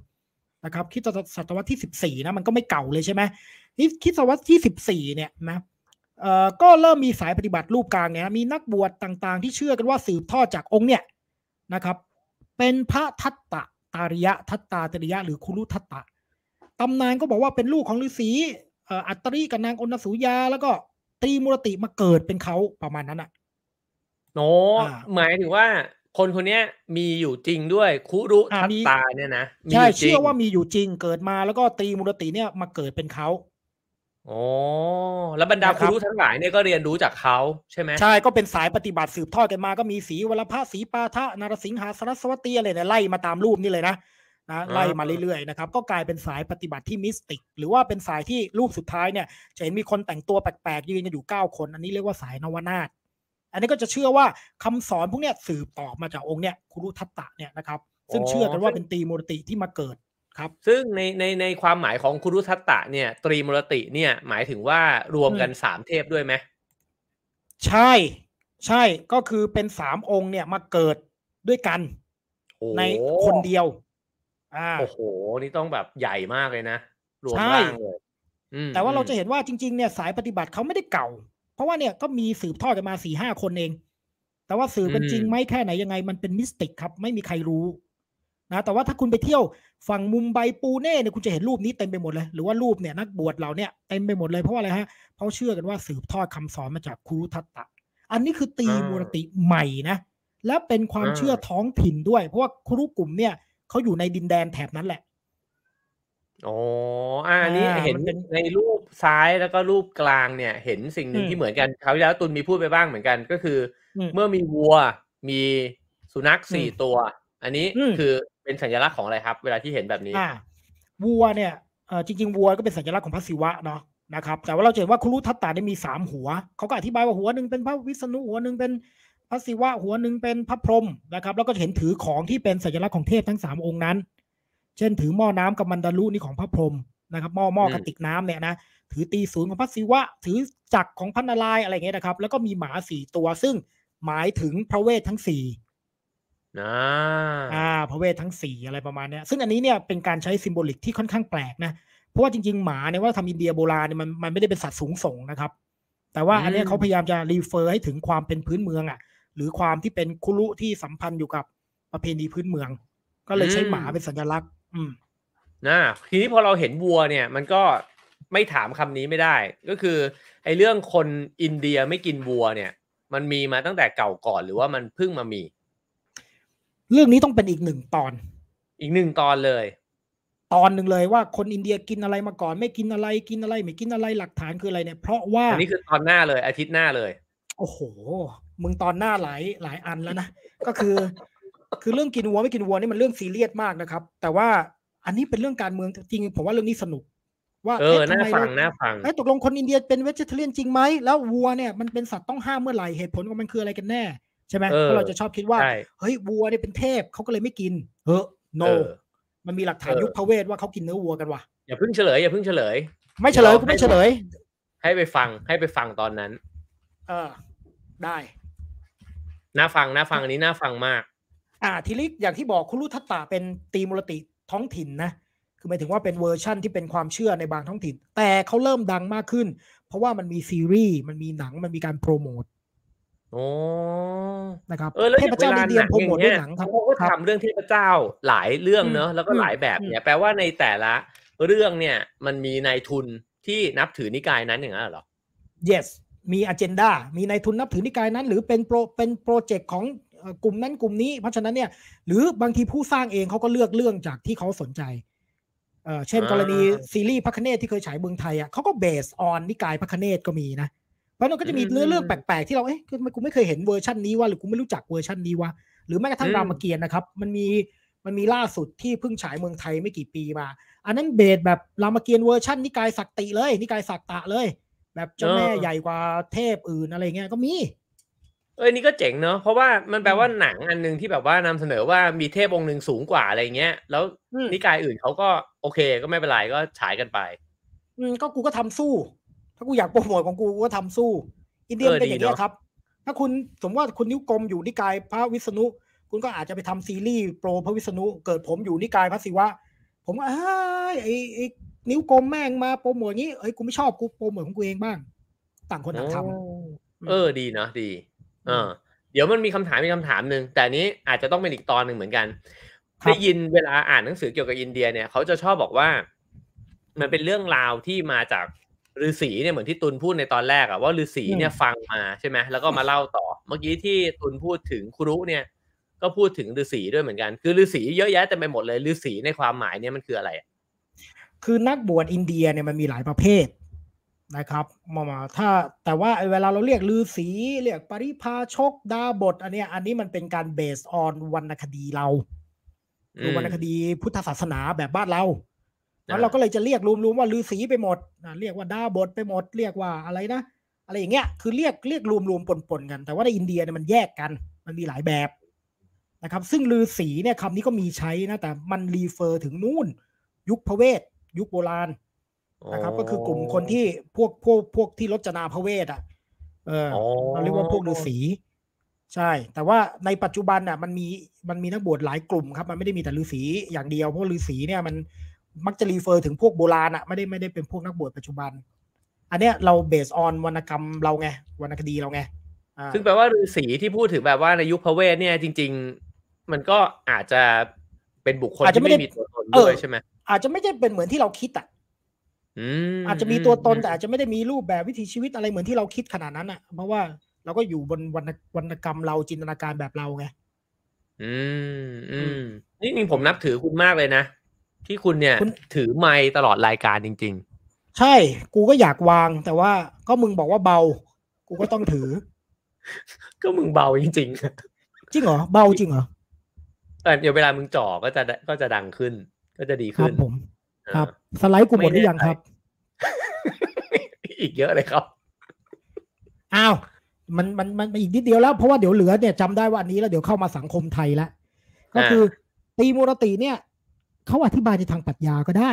นะครับคริดศตวรรษที่สิบสี่นะมันก็ไม่เก่าเลยใช่ไหมนี่คริดศตวรรษที่สิบสี่เนี่ยนะเอ่อก็เริ่มมีสายปฏิบัติรูปกลางเนี่ยนะมีนักบวชต่างๆ ที่เชื่อกันว่าสืบทอดจากองค์เนี่ยนะครับ เป็นพระทัตตะตาริยะทัตตาตาริยะ หรือคุรุทัตตะตำนานก็บอกว่าเป็นลูกของฤาษีเอ่ออัตตริกับนางอนสูยา แล้วก็ตรีมุรติมาเกิดเป็นเขาประมาณนั้นอะโน้อ่าหมายถึงว่า คนคนเนี้ยมีอยู่จริงด้วยคุรุอ่าทัตมีตาเนี่ยนะมีใช่ยู่จริงเชื่อว่ามีอยู่จริงเกิดมาแล้วก็ตรีมุรติเนี่ยมาเกิดเป็นเขาโอ้แล้วบรรดานะครับคุรุทั้งหลายเนี่ยก็เรียนรู้จากเขาใช่ไหมใช่ก็เป็นสายปฏิบัติสืบทอดกันมาก็มีสีวรพะสีปาทะนารสิงหาสรสวตีอะไรเนี่ยไล่มาตามรูปนี่เลยนะนะไล่มาเรื่อยๆนะครับก็กลายเป็นสายปฏิบัติที่มิสติก หรือว่าเป็นสายที่รูปสุดท้ายเนี่ยจะเห็นมีคนแต่งตัวแปลกๆยืนกันอยู่เก้าคน อันนี้เรียกว่าสายนวนาถ อันนี้ก็จะเชื่อว่าคำสอนพวกเนี้ยสืบต่อมาจากองค์เนี่ยคุรุทัตตะเนี่ยนะครับ ซึ่งเชื่อกันว่าเป็นตรีมูรติที่มาเกิดครับ ซึ่งในในในความหมายของคุรุทัตตะเนี่ยตรีมุรติเนี่ยหมายถึงว่ารวมกันสามเทพด้วยไหมใช่ ใช่ก็คือเป็นสามองค์เนี่ยมาเกิดด้วยกันโอ้ในคนเดียวอ่าโอ้โห นี่ต้องแบบใหญ่มากเลยนะรวมใช่ร่างเลยอืมแต่ว่าเราอืมจะเห็นว่าจริง ๆ เนี่ยสายปฏิบัติเขาไม่ได้เก่า เพราะว่าเนี่ยก็มีสืบทอดกันมาสี่ห้าคนเอง แต่ว่าสืบกันจริงไหมแค่ไหนยังไง มันเป็นมิสติกครับ ไม่มีใครรู้นะแต่ว่าถ้าคุณไปเที่ยวฝั่งมุมไบปูเน่เนี่ยคุณจะเห็นรูปนี้เต็มไปหมดเลย หรือว่ารูปเนี่ยนักบวชเราเนี่ยเต็มไปหมดเลยเพราะว่าอะไรฮะเพราะเชื่อกันว่าสืบทอดคำสอนมาจากครูทัตตะ อันนี้คือตีมูรติใหม่นะ และเป็นความเชื่อท้องถิ่นด้วย เพราะว่าครูกลุ่มเนี่ยเขาอยู่ในดินแดนแถบนั้นแหละ อ๋ออ่าอันนี้อ่าเห็นมันเป็นในรูปซ้ายแล้วก็รูปกลางเนี่ย เห็นสิ่งหนึ่งอืมที่เหมือนกันคราวที่แล้วตุนมีพูดไปบ้างเหมือนกันก็คืออืมเมื่อมีวัวมีสุนัขสี่อืมตัว อันนี้อืมคือเป็นสัญลักษณ์ของอะไรครับ เวลาที่เห็นแบบนี้อ่าวัวเนี่ยเออจริงๆวัวก็เป็นสัญลักษณ์ของพระศิวะเนาะนะครับแต่ว่าเราจะเห็นว่าคุรุทัตตาได้มีสามหัวเขาก็อธิบายว่าหัวหนึ่งเป็นพระวิษณุหัวหนึ่งเป็นพระศิวะหัวหนึ่งเป็นพระพรหมนะครับ แล้วก็จะเห็นถือของที่เป็นสัญลักษณ์ของเทพทั้งสามองค์นั้น เช่นถือหม้อน้ำกับมันดารุนี่ของพระพรหมนะครับหม้อหม้ออืมกระติกน้ำเนี่ยนะถือตีศูนย์ของพระศิวะ ถือจักรของพระนารายณ์อะไรอย่างเงี้ยนะครับ แล้วก็มีหมาสี่ตัวซึ่งหมายถึงพระเวททั้งสี่อ่าอ่าพระเวททั้งสี่อะไรประมาณเนี้ยซึ่งอันนี้เนี่ยเป็นการใช้ซิมโบลิกที่ค่อนข้างแปลกนะเพราะว่าจริง ๆ หมาเนี่ยว่าทำอินเดียโบราณเนี่ยมันมันไม่ได้เป็นสัตว์สูงส่งนะครับ แต่ว่าอันเนี้ยอืมเขาพยายามจะรีเฟอร์ให้ถึงความเป็นพื้นเมืองอะ หรือความที่เป็นคุรุที่สัมพันธ์อยู่กับประเพณีพื้นเมือง ก็เลยใช้หมาเป็นสัญลักษณ์อืม นะทีนี้พอเราเห็นวัวเนี่ย มันก็ไม่ถามคำนี้ไม่ได้ ก็คือไอ้เรื่องคนอินเดียไม่กินวัวเนี่ย มันมีมาตั้งแต่เก่าก่อนหรือว่ามันเพิ่งมามี เรื่องนี้ต้องเป็นอีกหนึ่งตอน อีกหนึ่งตอนเลย ตอนหนึ่งเลยว่าคนอินเดียกินอะไรมาก่อน ไม่กินอะไรกินอะไร ไม่กินอะไรหลักฐานคืออะไรเนี่ยเพราะว่าอันนี้คือตอนหน้าเลยอาทิตย์หน้าเลย โอ้โหมึงตอนหน้าหลายหลายอันแล้วนะก็คือ คือเรื่องกินวัวไม่กินวัวนี่มันเรื่องซีเรียสมากนะครับ แต่ว่าอันนี้เป็นเรื่องการเมืองจริงๆผมว่าเรื่องนี้สนุก ว่าเออะน่าทำไมฟังเรน่าฟังเอ้ยตกลงคนอินเดียเป็นเวจเทเรียนจริงไหมแล้ววัวเนี่ยมันเป็นสัตว์ต้องห้ามเมื่อไหร่เหตุผลของมันคืออะไรกันแน่ใช่ไหมเออเพราะเราจะชอบคิดว่าใช่เฮ้ยวัวเนี่ยเป็นเทพเขาก็เลยไม่กินเฮ้อ no เออมันมีหลักฐานเออยุคพระเวทว่าเขากินเนื้อวัวกันว่ะอย่าเพิ่งเฉลยอย่าเพิ่งเฉลย ไม่เฉลยกูไม่เฉลย ให้ไปฟังให้ไปฟังตอนนั้น เออ ได้น่าฟังน่าฟังอันนี้น่าฟังมาก อ่าทีนี้อย่างที่บอกคุรุทัตตะเป็นตีมูลติท้องถิ่นนะคือหมายถึงว่าเป็นเวอร์ชั่นที่เป็นความเชื่อในบางท้องถิ่น แต่เขาเริ่มดังมากขึ้น เพราะว่ามันมีซีรีส์มันมีหนังมันมีการโปรโมทโอ้นะครับเออแล้วเทพเจ้าวลอินเดียหโปรโมทอด้วยงหนังครับเขาก็ครับทำเรื่องเทพเจ้าหลายเรื่องเนอะอืมแล้วก็หลายแบบอืมเนี่ยแปลว่าในแต่ละเรื่องเนี่ยมันมีนายทุนที่นับถือนิกายนั้นอย่างนั้นเหรอ yes มีอ g e n d a มีในายทุนนับถือนิกายนั้น หรือเป็นโปรเป็นโปรเจกต์ของเอ่อ กลุ่มนั้นกลุ่มนี้ เพราะฉะนั้นเนี่ยหรือบางทีผู้สร้างเองเขาก็เลือกเรื่องจากที่เขาสนใจเอ่อเช่นอ่ากรณีซีรีส์พระคเนศที่เคยฉายเมืองไทยอะเขาก็ base on นิกายพระคเนศก็มีนะเพราะฉะนั้นก็จะมีเรื่องเรื่องแปลกๆที่เราเอ๊ะทำไมกูไม่เคยเห็นเวอร์ชันนี้วะหรือกูไม่รู้จักเวอร์ชันนี้วะหรือแม้กระทั่งอืมรามเกียรติ์นะครับ มันมีมันมีล่าสุดที่เพิ่งฉายเมืองไทยไม่กี่ปีมา อันนั้น base แบบรามเกียรติ์เวอร์ชันนิกายศักติเลย นิกายศักตะเลย แบบเจ้าแม่ใหญ่กว่าเทพอื่นอะไรเงี้ยก็มี เอ้ยนี่ก็เจ๋งเนอะเพราะว่ามันแปลว่าอืมหนังอันหนึ่งที่แบบว่านำเสนอว่ามีเทพองค์หนึ่งสูงกว่าอะไรเงี้ย แล้วอืมนิกายอื่นเขาก็โอเคก็ไม่เป็นไรก็ฉายกันไป อืมก็กูก็ทำสู้ ถ้ากูอยากโปรโมทของกูกูก็ทำสู้ อินเดียเออเป็นอย่างดีนี้เนอะยครับ ถ้าคุณสมมติว่าคุณนิ้วกลมอยู่นิกายพระวิษณุ คุณก็อาจจะไปทำซีรีส์โปรพระวิษณุเกิดผมอยู่นิกายพระศิวะ ผมก็เอ้ยไอ้ไอ้นิ้วกลมแม่งมาโปรโมทอย่างนี้เอ้ยกูไม่ชอบกูโปรโมทของกูเองบ้าง ต่างคนต่างทำโอ้เออดีเนอะดี เออเดี๋ยวมันมีคำถามมีคำถามหนึ่งแต่อันนี้อาจจะต้องเป็นอีกตอนหนึ่งเหมือนกันครับได้ยินเวลาอ่านหนังสือเกี่ยวกับอินเดียเนี่ยเขาจะชอบบอกว่า มันเป็นเรื่องราวที่มาจากฤาษีเนี่ยเหมือนที่ตุลพูดในตอนแรกอะว่าฤาษีเนี่ยฟังมาใช่ไหมแล้วก็มาเล่าต่อ เมื่อกี้ที่ตุลพูดถึงครุเนี่ย ก็พูดถึงฤาษีด้วยเหมือนกัน คือฤาษีเยอะแยะเต็มไปหมดเลยฤาษีในความหมายเนี่ยมันคืออะไรอะคือนักบวชอินเดียเนี่ยมันมีหลายประเภท นะครับมามาถ้าแต่ว่าเวลาเราเรียกลือสีเรียกปริพาชกดาบท อันเนี้ยอันนี้มันเป็นการเบสออนวรรณคดีเราคือวรรณคดีพุทธศาสนาแบบบ้านเราแล้วเราก็เลยจะเรียกรวมๆว่าลือสีไปหมดนะเรียกว่าดาบทไปหมด เรียกว่าอะไรนะอะไรอย่างเงี้ยคือเรียกเรียกรวมๆปนๆกัน แต่ว่าในอินเดียเนี่ยมันแยกกัน มันมีหลายแบบนะครับ ซึ่งลือสีเนี่ยคำนี้ก็มีใช้นะแต่มันรีเฟอร์ถึงนู่น ยุคพระเวทยุคโบราณ นะครับ ก็คือกลุ่มคนที่พวกพวกพวกที่รจนาพระเวทอะ เอออ๋อเราเรียกว่าพวกฤาษีใช่ แต่ว่าในปัจจุบันน่ะ มันมีมันมีนักบวชหลายกลุ่มครับ มันไม่ได้มีแต่ฤาษีอย่างเดียว เพราะฤาษีเนี่ยมันมักจะรีเฟอร์ถึงพวกโบราณอะไม่ได้ไม่ได้เป็นพวกนักบวชปัจจุบัน อันเนี้ยเราเบสออนวรรณกรรมเราไงวรรณคดีเราไงอ่าซึ่งแปลว่าฤาษีที่พูดถึงแบบว่าในยุคพระเวทเนี่ยจริง ๆ มันก็อาจจะเป็นบุคคลที่ไม่มีตัวตนด้วยใช่ไหมอาจจะไม่ใช่เป็นเหมือนที่เราคิดอะ อืมอาจจะมีตัวตนแต่อาจจะไม่ได้มีรูปแบบวิถีชีวิตอะไรเหมือนที่เราคิดขนาดนั้นอะ เพราะว่าเราก็อยู่บนวรรณวรรณกรรมเราจินตนาการแบบเราไงอืมอืมนี่จริงๆผมนับถือคุณมากเลยนะ ที่คุณเนี่ยคุณถือไมค์ตลอดรายการจริงใช่ กูก็อยากวาง แต่ว่าก็มึงบอกว่าเบา กูก็ต้องถือๆก็มึงเบาจริงจริงเหรอเบาจริงเหรอๆแต่เดี๋ยวเวลามึงจ่อก็จะก็จะดังขึ้น ก็จะดีครัขึ้บนผมเออครับสไลด์กูหมดหรือยังครับ อีกเยอะเลยครับ อ้าว มันมันมันอีกนิดเดียวแล้ว เพราะว่าเดี๋ยวเหลือเนี่ยจำได้ว่าอันนี้แล้วเดี๋ยวเข้ามาสังคมไทยแล้วก็คือตีมูรติเนี่ยเขาอธิบายในทางปรัชญาก็ได้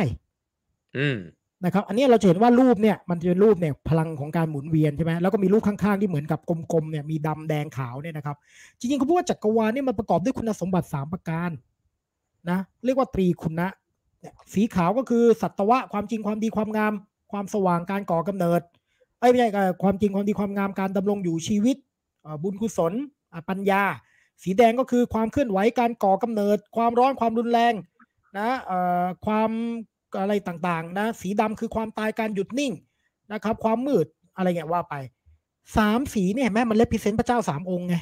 อืมนะครับ อันนี้เราจะเห็นว่ารูปเนี่ย มันจะเป็นรูปเนี่ย พลังของการหมุนเวียนใช่ไหมแล้วก็มีรูปข้างๆที่เหมือนกับกลมๆเนี่ยมีดำแดงขาวเนี่ยนะครับ จริงๆเขาพูดว่าจักรวาลเนี่ยมันประกอบด้วยคุณสมบัติสามประการ นะ เรียกว่าตรีคุณะเนี่ย สีขาวก็คือสัตวะความจริงความดีความงาม ความสว่างการก่อกำเนิดเอ้ยไม่ใช่เอ่อความจริงความดีความงามการดำรงอยู่ชีวิตเอ่อบุญกุศลอะปัญญา สีแดงก็คือความเคลื่อนไหวการก่อกำเนิด ความร้อนความรุนแรงนะเอ่อความอะไรต่างๆนะสีดำคือความตายการหยุดนิ่งนะครับ ความมืดอะไรเงี้ยว่าไปสามสีเนี่ยเห็นไหมมันเลพิเซนต์พระเจ้าสามองค์ไง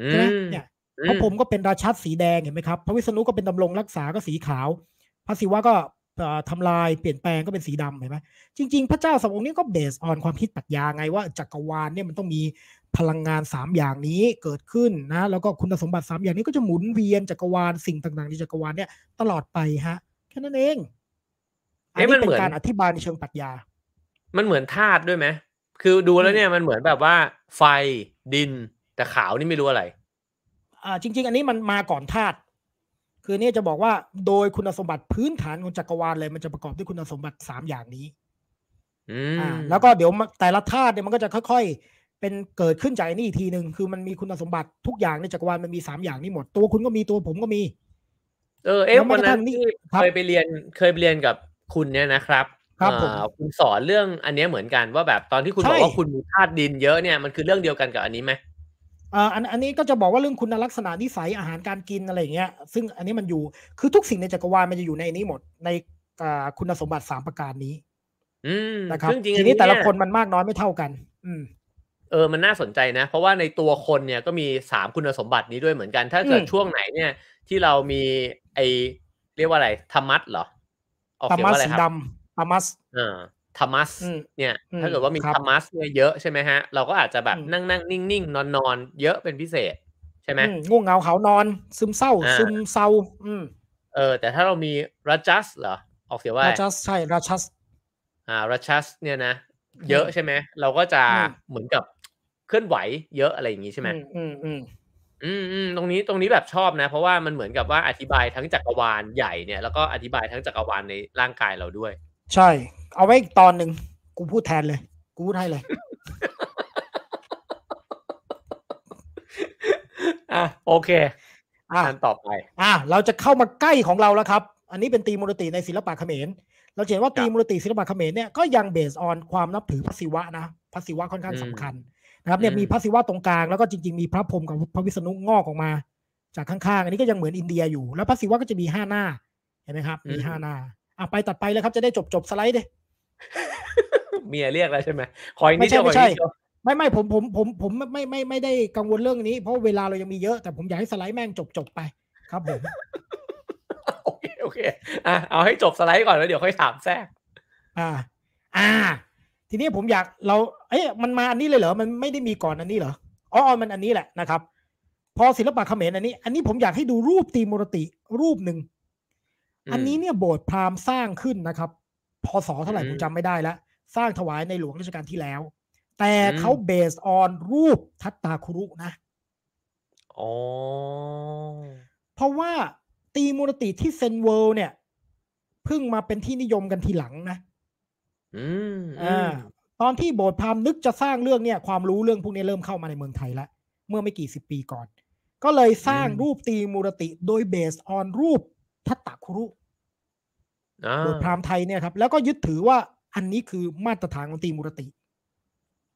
อืใช่ไหมมเนี่ยอืพระพรหมก็เป็นราชัดสีแดงเห็นไหมครับพระวิษณุก็เป็นดำรงรักษาก็สีขาว พระศิวะก็เอ่อทำลายเปลี่ยนแปลงก็เป็นสีดำเห็นไหมจริง ๆ พระเจ้าสามองค์นี้ก็เบสออนความคิดปรัชญาไงว่าจักรวาลเนี่ยมันต้องมีพลังงานสามอย่างนี้เกิดขึ้นนะแล้วก็คุณสมบัติสามอย่างนี้ก็จะหมุนเวียนจักรวาลสิ่งต่างๆในจักรวาลเนี่ยตลอดไปฮะแค่นั้นเองอันเอ๊ะนี้มันเป็เหมือนนการอธิบายในเชิงปรัชญา มันเหมือนธาตุด้วยไหมคือดูแล้วเนี่ยมันเหมือนแบบว่า ไฟดินแต่ขาวนี่ไม่รู้อะไร อ่า จริง ๆ อันนี้มันมาก่อนธาตุ คือเนี่ยจะบอกว่าโดยคุณสมบัติพื้นฐานของจักรวาลเลยมันจะประกอบด้วยคุณสมบัติสามอย่างนี้อือ่ามแล้วก็เดี๋ยวแต่ละธาตุเนี่ยมันก็จะค่อย ๆ เป็นเกิดขึ้นจากไอ้นี่อีกทีหนึ่งคือมันมีคุณสมบัติทุกอย่างในจักรวาลมันมีสามอย่างนี้หมด ตัวคุณก็มีตัวผมก็มี เออ เอ๊ะแล้วแม้วันกระทั่นั้นงนี่ที่ครับเคยไปเรียนเคยไปเรียนกับคุณเนี่ยนะครับครับผมอ่าคุณสอนเรื่องอันเนี้ยเหมือนกันว่าแบบตอนที่คุณใช่บอกว่าคุณมีธาตุดินเยอะเนี่ยมันคือเรื่องเดียวกันกับอันนี้ไหม อ่าอันอันนี้ก็จะบอกว่าเรื่องคุณลักษณะนิสัยอาหารการกินอะไรอย่างเงี้ย ซึ่งอันนี้มันอยู่คือทุกสิ่งในจักรวาลมันจะอยู่ในนี้หมดในอ่าคุณสมบัติสามประการนี้อืมนะครับซึ่งจริงๆทีนี้แต่ละเยคนมันมากน้อยไม่เท่ากัน อืมเออมันน่าสนใจนะ เพราะว่าในตัวคนเนี่ยก็มีสามคุณสมบัตินี้ด้วยเหมือนกัน ถ้าเกิดอืมช่วงไหนเนี่ย ที่เรามีไอเรียกว่าอะไรธรรมัสเหรอออกตาเสียงมัสว่าอะไรสีครับดำตามัสอ่า ธรรมัสอืมเนี่ยอืมถ้าเกิดว่ามีครับธรรมัสเนี่ยเยอะใช่ไหมฮะ เราก็อาจจะแบบอืมนั่งนั่งนิ่งนิ่งนอนนอนเยอะเป็นพิเศษ ใช่ไหมอืมง่วงเหงาเขานอน ซึมเศร้าอ่าซึมเศร้าอืมเออ แต่ถ้าเรามีรัจัสเหรอออกเสียงว่าราอะไรชัสใช่ราชัสอ่ารัชัสเนี่ยนะ เยอะใช่ไหมเราก็จะอืมเหมือนกับเคลื่อนไหวเยอะอะไรอย่างงี้ใช่ไหมอืมอืมอืมอืมอืมตรงนี้ตรงนี้แบบชอบนะ เพราะว่ามันเหมือนกับว่าอธิบายทั้งจักรวาลใหญ่เนี่ยแล้วก็อธิบายทั้งจักรวาลในร่างกายเราด้วย ใช่ เอาไว้อีกตอนหนึ่งกูพูดแทนเลย กูพูดให้เลย อะโอเคอะอันต่อไป อะเราจะเข้ามาใกล้ของเราแล้วครับ อันนี้เป็นตีมูลติในศิลปะเขมรเราจะเห็นว่าครับตีมูลติศิลปะเขมรเนี่ยก็ยังเบสออนความนับถือพระศิวะนะพระศิวะค่อนข้างอืมสำคัญนะครับเนี่ยอืมมีพระศิวะตรงกลางแล้วก็จริง ๆ มีพระพรหมกับพระวิษณุงอกออกมา จากข้างๆ อันนี้ก็ยังเหมือนอินเดียอยู่ แล้วพระศิวะก็จะมีห้าหน้าเห็นไหมครับ มีห้าหน้าอะไปตัดไปเลยครับจะได้จบจบสไลด์เลย เมียเรียกแล้วใช่ไหมคอยนิไม่ดใช่เดียวไม่ใช่ขออีกนิดเดียวไม่ไม่ผมผมผมผมไม่ไม่ไม่ได้กังวลเรื่องนี้ เพราะเวลาเรายังมีเยอะแต่ผมอยากให้สไลด์แม่งจบจบไป ครับผมโอเคโอเคอะเอาให้จบสไลด์ก่อนแล้วเดี๋ยวค่อยถามแทรกอ่า อ่า ทีนี้ผมอยากเราเอ๊ะมันมาอันนี้เลยเหรอมันไม่ได้มีก่อนอันนี้เหรออ๋อมันอันนี้แหละนะครับ พอศิลปะเขมรอันนี้ อันนี้ผมอยากให้ดูรูปตีมุรติรูปหนึ่งอันนี้เนี่ยโบสถ์พราหมณ์สร้างขึ้นนะครับ พศเท่าไหร่ผมจำไม่ได้แล้ว สร้างถวายในหลวงรัชกาลที่แล้ว แต่เขาเบสออนรูปทัตตาคุรุนะอ๋อเพราะว่าตีมูรติที่เซนเวิลด์เนี่ยเพิ่งมาเป็นที่นิยมกันทีหลังนะ อืมอ่าตอนที่โบสถ์พราหมณ์นึกจะสร้างเรื่องเนี่ย ความรู้เรื่องพวกนี้เริ่มเข้ามาในเมืองไทยแล้วเมื่อไม่กี่สิบปีก่อน ก็เลยสร้างรูปตีมูรติโดยเบสออนรูปทัตตะคุรุอ่าโบสถ์พราหมณ์ไทยเนี่ยครับแล้วก็ยึดถือว่าอันนี้คือมาตรฐานของตีมูรติ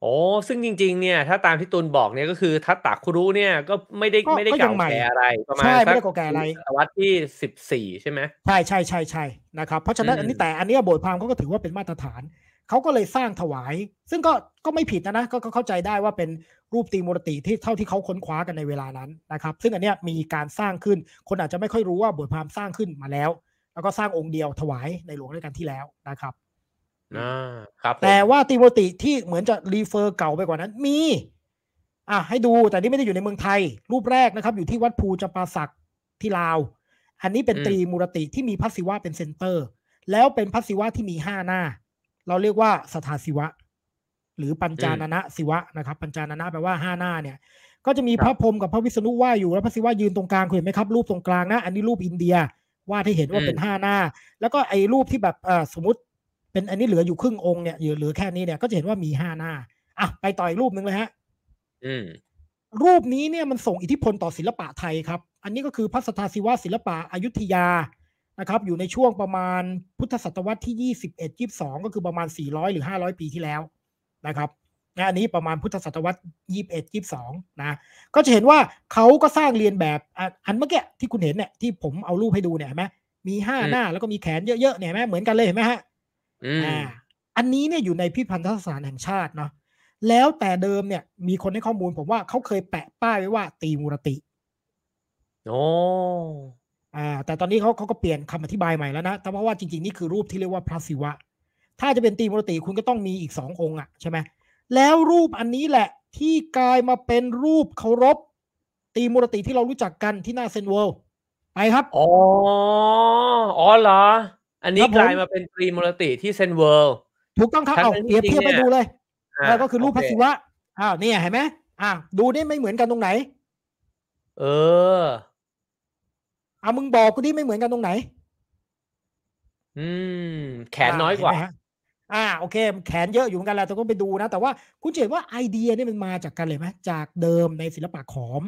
โอ้ซึ่งจริง ๆ เนี่ย ถ้าตามที่ตูนบอกเนี่ยก็คือทัตตาคุรุเนี่ยก็ไม่ได้ก็ไม่ได้ก็ยัเก่างใหม่แก่อะไรประมาณใช่ไม่สัได้เก่าแก่อะไรศตวรรษที่สิบสี่ใช่ไหมใช่ใช่ใช่ใช่นะครับ เพราะฉะนั้นอืมอันนี้แต่อันเนี้ยโบสถ์พราหมณ์เขาก็ถือว่าเป็นมาตรฐานเขาก็เลยสร้างถวาย ซึ่งก็ก็ไม่ผิดนะนะก็ก็เข้าใจได้ว่าเป็นรูปตีมูรติที่เท่าที่เขาค้นคว้ากันในเวลานั้นนะครับ ซึ่งอันเนี้ยมีการสร้างขึ้นคนอาจจะไม่ค่อยรู้ว่าโบสถ์พราหมณ์สร้างขึ้นมาแล้ว แล้วก็สร้างองค์เดียวถวายในหลวงรัชกาลที่แล้วนะครับอ่าครับผมแต่ว่าตีโมติที่เหมือนจะรีเฟอร์เก่าไปกว่านั้นมี อะให้ดูแต่นี่ไม่ได้อยู่ในเมืองไทย รูปแรกนะครับ อยู่ที่วัดภูจำปาสักที่ลาว อันนี้เป็นตรีมูรติที่มีพระศิวะเป็น center แล้วเป็นพระศิวะที่มีห้าหน้า เราเรียกว่าสทาศิวะ หรือปัญจานะนะศิวะนะครับ ปัญจานะนะแปลว่าห้าหน้าเนี่ย ก็จะมีพระพรหมกับพระวิษณุไหว้อยู่แล้วพระศิวะยืนตรงกลางคุณเห็นไหมครับรูปตรงกลางนะอันนี้รูปอินเดีย วาดให้เห็นว่าเป็นห้าหน้า แล้วก็ไอ้รูปที่แบบเออสมมติ เป็นอันนี้เหลืออยู่ครึ่งองค์เนี่ยเหลือเหลือแค่นี้เนี่ยก็จะเห็นว่ามีห้าหน้าอะไปต่ออีกรูปหนึ่งเลยฮะอืมรูปนี้เนี่ยมันส่งอิทธิพลต่อศิลปะไทยครับ อันนี้ก็คือพระสทาศิวะศิลปะอยุธยานะครับ อยู่ในช่วงประมาณพุทธศตวรรษที่ 21 22 ก็คือประมาณ 400 หรือ 500 ปีที่แล้วนะครับ นะอันนี้ประมาณพุทธศตวรรษ21 22นะ ก็จะเห็นว่าเขาก็สร้างเรียนแบบอะอันเมื่อกี้ที่คุณเห็นเนี่ยที่ผมเอารูปให้ดูเนี่ยเห็นไหมมีห้าอืมหน้าแล้วก็มีแขนเยอะๆเนี่ยเห็นไหมเหมือนกันเลยเห็นไหมฮะอืมอ่าอันนี้เนี่ยอยู่ในพิพิธภัณฑสถานแห่งชาติเนาะแล้วแต่เดิมเนี่ย มีคนให้ข้อมูลผมว่าเขาเคยแปะป้ายไว้ว่าตีมูรติโอ้อ่า แต่ตอนนี้เขาเขาก็เปลี่ยนคำอธิบายใหม่แล้วนะแต่เพราะว่าจริงๆ นี่คือรูปที่เรียกว่าพระศิวะ ถ้าจะเป็นตีมูรติคุณก็ต้องมีอีกสององค์อะใช่ไหม แล้วรูปอันนี้แหละที่กลายมาเป็นรูปเคารพตีมูรติที่เรารู้จักกันที่หน้าเซนเวิลด์ไปครับ อ๋อ อ๋อเหรอ อันนี้ครับผมกลายมาเป็นตรีมูลติที่เซนเวิลด์ถูกต้องครับทั้งเอานั้นเปรียบจริงๆเทียบไปเนี่ยดูเลยอ่าแล้วก็คือรูปพระโเศิวะ อ้าวเนี่ยเห็นไหมอ้าวดูได้ไม่เหมือนกันตรงไหน เอออะมึงบอกกูดิไม่เหมือนกันตรงไหน อืม แขนน้อยกว่าเห็ไหมฮะ อ่าโอเค แขนเยอะอยู่เหมือนกันแหละแต่ก็ไปดูนะ แต่ว่าคุณจะเห็นว่าไอเดียนี่มันมาจากกันเลยไหมจากเดิมในศิลปะขอม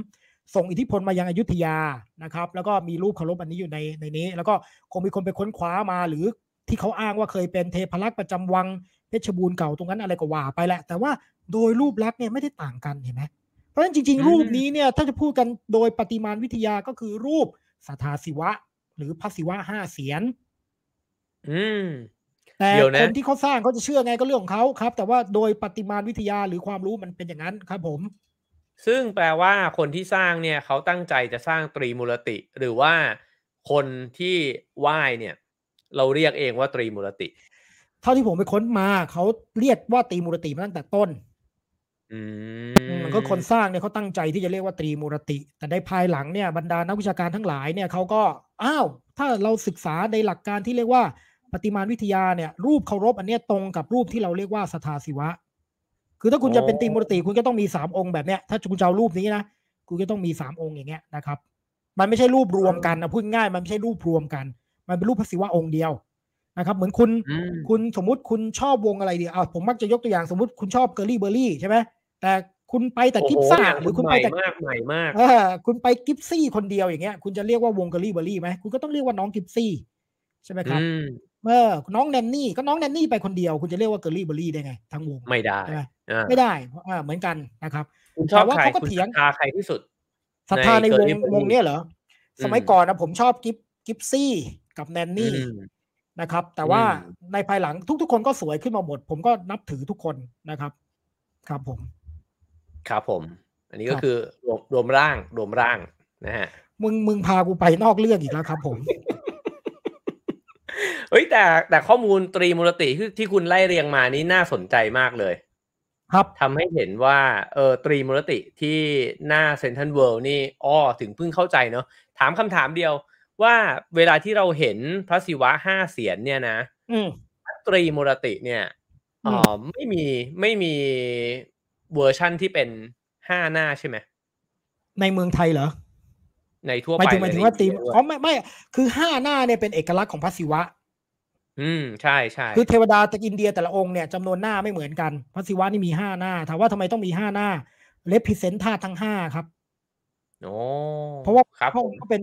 ส่งอิทธิพลมายังอยุธยานะครับ แล้วก็มีรูปเคารพอันนี้อยู่ในในนี้ แล้วก็คงมีคนไปค้นคว้ามาหรือที่เขาอ้างว่าเคยเป็นเทพรักษ์ประจำวังเพชรบูรณ์เก่าตรงนั้นอะไรก็ว่าไปแหละ แต่ว่าโดยรูปลักษณ์เนี่ยไม่ได้ต่างกันเห็นไหมเพราะฉะนั้นจริงอืมๆรูปนี้เนี่ยถ้าจะพูดกันโดยปฏิมาณวิทยาก็คือรูปสัทธาศิวะ หรือพระศิวะห้าเสียน อืม แต่เดี๋ยวนะคนที่เขาสร้างเขาจะเชื่อไงก็เรื่องของเขาครับ แต่ว่าโดยปฏิมาณวิทยาหรือความรู้มันเป็นอย่างนั้นครับผม ซึ่งแปลว่าคนที่สร้างเนี่ยเขาตั้งใจจะสร้างตรีมูรติ หรือว่าคนที่ไหว้เนี่ย เราเรียกเองว่าตรีมูรติ เท่าที่ผมไปค้นมาเขาเรียกว่าตรีมูรติมาตั้งแต่ต้นอือืมมก็คนสร้างเนี่ยเขาตั้งใจที่จะเรียกว่าตรีมูรติ แต่ในภายหลังเนี่ยบรรดานักวิชาการทั้งหลายเนี่ยเขาก็อ้าวถ้าเราศึกษาในหลักการที่เรียกว่า ประติมานวิทยาเนี่ย รูปเคารพอันเนี้ยตรงกับรูปที่เราเรียกว่าสทาศิวะ คือถ้าคุณจะเป็นตรีมูรติคุณก็ต้องมีสามองค์แบบเนี้ยถ้าคุณจะเอารูปนี้นะคุณก็ต้องมีสามองค์อย่างเงี้ยนะครับ มันไม่ใช่รูปรวมกันนะพูดง่ายมันไม่ใช่รูปรวมกัน มันเป็นรูปพระศิวะองค์เดียวนะครับ เหมือนคุณอืมคุณสมมุติคุณชอบวงอะไรดีอ่าผมมักจะยกตัวอย่างสมมติคุณชอบ Girly Berry ใช่ไหมแต่คุณไปแต่โอ้กิฟโหซ่าเนี่ยหรือคุณใหไปม่แต่มากใหม่มากเออคุณไปกิฟซี่คนเดียวอย่างเงี้ย คุณจะเรียกว่าวง Girly Berry ไหมคุณก็ต้องเรียกว่าน้องกิฟซี่ใช่ไหมครับอืม เออน้องแนนนี่ก็น้องแนนนี่ไปคนเดียว คุณจะเรียกว่า Girly Berry ได้ไงทั้งวงไม่ได้ใช่ไหมอ่าไม่ได้เพราะอ่าเหมือนกันนะครับคุณชอบแต่ว่าใครเขาก็คุณเถียงศรัทธาใครที่สุดศรัทธาในวงใน Girly Berry วงเนี้ยเหรออืมสมัยก่อนนะผมชอบกิฟกิฟซี่กับแนนนี่อืมนะครับ แต่ว่าอืมในภายหลังทุก ๆ คนก็สวยขึ้นมาหมด ผมก็นับถือทุกคนนะครับ ครับผม ครับผม อันนี้คก็รับคือรวมรวมร่างรวมร่างนะฮะมึงมึงพากูไปนอกเรื่องอีกแล้วครับผม เฮ้ยแต่แต่ข้อมูลตรีมูรติที่ที่คุณไล่เรียงมานี้น่าสนใจมากเลย ครับทำให้เห็นว่าเออตรีมูรติที่หน้าเซนทันเวิลด์นี่อ้อถึงเพิ่งเข้าใจเนาะถามคำถามเดียวว่าเวลาที่เราเห็นพระศิวะห้าเศียรเนี่ยนะอืมตรีมูรติเนี่ยอือ๋มอไม่มีไม่มีเวอร์ชั่นที่เป็นห้าหน้าใช่ไหมในเมืองไทยเหรอ ในทั่วหมายไปถึงหมายถึงว่าในตีมอินเดียด้วยอ๋อไม่ไม่ คือห้าหน้าเนี่ยเป็นเอกลักษณ์ของพระศิวะ อืมใช่ใช่คือเทวดาจากอินเดียแต่ละองค์เนี่ยจำนวนหน้าไม่เหมือนกันพระศิวะนี่มีห้าหน้าถามว่าทำไมต้องมีห้าหน้า represent ธาตุทั้งห้าครับโอ้เพราะว่าครับพระผองมค์ก็เป็น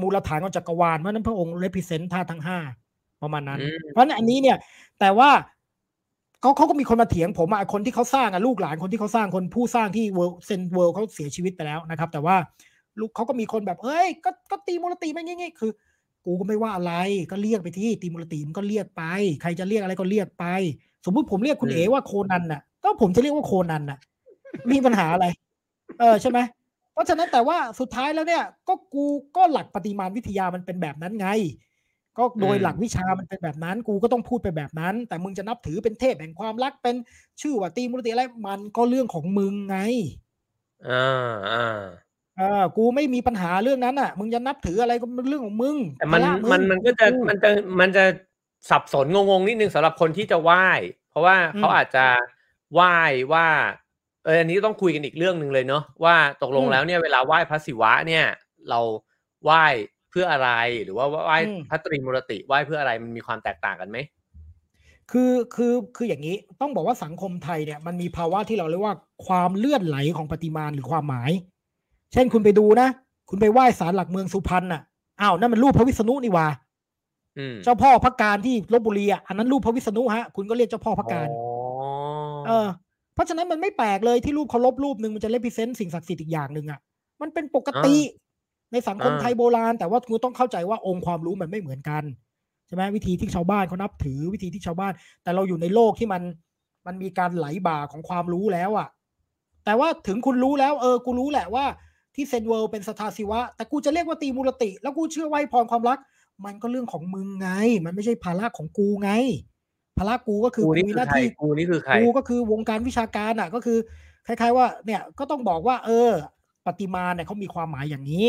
มูลฐานของจักรวาลเพราะฉะนั้นพระองค์ represent ธาตุทั้งห้าประมาณนั้นอืมเพราะฉะนั้นอันนี้เนี่ย แต่ว่าเขาเขาก็มีคนมาเถียงผมอะคนที่เขาสร้างอะลูกหลานคนที่เขาสร้างคนผู้สร้างที่เวิร์เซนเวิร์เขาเสียชีวิตไปแล้วนะครับ แต่ว่า ลูกเขาก็มีคนแบบเอ้ยก็ก็ตรีมูรติไม่งี้ๆคือ กูก็ไม่ว่าอะไรก็เรียกไปที่ตรีมูรติมันก็เรียกไป ใครจะเรียกอะไรก็เรียกไป สมมุติผมเรียกคุณอืมเอ๋ว่าโคนันน่ะ ก็ผมจะเรียกว่าโคนันน่ะ มีปัญหาอะไร เออใช่ไหมเพราะฉะนั้นแต่ว่าสุดท้ายแล้วเนี่ย ก็กูก็หลักประติมานวิทยามันเป็นแบบนั้นไง ก็โดยอืมหลักวิชามันเป็นแบบนั้น กูก็ต้องพูดไปแบบนั้น แต่มึงจะนับถือเป็นเทพแห่งความรักเป็นชื่อว่าตีมุรติอะไรมันก็เรื่องของมึงไงอ่าอ่า เออกูไม่มีปัญหาเรื่องนั้นอะ มึงจะนับถืออะไรก็เป็นเรื่องของมึงแต่มันภาระงมันมันก็จะกูมันจะมันจะสับสนงงๆนิดนึงสำหรับคนที่จะไหว้ เพราะว่าอืมเขาอาจจะไหว้ว่า เอออันนี้ต้องคุยกันอีกเรื่องหนึ่งเลยเนาะว่าตกลงอืมแล้วเนี่ยเวลาไหว้พระศิวะเนี่ย เราไหว้เพื่ออะไรหรือว่าไหว้อืมพระตรีมูรติไหว้เพื่ออะไรมันมีความแตกต่างกันไหมคือคือคืออย่างนี้ต้องบอกว่าสังคมไทยเนี่ยมันมีภาวะที่เราเรียกว่าความเลื่อนไหลของปฏิมาณหรือความหมาย เช่นคุณไปดูนะ คุณไปไหว้ศาลหลักเมืองสุพรรณน่ะอ้าวนั่นมันรูปพระวิษณุนี่หว่าอืมเจ้าพ่อพระการที่ลบบุรีอะอันนั้นรูปพระวิษณุฮะ คุณก็เรียกเจ้าพ่อพระการอ๋อเออ เพราะฉะนั้นมันไม่แปลกเลยที่รูปเคารพรูปหนึ่งมันจะเลพิเซนต์สิ่งศักดิ์สิทธิ์อีกอย่างหนึ่งอะมันเป็นปกติในสังคมไทยโบราณ แต่ว่าคุณต้องเข้าใจว่าองค์ความรู้มันไม่เหมือนกันใช่ไหมวิธีที่ชาวบ้านเขานับถือวิธีที่ชาวบ้าน แต่เราอยู่ในโลกที่มันมันมีการไหลบ่าของความรู้แล้วอะ แต่ว่าถึงคุณรู้แล้ว เออกูรู้แหละว่า ที่เซนเวิลด์เป็นสทาศิวะ แต่กูจะเรียกว่าตีมูลติ แล้วกูเชื่อไว้พรความรัก มันก็เรื่องของมึงไง มันไม่ใช่ภาระของกูไง ภาระกูก็คือกูกูนี่มีคืหอน้าใครที่กูนี่คือใครกูก็คือวงการวิชาการอะ ก็คือคล้ายๆว่าเนี่ยก็ต้องบอกว่า เออ ปฏิมาเนี่ยเขามีความหมายอย่างนี้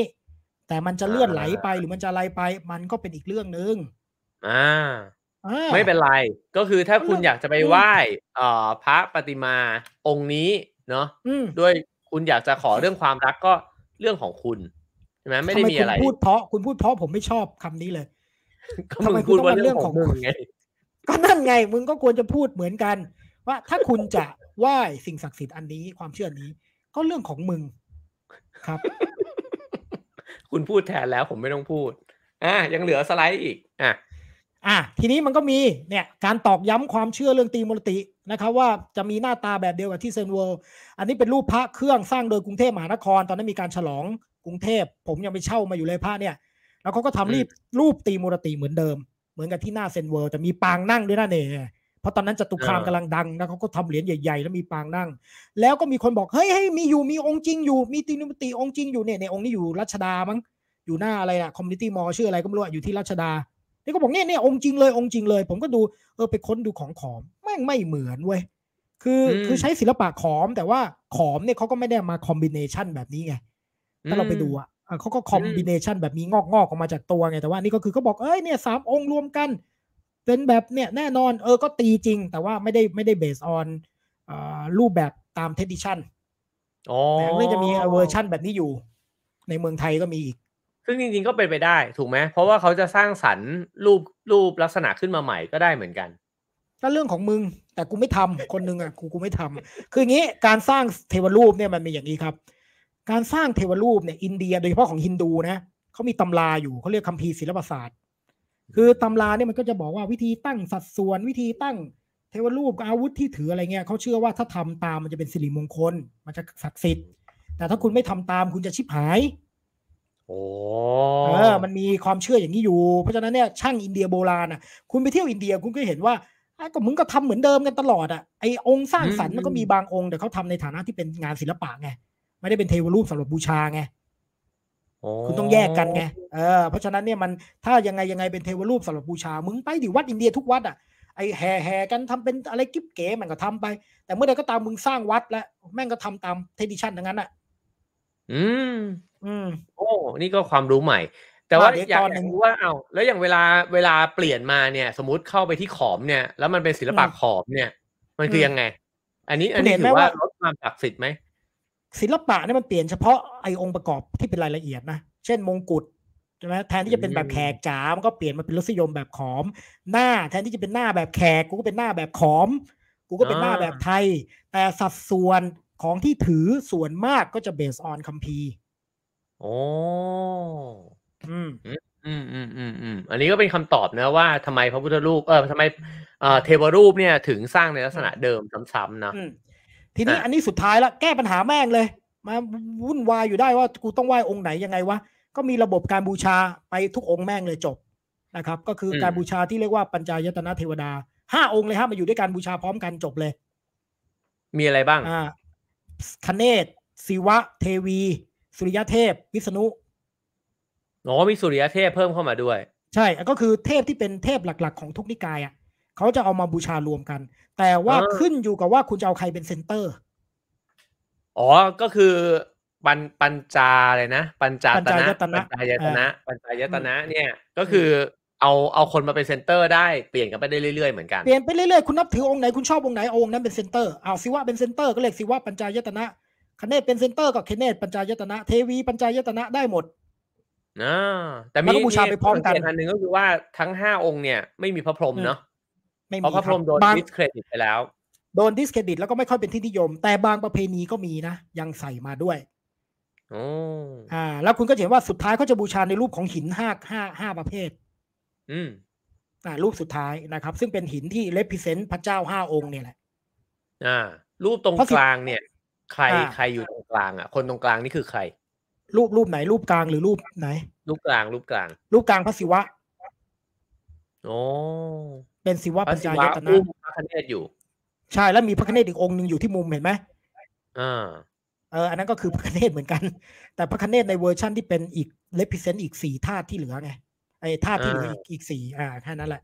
แต่มันจะเลื่อนไหลไปหรือมันจะอะไรไป มันก็เป็นอีกเรื่องหนึ่งอ่าอ่าไม่เป็นไร ก็คือถ้าคุณเรื่องอยากจะไปอืมไหว้เอ่อพระปฏิมาองค์นี้เนาะอืมด้วยคุณอยากจะขอเรื่องความรักก็ เรื่องของคุณใช่ไหมไม่ทำได้ไมมีคุอะณไรพูดเพราะคุณพูดเพราะผมไม่ชอบคำนี้เลยก็ทำมึไมงคุณพูดต้องว่ามาเรื่องเรื่องขขอองงมึงไงก็นั่นไง มึงก็ควรจะพูดเหมือนกัน ว่าถ้าคุณจะไหว้สิ่งศักดิ์สิทธิ์อันนี้ความเชื่อนี้ ก็เรื่องของมึงครับ คุณพูดแทนแล้วผมไม่ต้องพูด อะยังเหลือสไลด์อีก อะ อะทีนี้มันก็มีเนี่ยการตอกย้ำความเชื่อเรื่องตีมูลตินะครับว่าจะมีหน้าตาแบบเดียวกับที่เซนเวิลด์อันนี้เป็นรูปพระเครื่องสร้างโดยกรุงเทพมหานคร ตอนนั้นมีการฉลองกรุงเทพ ผมยังไปเช่ามาอยู่เลยพระเนี่ย แล้วเขาก็ทำอืมรีบรูปตรีมูรติเหมือนเดิม เหมือนกับที่หน้าเซนเวิลด์แต่มีปางนั่งด้วยนะเนี่ยเพราะตอนนั้นจตุคามกำลังดังนะเขาก็ทำเหรียญใหญ่ ๆ แล้วมีปางนั่ง แล้วก็มีคนบอกเฮ้ยเฮ้ยมีอยู่มีองค์จริงอยู่มีตรีมูรติองค์จริงอยู่เนี่ยในองค์นี้อยู่รัชดามั้งอยู่หน้าอะไรอะคอมมิ n ตี้มอลชื่ออะไรก็ไม่รู้อะอยู่ที่รัชดา นี่ก็บอกเนี่ยเนี่ยองค์จริงเลยองค์จริงเลย ผมก็ดูเออไปค้นดูของขอมแม่งไม่เหมือนเว้ยคืออมคือใช้ศิลปะขอม แต่ว่าขอมเนี่ยเขาก็ไม่ได้มา combination แบบนี้ไงถ้าเราไปดูอะเออเขาก็ combination แบบมีงอกงอกๆออกมาจากตัวไงแต่ว่านี่ก็คือเขาบอกเอ้ยเนี่ยสามองค์รวมกัน เป็นแบบเนี่ยแน่นอนเออก็ตรีจริง แต่ว่าไม่ได้ไม่ได้ based on รูปแบบตามเทดิชันอ๋อแต่เรื่องจะมีเวอร์ชันแบบนี้อยู่ ในเมืองไทยก็มีอีก ซึ่งจริงๆก็เป็นไปได้ถูกไหมเพราะว่าเขาจะสร้างสรรค์รูปรูปลักษณะขึ้นมาใหม่ก็ได้เหมือนกันก็เรื่องของมึง แต่กูไม่ทำคนหนึ่งอะกูกูไม่ทำคืออย่างนี้การสร้างเทวรูปเนี่ยมันมีอย่างนี้ครับ การสร้างเทวรูปเนี่ยอินเดียโดยเฉพาะของฮินดูนะเขามีตำราอยู่เขาเรียกคัมภีร์ศิลปศาสตร์ คือตำราเนี่ยมันก็จะบอกว่าวิธีตั้งสัดส่วนวิธีตั้งเทวรูปอาวุธที่ถืออะไรเงี้ยเขาเชื่อว่าถ้าทำตามมันจะเป็นสิริมงคล มันจะศักดิ์สิทธิ์แต่ถ้าคุณไม่ทำตามคุณจะชิบหาย เออมันมีความเชื่ออย่างนี้อยู่ เพราะฉะนั้นเนี่ยช่างอินเดียโบราณอะคุณไปเที่ยวอินเดียคุณก็เห็นว่าไอ้ก็มึงก็ทำเหมือนเดิมกันตลอดอะไอ้องค์สร้างสรรค์มันก็มีบางองค์แต่เขาทำในฐานะที่เป็นงานศิลปะไงไม่ได้เป็นเทวรูปสำหรับบูชาไงโอ้คุณต้องแยกกันไงเออเพราะฉะนั้นเนี่ยมันถ้ายังไงยังไงเป็นเทวรูปสำหรับบูชา มึงไปดิวัดอินเดียทุกวัดอะไอ้แห่แห่กันทำเป็นอะไรกิ๊บเก๋มันก็ทำไป แต่เมื่อใดก็ตามมึงสร้างวัดแล้วแม่งก็ทำตามเทดิชันทั้งนั้นอะ อืม อืมโอ้นี่ก็ความรู้ใหม่ แต่ว่าอะเดี๋ยวอยากตอนหนึ่องยากรู้ว่าเอาแล้วอย่างเวลาเวลาเปลี่ยนมาเนี่ย สมมติเข้าไปที่ขอมเนี่ย แล้วมันเป็นศิลปะอืมขอมเนี่ย มันคืออมยังไง อันนี้คุณอันนี้เห็นไหมถือว่าว่าลดความศักดิ์สิทธิ์ไหมศิลปะเนี่ยมันเปลี่ยนเฉพาะไอ้องค์ประกอบที่เป็นรายละเอียดนะเช่นมงกุฎใช่ไหมแทนที่จะเป็นแบบแขกจ๋ามันก็เปลี่ยนมาเป็นรสนิยมแบบขอม หน้าแทนที่จะเป็นหน้าแบบแขกกูก็เป็นหน้าแบบขอม กูก็เป็นหน้าอ่าแบบไทย แต่สัดส่วนของที่ถือส่วนมากก็จะเบสออนคัมภีร์ โอ้อืม อืมอืมอืมอืมอันนี้ก็เป็นคำตอบนะว่าทำไมพระพุทธรูป เออทำไมเอ่อเทวรูปเนี่ยถึงสร้างในลักษณะเดิมซ้ำๆนะ อืมทีนี้อะ อันนี้สุดท้ายละแก้ปัญหาแม่งเลย มาวุ่นวายอยู่ได้ว่ากูต้องไหว้องค์ไหนยังไงวะก็มีระบบการบูชาไปทุกองค์แม่งเลยจบนะครับ ก็คือการบูชาที่เรียกว่าปัญจายตนะเทวดาห้าองค์เลยฮะมาอยู่ด้วยกันบูชาพร้อมกันจบเลย มีอะไรบ้าง อ่าคเนศศิวะเทวี สุริยเทพวิษณุอ๋อมีสุริยเทพเพิ่มเข้ามาด้วย ใช่ก็คือเทพที่เป็นเทพหลัก ๆ ของทุกนิกายอะเขาจะเอามาบูชารวมกัน แต่ว่าอ่าขึ้นอยู่กับว่าคุณจะเอาใครเป็นเซนเตอร์ อ๋อก็คือปัญปัญจาเลยนะ ปัญจาปัญตจานะยตนะปัญจายตนะ ปัญจายตนะ เนี่ย ก็คือเอาเอาคนมาเป็น center ได้เปลี่ยนกันไปได้เรื่อยๆเหมือนกันเปลี่ยนไปเรื่อยๆคุณนับถือองค์ไหนคุณชอบองค์ไหนเอาองค์นั้นเป็น center เอาศิวะเป็น center ก็เรียกศิวะปัญจายตนะ คเนศเป็น center ก็คเนศปัญจายตนะ เทวีปัญจายตนะได้หมดอ่าแต่แล้วมีก็บูชาไปพร้อมกันสังเกตอันหนึ่งก็คือว่าทั้งห้าองค์เนี่ยไม่มีพระพรหมเนาะไม่มีเพราะพระพรหมโดนบาง discredit ไปแล้ว โดน discredit แล้วก็ไม่ค่อยเป็นที่นิยม แต่บางประเพณีก็มีนะยังใส่มาด้วยโอ้อ่า แล้วคุณก็จะเห็นว่าสุดท้ายเขาจะบูชาในรูปของหินห้าห้าห้าประเภท อืมอ่ารูปสุดท้ายนะครับ ซึ่งเป็นหินที่เลพิเซนต์พระเจ้าห้าองค์เนี่ยแหละ อ่า รูปตรงเพราะสิกลางเนี่ย ใครอ่าใครอยู่ตรงกลางอะ คนตรงกลางนี่คือใคร รูปรูปไหน รูปกลางหรือรูปไหน รูปกลางรูปกลาง รูปกลางพระศิวะโอ้เป็นศิวะพระปัญศิจาวะยตนะอุ้มพระคเนศอยู่ ใช่แล้วมีพระคเนศอีกองค์หนึ่งอยู่ที่มุมเห็นไหมอ่าเอออันนั้นก็คือพระคเนศเหมือนกัน แต่พระคเนศในเวอร์ชั่นที่เป็นอีก represent อีกสี่ธาตุที่เหลือไงไอ้ธาตุที่เหลืออีกอีกสี่อ่าแค่นั้นแหละ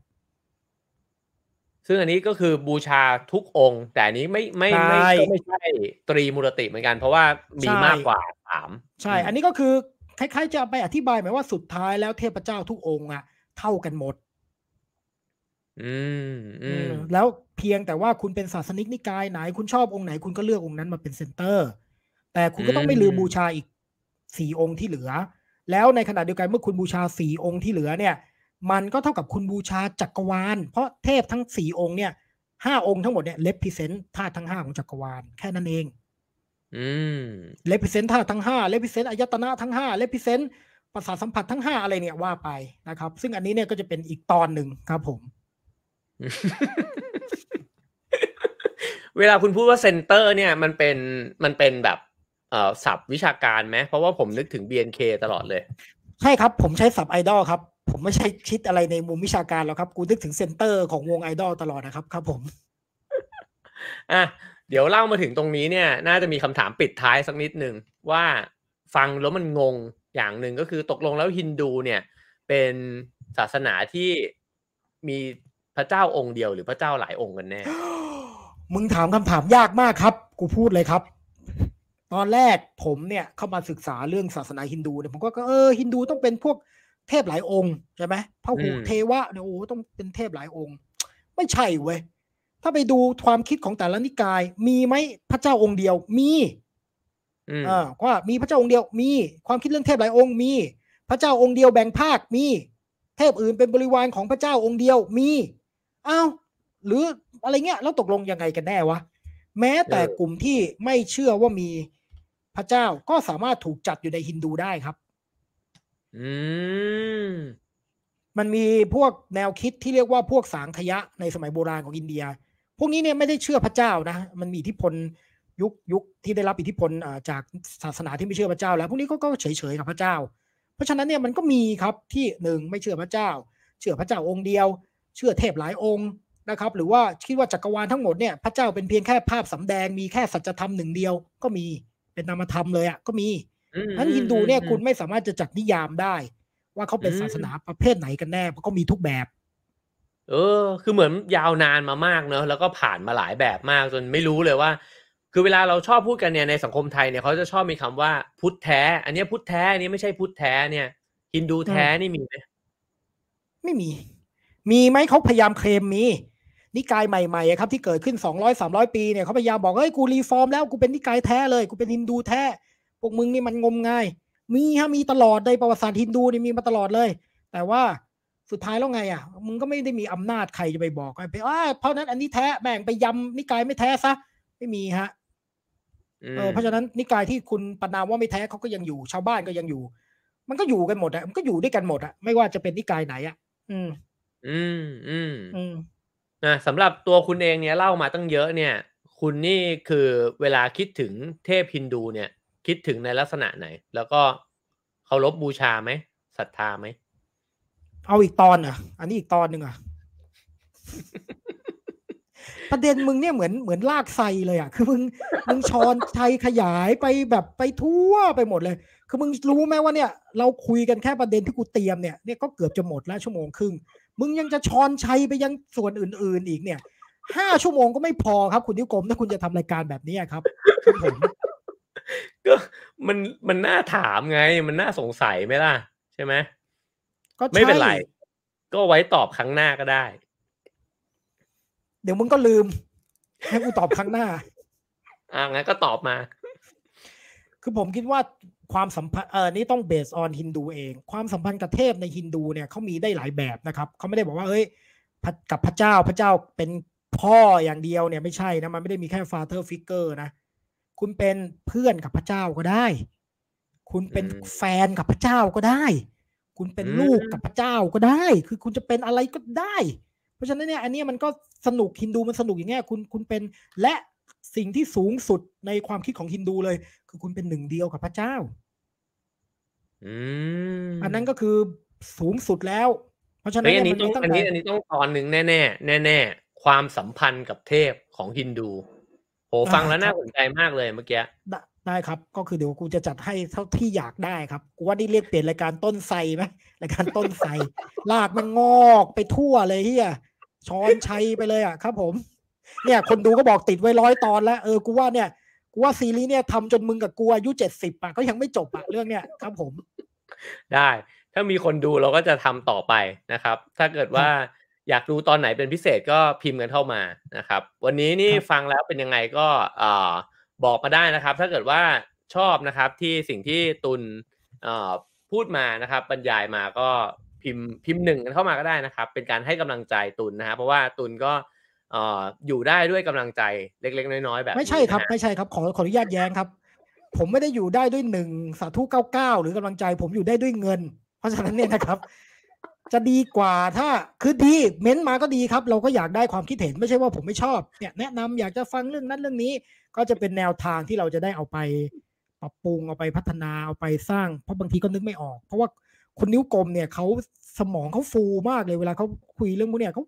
ซึ่งอันนี้ก็คือบูชาทุกองค์ แต่อันนี้ไม่ไม่ไม่ใช่ก็ไม่ใช่ตรีมูรติเหมือนกัน เพราะว่ามีใช่มากกว่าสามใช่ อันนี้ก็คือคล้ายๆจะไปอธิบายหมายว่าสุดท้ายแล้วเทพเจ้าทุกองค์อะเท่ากันหมด อืมอืมแล้วเพียงแต่ว่าคุณเป็นศาสนิกนิกายไหน คุณชอบองค์ไหน คุณก็เลือกองค์นั้นมาเป็น center แต่คุณก็ต้องไม่ลืมบูชาอีกสี่องค์ที่เหลือ แล้วในขณะเดียวกันเมื่อคุณบูชาสี่องค์ที่เหลือเนี่ย มันก็เท่ากับคุณบูชาจักรวาล เพราะเทพทั้งสี่องค์เนี่ยห้าองค์ทั้งหมดเนี่ย represent ธาตุทั้งห้าของจักรวาล แค่นั้นเอง อืม represent ธาตุทั้งห้า represent อายตนะทั้งห้า represent ประสาทสัมผัสทั้งห้าอะไรเนี่ยว่าไปนะครับ ซึ่งอันนี้เนี่ยก็จะเป็นอีกตอนหนึ่งครับผม เวลาคุณพูดว่า center เนี่ยมันเป็นมันเป็นแบบเอ่อศัพท์วิชาการไหมเพราะว่าผมนึกถึง BNK ตลอดเลย ใช่ครับ ผมใช้ศัพท์ไอดอลครับ ผมไม่ใช่คิดอะไรในมุมวิชาการหรอกครับ กูนึกถึง center ของวงไอดอลตลอดนะครับครับผมอะเดี๋ยวเล่ามาถึงตรงนี้เนี่ย น่าจะมีคำถามปิดท้ายสักนิดหนึ่งว่าฟังแล้วมันงงอย่างหนึ่งก็คือตกลงแล้วฮินดูเนี่ย เป็นศาสนาที่มีพระเจ้าองค์เดียวหรือพระเจ้าหลายองค์กันแน่ มึงถามคำถามยากมากครับ กูพูดเลยครับ ตอนแรกผมเนี่ยเข้ามาศึกษาเรื่องศาสนาฮินดูเนี่ยผมก็เออฮินดูต้องเป็นพวก เทพหลายองค์ใช่ไหมพระหูอืมเทวะเนี่ยโอ้ต้องเป็นเทพหลายองค์ ไม่ใช่เว้ยถ้าไปดูความคิดของแต่ละนิกาย มีไหมพระเจ้าองค์เดียวมีอืมอ่าว่ามีพระเจ้าองค์เดียวมี ความคิดเรื่องเทพหลายองค์มี พระเจ้าองค์เดียวแบ่งภาคมี เทพอื่นเป็นบริวารของพระเจ้าองค์เดียวมีอ้าวหรืออะไรเงี้ยแล้วตกลงยังไงกันแน่วะแม้แต่กลุ่มที่ไม่เชื่อว่ามีพระเจ้าก็สามารถถูกจัดอยู่ในฮินดูได้ครับ อืมมันมีพวกแนวคิดที่เรียกว่าพวกสางขยะในสมัยโบราณของอินเดีย พวกนี้เนี่ยไม่ได้เชื่อพระเจ้านะ มันมีอิทธิพลยุคยุคที่ได้รับอิทธิพลจากศาสนาที่ไม่เชื่อพระเจ้า แล้วพวกนี้ก็ก็เฉยเฉยๆกับพระเจ้า เพราะฉะนั้นเนี่ยมันก็มีครับที่หนึ่งไม่เชื่อพระเจ้า เชื่อพระเจ้าองค์เดียว เชื่อเทพหลายองค์นะครับ หรือว่าคิดว่าจักรวาลทั้งหมดเนี่ยพระเจ้าเป็นเพียงแค่ภาพสำแดงมีแค่สัจธรรมหนึ่งเดียวก็มีเป็นนามธรรมเลยอะก็มี อืมนั้นฮินดูเนี่ยอืมคุณไม่สามารถจะจัดนิยามได้ ว่าเขาเป็นอืมศาสนาประเภทไหนกันแน่เพราะเขามีทุกแบบ เออ คือเหมือนยาวนานมามากเนอะแล้วก็ผ่านมาหลายแบบมากจนไม่รู้เลยว่า คือเวลาเราชอบพูดกันเนี่ยในสังคมไทยเนี่ยเขาจะชอบมีคำว่าพุทธแท้ อันเนี้ยพุทธแท้อันนี้ไม่ใช่พุทธแท้เนี่ยฮินดูแท้นี่มีไหมไม่มี มีไหมเขาพยายามเคลมมีนิกายใหม่ๆอะครับที่เกิดขึ้นสองร้อยสามร้อยปีเนี่ยเขาพยายามบอกเฮ้ยกู reform แล้วกูเป็นนิกายแท้เลยกูเป็นฮินดูแท้ พวกมึงนี่มันงมงาย มีฮะมีตลอดในประวัติศาสตร์ฮินดูนี่มีมาตลอดเลย แต่ว่าสุดท้ายแล้วไงอะ มึงก็ไม่ได้มีอำนาจใครจะไปบอกไปอ่าเพราะนั้นอันนี้แท้แบ่งไปยำนิกายไม่แท้ซะไม่มีฮะอืมเออเพราะฉะนั้นนิกายที่คุณประนามว่าไม่แท้เขาก็ยังอยู่ ชาวบ้านก็ยังอยู่ มันก็อยู่กันหมดอะมันก็อยู่ด้วยกันหมดอะไม่ว่าจะเป็นนิกายไหนอะอืม อืมอืมอืมนะสำหรับตัวคุณเองเนี่ยเล่ามาตั้งเยอะเนี่ย คุณนี่คือเวลาคิดถึงเทพฮินดูเนี่ย คิดถึงในลักษณะไหน แล้วก็เคารพบูชาไหมศรัทธาไหม เอาอีกตอนอะ อันนี้อีกตอนหนึ่งอะ ประเด็นมึงเนี่ยเหมือนเหมือนลากไซเลยอะ คือมึงมึงชอนชัยขยายไปแบบไปทั่วไปหมดเลย คือมึงรู้ไหมว่าเนี่ย เราคุยกันแค่ประเด็นที่กูเตรียมเนี่ยเนี่ยก็เกือบจะหมดแล้วชั่วโมงครึ่งมึงยังจะชอนชัยไปยังส่วนอื่น ๆ อีกเนี่ยห้าชั่วโมงก็ไม่พอครับ คุณนิวกรมถ้าคุณจะทำรายการแบบนี้ครับครับผม ก็มันมันน่าถามไง มันน่าสงสัยไหมล่ะ ใช่ไหมก็ใช่ไม่เป็นไร ก็ไว้ตอบครั้งหน้าก็ได้ เดี๋ยวมึงก็ลืม ให้กูตอบครั้งหน้า อ่างั้นก็ตอบมา คือผมคิดว่าความสัมพันธ์เออนี่ต้องเบสออนฮินดูเอง ความสัมพันธ์กับเทพในฮินดูเนี่ยเขามีได้หลายแบบนะครับเขาไม่ได้บอกว่าเอ้ยพระกับพระเจ้าพระเจ้าเป็นพ่ออย่างเดียวเนี่ยไม่ใช่นะมันไม่ได้มีแค่ father figure นะ คุณเป็นเพื่อนกับพระเจ้าก็ได้ คุณเป็นอืมแฟนกับพระเจ้าก็ได้ คุณเป็นอืมลูกกับพระเจ้าก็ได้ คือคุณจะเป็นอะไรก็ได้ เพราะฉะนั้นเนี่ยอันเนี้ยมันก็สนุกฮินดูมันสนุกอย่างเงี้ยคุณคุณเป็นและสิ่งที่สูงสุดในความคิดของฮินดูเลย คือคุณเป็นหนึ่งเดียวกับพระเจ้าอืมอันนั้นก็คือสูงสุดแล้ว เพราะฉะนั้เฮ้นยอันเนี่นี้ยต้มัอนงมีตั้งอันแต่นี้อันนี้ต้องตอนหนึ่งแน่แน่แน่แน่ๆความสัมพันธ์กับเทพของฮินดู โหฟังแล้วน่าสนใจมากเลยเมื่อกี้ได้ได้ครับ ก็คือเดี๋ยวกูจะจัดให้เท่าที่อยากได้ครับกูว่านี่เรียกเปลี่ยนรายการต้นไทรไหมรายการต้นไทรลากมันงอกไปทั่วเลยเฮียช้อนชัยไปเลยอะครับ ผม เนี่ย คนดูก็บอกติดไว้ร้อยตอนแล้วเออกูว่าเนี่ยกูว่าซีรีส์เนี่ยทำจนมึงกับกูอายุเจ็ดสิบอะก็ยังไม่จบอะเรื่องเนี้ยครับผม ได้ ถ้ามีคนดูเราก็จะทำต่อไปนะครับ ถ้าเกิดว่า อยากดูตอนไหนเป็นพิเศษก็พิมพ์กันเข้ามานะครับ วันนี้นี่ครับฟังแล้วเป็นยังไงก็อ่าบอกมาได้นะครับ ถ้าเกิดว่าชอบนะครับที่สิ่งที่ตุนอ่าพูดมานะครับ บรรยายมาก็พิมพ์พิมพ์หนึ่งกันเข้ามาก็ได้นะครับ เป็นการให้กำลังใจตุนนะฮะเพราะว่าตุนก็เอ่ออยู่ได้ด้วยกำลังใจเล็ก ๆ น้อยๆแบบ ไม่ใช่นี้ครับนะฮะไม่ใช่ครับขอขออนุญาตแย้งครับ ผมไม่ได้อยู่ได้ด้วยหนึ่งสาธุเก้าเก้าหรือกำลังใจ ผมอยู่ได้ด้วยเงิน เพราะฉะนั้นเนี่ยนะครับ จะดีกว่าถ้าคือดีเม้นต์มาก็ดีครับ เราก็อยากได้ความคิดเห็นไม่ใช่ว่าผมไม่ชอบเนี่ยแนะนำอยากจะฟังเรื่องนั้นเรื่องนี้ ก็จะเป็นแนวทางที่เราจะได้เอาไปปรับปรุงเอาไปพัฒนาเอาไปสร้าง เพราะบางทีก็นึกไม่ออก เพราะว่าคุณนิ้วกลมเนี่ยเขาสมองเขาฟูมากเลยเวลาเขาคุยเรื่องพวกเนี่ยเขา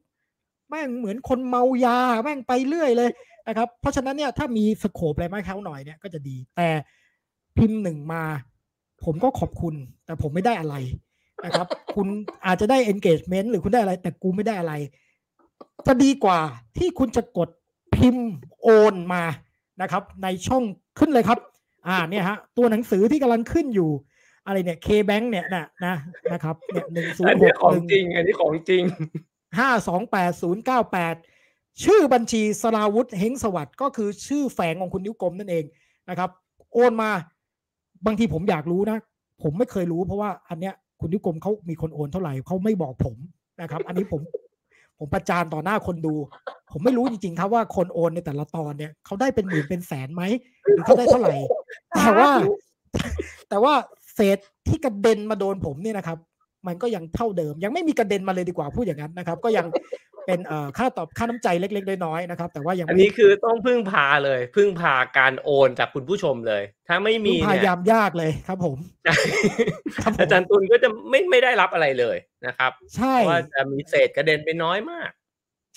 แม่งเหมือนคนเมายาแม่งไปเรื่อยเลยนะครับ เพราะฉะนั้นเนี่ยถ้ามีสโคปอะไรมาเขาหน่อยเนี่ยก็จะดี แต่พิมพ์หนึ่งมา ผมก็ขอบคุณ แต่ผมไม่ได้อะไร นะครับ คุณอาจจะได้ engagement หรือคุณได้อะไร แต่กูไม่ได้อะไร จะดีกว่าที่คุณจะกดพิมพ์โอนมานะครับ ในช่องขึ้นเลยครับ อ่าเนี่ยฮะ ตัวหนังสือที่กำลังขึ้นอยู่อะไรเนี่ย K Bank เนี่ยนะนะนะครับเนี่ยหนึ่งศูนอันย์หนี้กของหนึ่งจริง อันนี้ของจริงห้าสองแปดศูนย์เก้าแปดชื่อบัญชีสราวุธเฮงสวัสดิ์ก็คือชื่อแฝงของคุณนิ้วกลมนั่นเองนะครับ โอนมาบางทีผมอยากรู้นะ ผมไม่เคยรู้เพราะว่าอันเนี้ย คุณนิกรมเขามีคนโอนเท่าไหร่เขาไม่บอกผมนะครับ อันนี้ผมผมประจานต่อหน้าคนดู ผมไม่รู้จริงๆ ครับว่าคนโอนในแต่ละตอนเนี่ยเขาได้เป็นหมื่นเป็นแสนไหมหรือเขาได้เท่าไหร่ แต่ว่า แต่ว่าเศษที่กระเด็นมาโดนผมเนี่ยนะครับ มันก็ยังเท่าเดิม ยังไม่มีกระเด็นมาเลยดีกว่าพูดอย่างนั้นนะครับ ก็ยัง เป็นเอ่อค่าตอบค่าน้ำใจเล็ก ๆ น้อยๆนะครับ แต่ว่ายังอันไม่นี้คือต้องพึ่งพาเลย พึ่งพาการโอนจากคุณผู้ชมเลย ถ้าไม่มีพเนี่ยยายามยากเลยครับผมใช่ครับผมอาจารย์ตุลก็จะไม่ไม่ได้รับอะไรเลยนะครับ ใช่เพราะว่าจะมีเศษกระเด็นไปน้อยมาก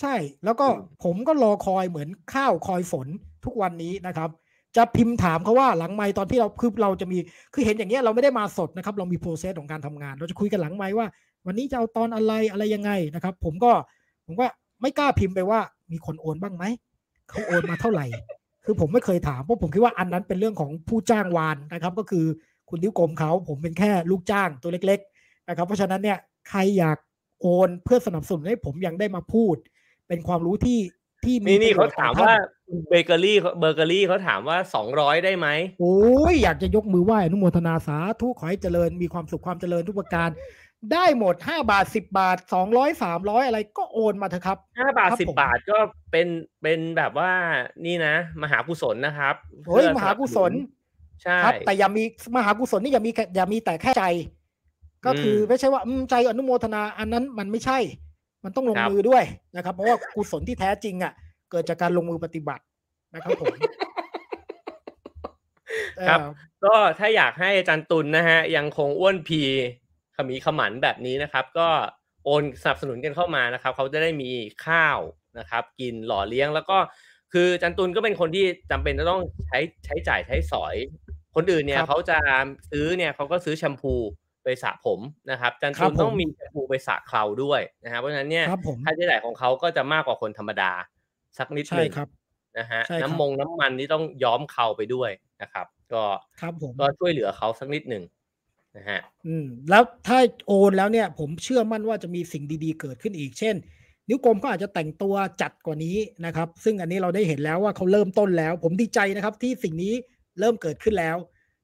ใช่ แล้วก็อืมผมก็รอคอยเหมือนข้าวคอยฝนทุกวันนี้นะครับ จะพิมพ์ถามเขาว่าหลังไมค์ตอนที่เราคือเราจะมีคือเห็นอย่างเงี้ยเราไม่ได้มาสดนะครับ เรามีโปรเซสของการทำงาน เราจะคุยกันหลังไมค์ว่า วันนี้จะเอาตอนอะไรอะไรยังไงนะครับ ผมก็ ผมก็ไม่กล้าพิมพ์ไปว่า มีคนโอนบ้างไหมเขาโอนมาเท่าไหร่ คือผมไม่เคยถามเพราะผมคิดว่าอันนั้นเป็นเรื่องของผู้จ้างวานนะครับ ก็คือคุณนิ้วกลมเขาผมเป็นแค่ลูกจ้างตัวเล็ก ๆ นะครับ เพราะฉะนั้นเนี่ยใครอยากโอนเพื่อสนับสนุนให้ผมยังได้มาพูด เป็นความรู้ที่ที่มีนี่นี่ประเขาโยชน์ต่ถามอท่นว่าเบเกอรี่เบเกอรี่เขาถามว่าสองร้อยได้ไหมโอ้ยอยากจะยกมือไหว้อนุโมทนาสาธุขอให้เจริญมีความสุขความเจริญทุกประการ ได้หมดห้าบาทสิบาทสองร้อยสามร้อยอะไรก็โอนมาเถอะครับห้าบาทครับสิบผมบาทก็เป็นเป็นแบบว่านี่นะ มหากุศลนะครับโอ้ยเพื่อมหากุศลสนับสนุนใช่ครับแต่อย่ามีมหากุศลนี่อย่ามีแค่อย่ามีแต่แค่ใจ ก็คืออมไม่ใช่ว่าอืมใจอนุโมทนาอันนั้นมันไม่ใช่ มันต้องลงครับมือด้วยนะครับ เพราะว่ากุศลที่แท้จริงอะ เกิดจากการลงมือปฏิบัตินะครับผมครับเอ่อก็ถ้าอยากให้อาจารย์ตุลนะฮะ ยังคงอ้วนพี ขมีขมันแบบนี้นะครับ ก็โอนสนับสนุนกันเข้ามานะครับเขาจะได้มีข้าวนะครับ กินหล่อเลี้ยงแล้วก็คืออาจารย์ตุลก็เป็นคนที่จำเป็นจะต้องใช้ใช้จ่ายใช้สอย คนอื่นเนี่คยรับเขาจะซื้อเนี่ยเขาก็ซื้อแชมพูไปสระผมนะครับอาจารย์ครัตุบลต้องผมมีแชมพูไปสระเคราด้วยนะครับเพราะฉะนั้นเนี่ยครับผมค่าใช้จ่ายของเขาก็จะมากกว่าคนธรรมดา สักนิดหใช่นึ่งครับนะฮะใช่ครับน้ำมงน้ำมันนี่ต้องย้อมเคราไปด้วยนะครับ ก็ครับผมก็ช่วยเหลือเขาสักนิดหนึ่ง นะฮะอืมแล้วถ้าโอนแล้วเนี่ย ผมเชื่อมั่นว่าจะมีสิ่งดีๆเกิดขึ้นอีกเช่น นิ้วกลมก็อาจจะแต่งตัวจัดกว่านี้นะครับ ซึ่งอันนี้เราได้เห็นแล้วว่าเขาเริ่มต้นแล้ว ผมดีใจนะครับที่สิ่งนี้เริ่มเกิดขึ้นแล้ว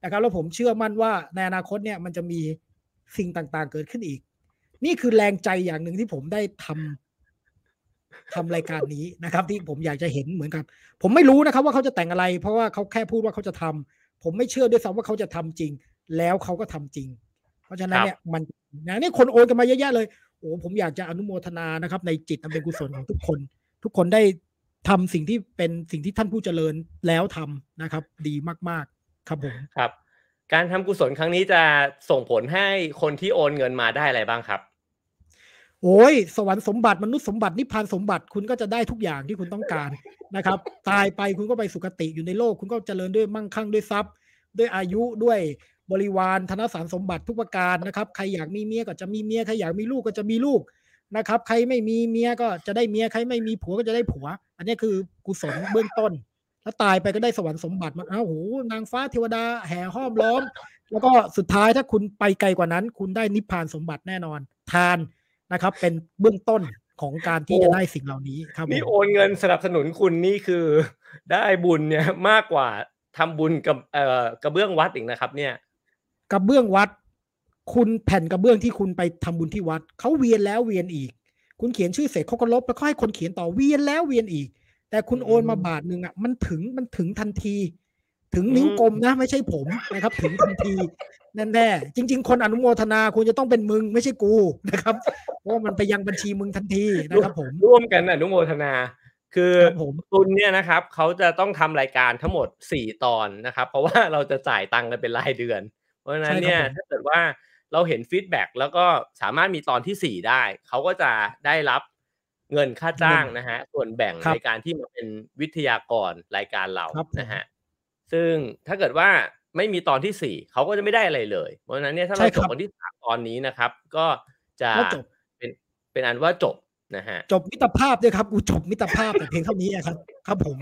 นะครับแล้วผมเชื่อมั่นว่าในอนาคตเนี่ยมันจะมีสิ่งต่างๆเกิดขึ้นอีก นี่คือแรงใจอย่างหนึ่งที่ผมได้ทำทำรายการนี้นะครับ ที่ผมอยากจะเห็นเหมือนกันผมไม่รู้นะครับ ว่าเขาจะแต่งอะไร เพราะว่าเขาแค่พูดว่าเขาจะทำผมไม่เชื่อด้วยซ้ำว่าเขาจะทำจริง แล้วเขาก็ทำจริง เพราะฉะนั้นเนี่ยมันนะเนี่ยคนโอนกันมาเยอะแยะเลยโอ้ผมอยากจะอนุโมทนานะครับ ในจิตอันเป็นกุศลของทุกคน ทุกคนได้ทำสิ่งที่เป็นสิ่งที่ท่านผู้เจริญแล้วทำนะครับ ดีมากๆครับผมครับ การทำกุศลครั้งนี้จะส่งผลให้คนที่โอนเงินมาได้อะไรบ้างครับโอ้ยสวรรค์สมบัติมนุษย์สมบัตินิพพานสมบัติคุณก็จะได้ทุกอย่างที่คุณต้องการนะครับ ตายไปคุณก็ไปสุคติอยู่ในโลก คุณก็เจริญด้วยมั่งคั่งด้วยทรัพย์ ด้วยอายุด้วย บริวารธนสารสมบัติทุกประการนะครับ ใครอยากมีเมียก็จะมีเมียใครอยากมีลูกก็จะมีลูกนะครับ ใครไม่มีเมียก็จะได้เมียใครไม่มีผัวก็จะได้ผัว อันนี้คือกุศลเบื้องต้น แล้วตายไปก็ได้สวรรค์สมบัติมาอ้าวโหนางฟ้าเทวดาแห่ห้อมล้อม แล้วก็สุดท้ายถ้าคุณไปไกลกว่านั้น คุณได้นิพพานสมบัติแน่นอน ทานนะครับ เป็นเบื้องต้นของการที่จะได้สิ่งเหล่านี้ครับมนี่โอนเงินสนับสนุนคุณนี่คือได้บุญเนี่ยมากกว่าทำบุญกับเอ่อกระเบื้องวัดอีกนะครับ เนี่ย กระเบื้องวัด คุณแผ่นกระเบื้องที่คุณไปทำบุญที่วัดเขาเวียนแล้วเวียนอีก คุณเขียนชื่อเสร็จเขาก็ลบแล้วก็ให้คนเขียนต่อเวียนแล้วเวียนอีก แต่คุณโอนมาบาทหนึ่งอะมันถึงมันถึงทันที ถึงนิ้วกลมนะไม่ใช่ผมนะครับ ถึงทันทีแน่ๆจริง ๆ คนอนุโมทนาควรจะต้องเป็นมึงไม่ใช่กูนะครับเพราะว่ามันไปยังบัญชีมึงทันทีนะครับ ผมร่วมกันอนุโมทนาคือครับผมตุนเนี่ยนะครับเขาจะต้องทำรายการทั้งหมดสี่ตอนนะครับ เพราะว่าเราจะจ่ายตังค์กันเป็นรายเดือนเพ ราะฉะนั้นเนี่ยถ้าเกิดว่าเราเห็น feedback แล้วก็สามารถมีตอนที่สี่ได้ เขาก็จะได้รับเงินค่าจ้างนะฮะ ส่วนแบ่งครับในการที่มาเป็นวิทยากรรายการเราครับผมนะฮะซึ่งถ้าเกิดว่าไม่มีตอนที่สี่เขาก็จะไม่ได้อะไรเลย เพราะฉะนั้นเนี่ยถ้าใช่เราคจรับจบวันที่สามตอนนี้นะครับ ก็จะก็จบเป็นเป็นอันว่าจบนะฮะจบมิตรภาพด้วยครับกูจบมิตรภาพแต่เพียงเท่านี้อะครับ ครับผม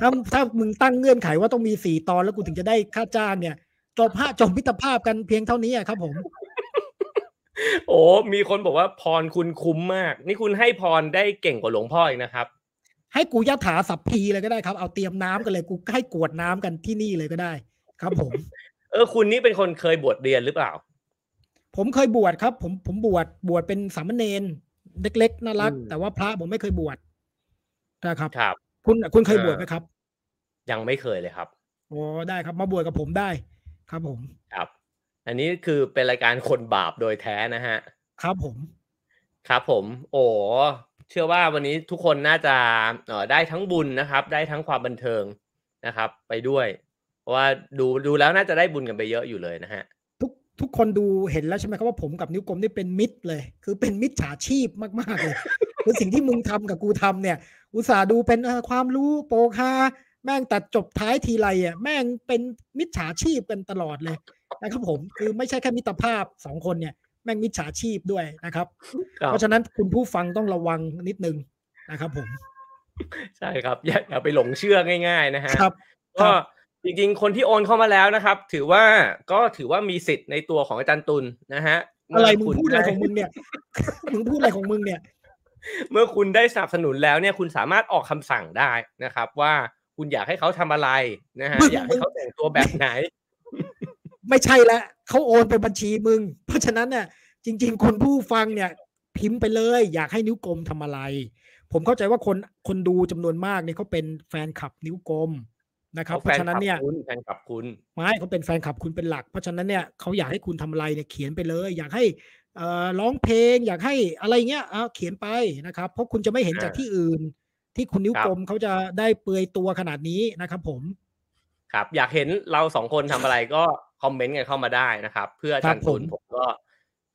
ถ้าถ้ามึงตั้งเงื่อนไขว่าต้องมีสี่ตอนแล้วกูถึงจะได้ค่าจ้างเนี่ย จบฮะจบมิตรภาพกันเพียงเท่านี้อะครับผม โอ้มีคนบอกว่าพรคุณคุ้มมาก นี่คุณให้พรได้เก่งกว่าหลวงพ่ออีกนะครับ ให้กูยะถาสัพพีเลยก็ได้ครับ เอาเตรียมน้ำกันเลยกูให้กวดน้ำกันที่นี่เลยก็ได้ ครับผม เออ คุณนี่เป็นคนเคยบวชเรียนหรือเปล่า ผมเคยบวชครับ ผมผมบวชบวชเป็นสามเณรเล็กๆน่ารักอืมแต่ว่าพระผมไม่เคยบวชนะครับครับ คุณคุณเคยอ่าบวชไหมครับ ยังไม่เคยเลยครับโอ้ได้ครับ มาบวชกับผมได้ ครับผมครับ อันนี้คือเป็นรายการคนบาปโดยแท้นะฮะ ครับผม ครับผม โอ้เชื่อว่าวันนี้ทุกคนน่าจะเอ่อได้ทั้งบุญนะครับ ได้ทั้งความบันเทิงนะครับ ไปด้วยเพราะว่าดูดูแล้วน่าจะได้บุญกันไปเยอะอยู่เลยนะฮะทุกทุกคนดูเห็นแล้วใช่ไหมครับว่าผมกับนิ้วกลมนี่เป็นมิตรเลย คือเป็นมิจฉาชีพมากๆเลยคือสิ่งที่มึงทำกับกูทำเนี่ย อุตส่าห์ดูเป็นเอ่อความรู้โปรคา แม่งตัดจบท้ายทีไรอะแม่งเป็นมิจฉาชีพกันตลอดเลยนะครับผมคือไม่ใช่แค่มิตรภาพสองคนเนี่ยแม่งมิจฉาชีพด้วยนะครับครับเพราะฉะนั้นคุณผู้ฟังต้องระวังนิดนึงนะครับผม ใช่ครับอย่าอย่าไปหลงเชื่อง่าย ๆ นะฮะครับก็จริงๆ คนที่โอนเข้ามาแล้วนะครับ ถือว่าก็ถือว่ามีสิทธิ์ในตัวของอาจารย์ตุลนะฮะอะไรเมึงพูดอะไรของมึงเนี่ยมึงพูดอะไรของมึงเนี่ย เมื่อคุณได้สนับสนุนแล้วเนี่ยคุณสามารถออกคำสั่งได้นะครับว่า คุณอยากให้เขาทำอะไรนะฮะมึงอยากให้เขาแต่งตัวแบบไหน ไม่ใช่ละเขาโอนไปบัญชีมึง เพราะฉะนั้นเนี่ยจริง ๆคนผู้ฟังเนี่ย พิมพ์ไปเลย อยากให้นิ้วกลมทำอะไร ผมเข้าใจว่าคนคนดูจำนวนมากเนี่ยเขาเป็นแฟนคลับนิ้วกลมนะครับเพราะฉะนั้นเนี่ยคุณแฟนคลับคุณไม่เขาเป็นแฟนคลับคุณเป็นหลัก เพราะฉะนั้นเนี่ยเขาอยากให้คุณทำอะไรเนี่ยเขียนไปเลย อยากให้เอ่อร้องเพลง อยากให้อะไรเงี้ยเอาเขียนไปนะครับ เพราะคุณจะไม่เห็นอ่าจากที่อื่น ที่คุณนิ้วครับกลมเขาจะได้เปลือยตัวขนาดนี้นะครับผมครับ อยากเห็นเราสองคนทำอะไรก็คอมเมนต์กันเข้ามาได้นะครับ เพื่ออาจารย์ครับผมตุลผมก็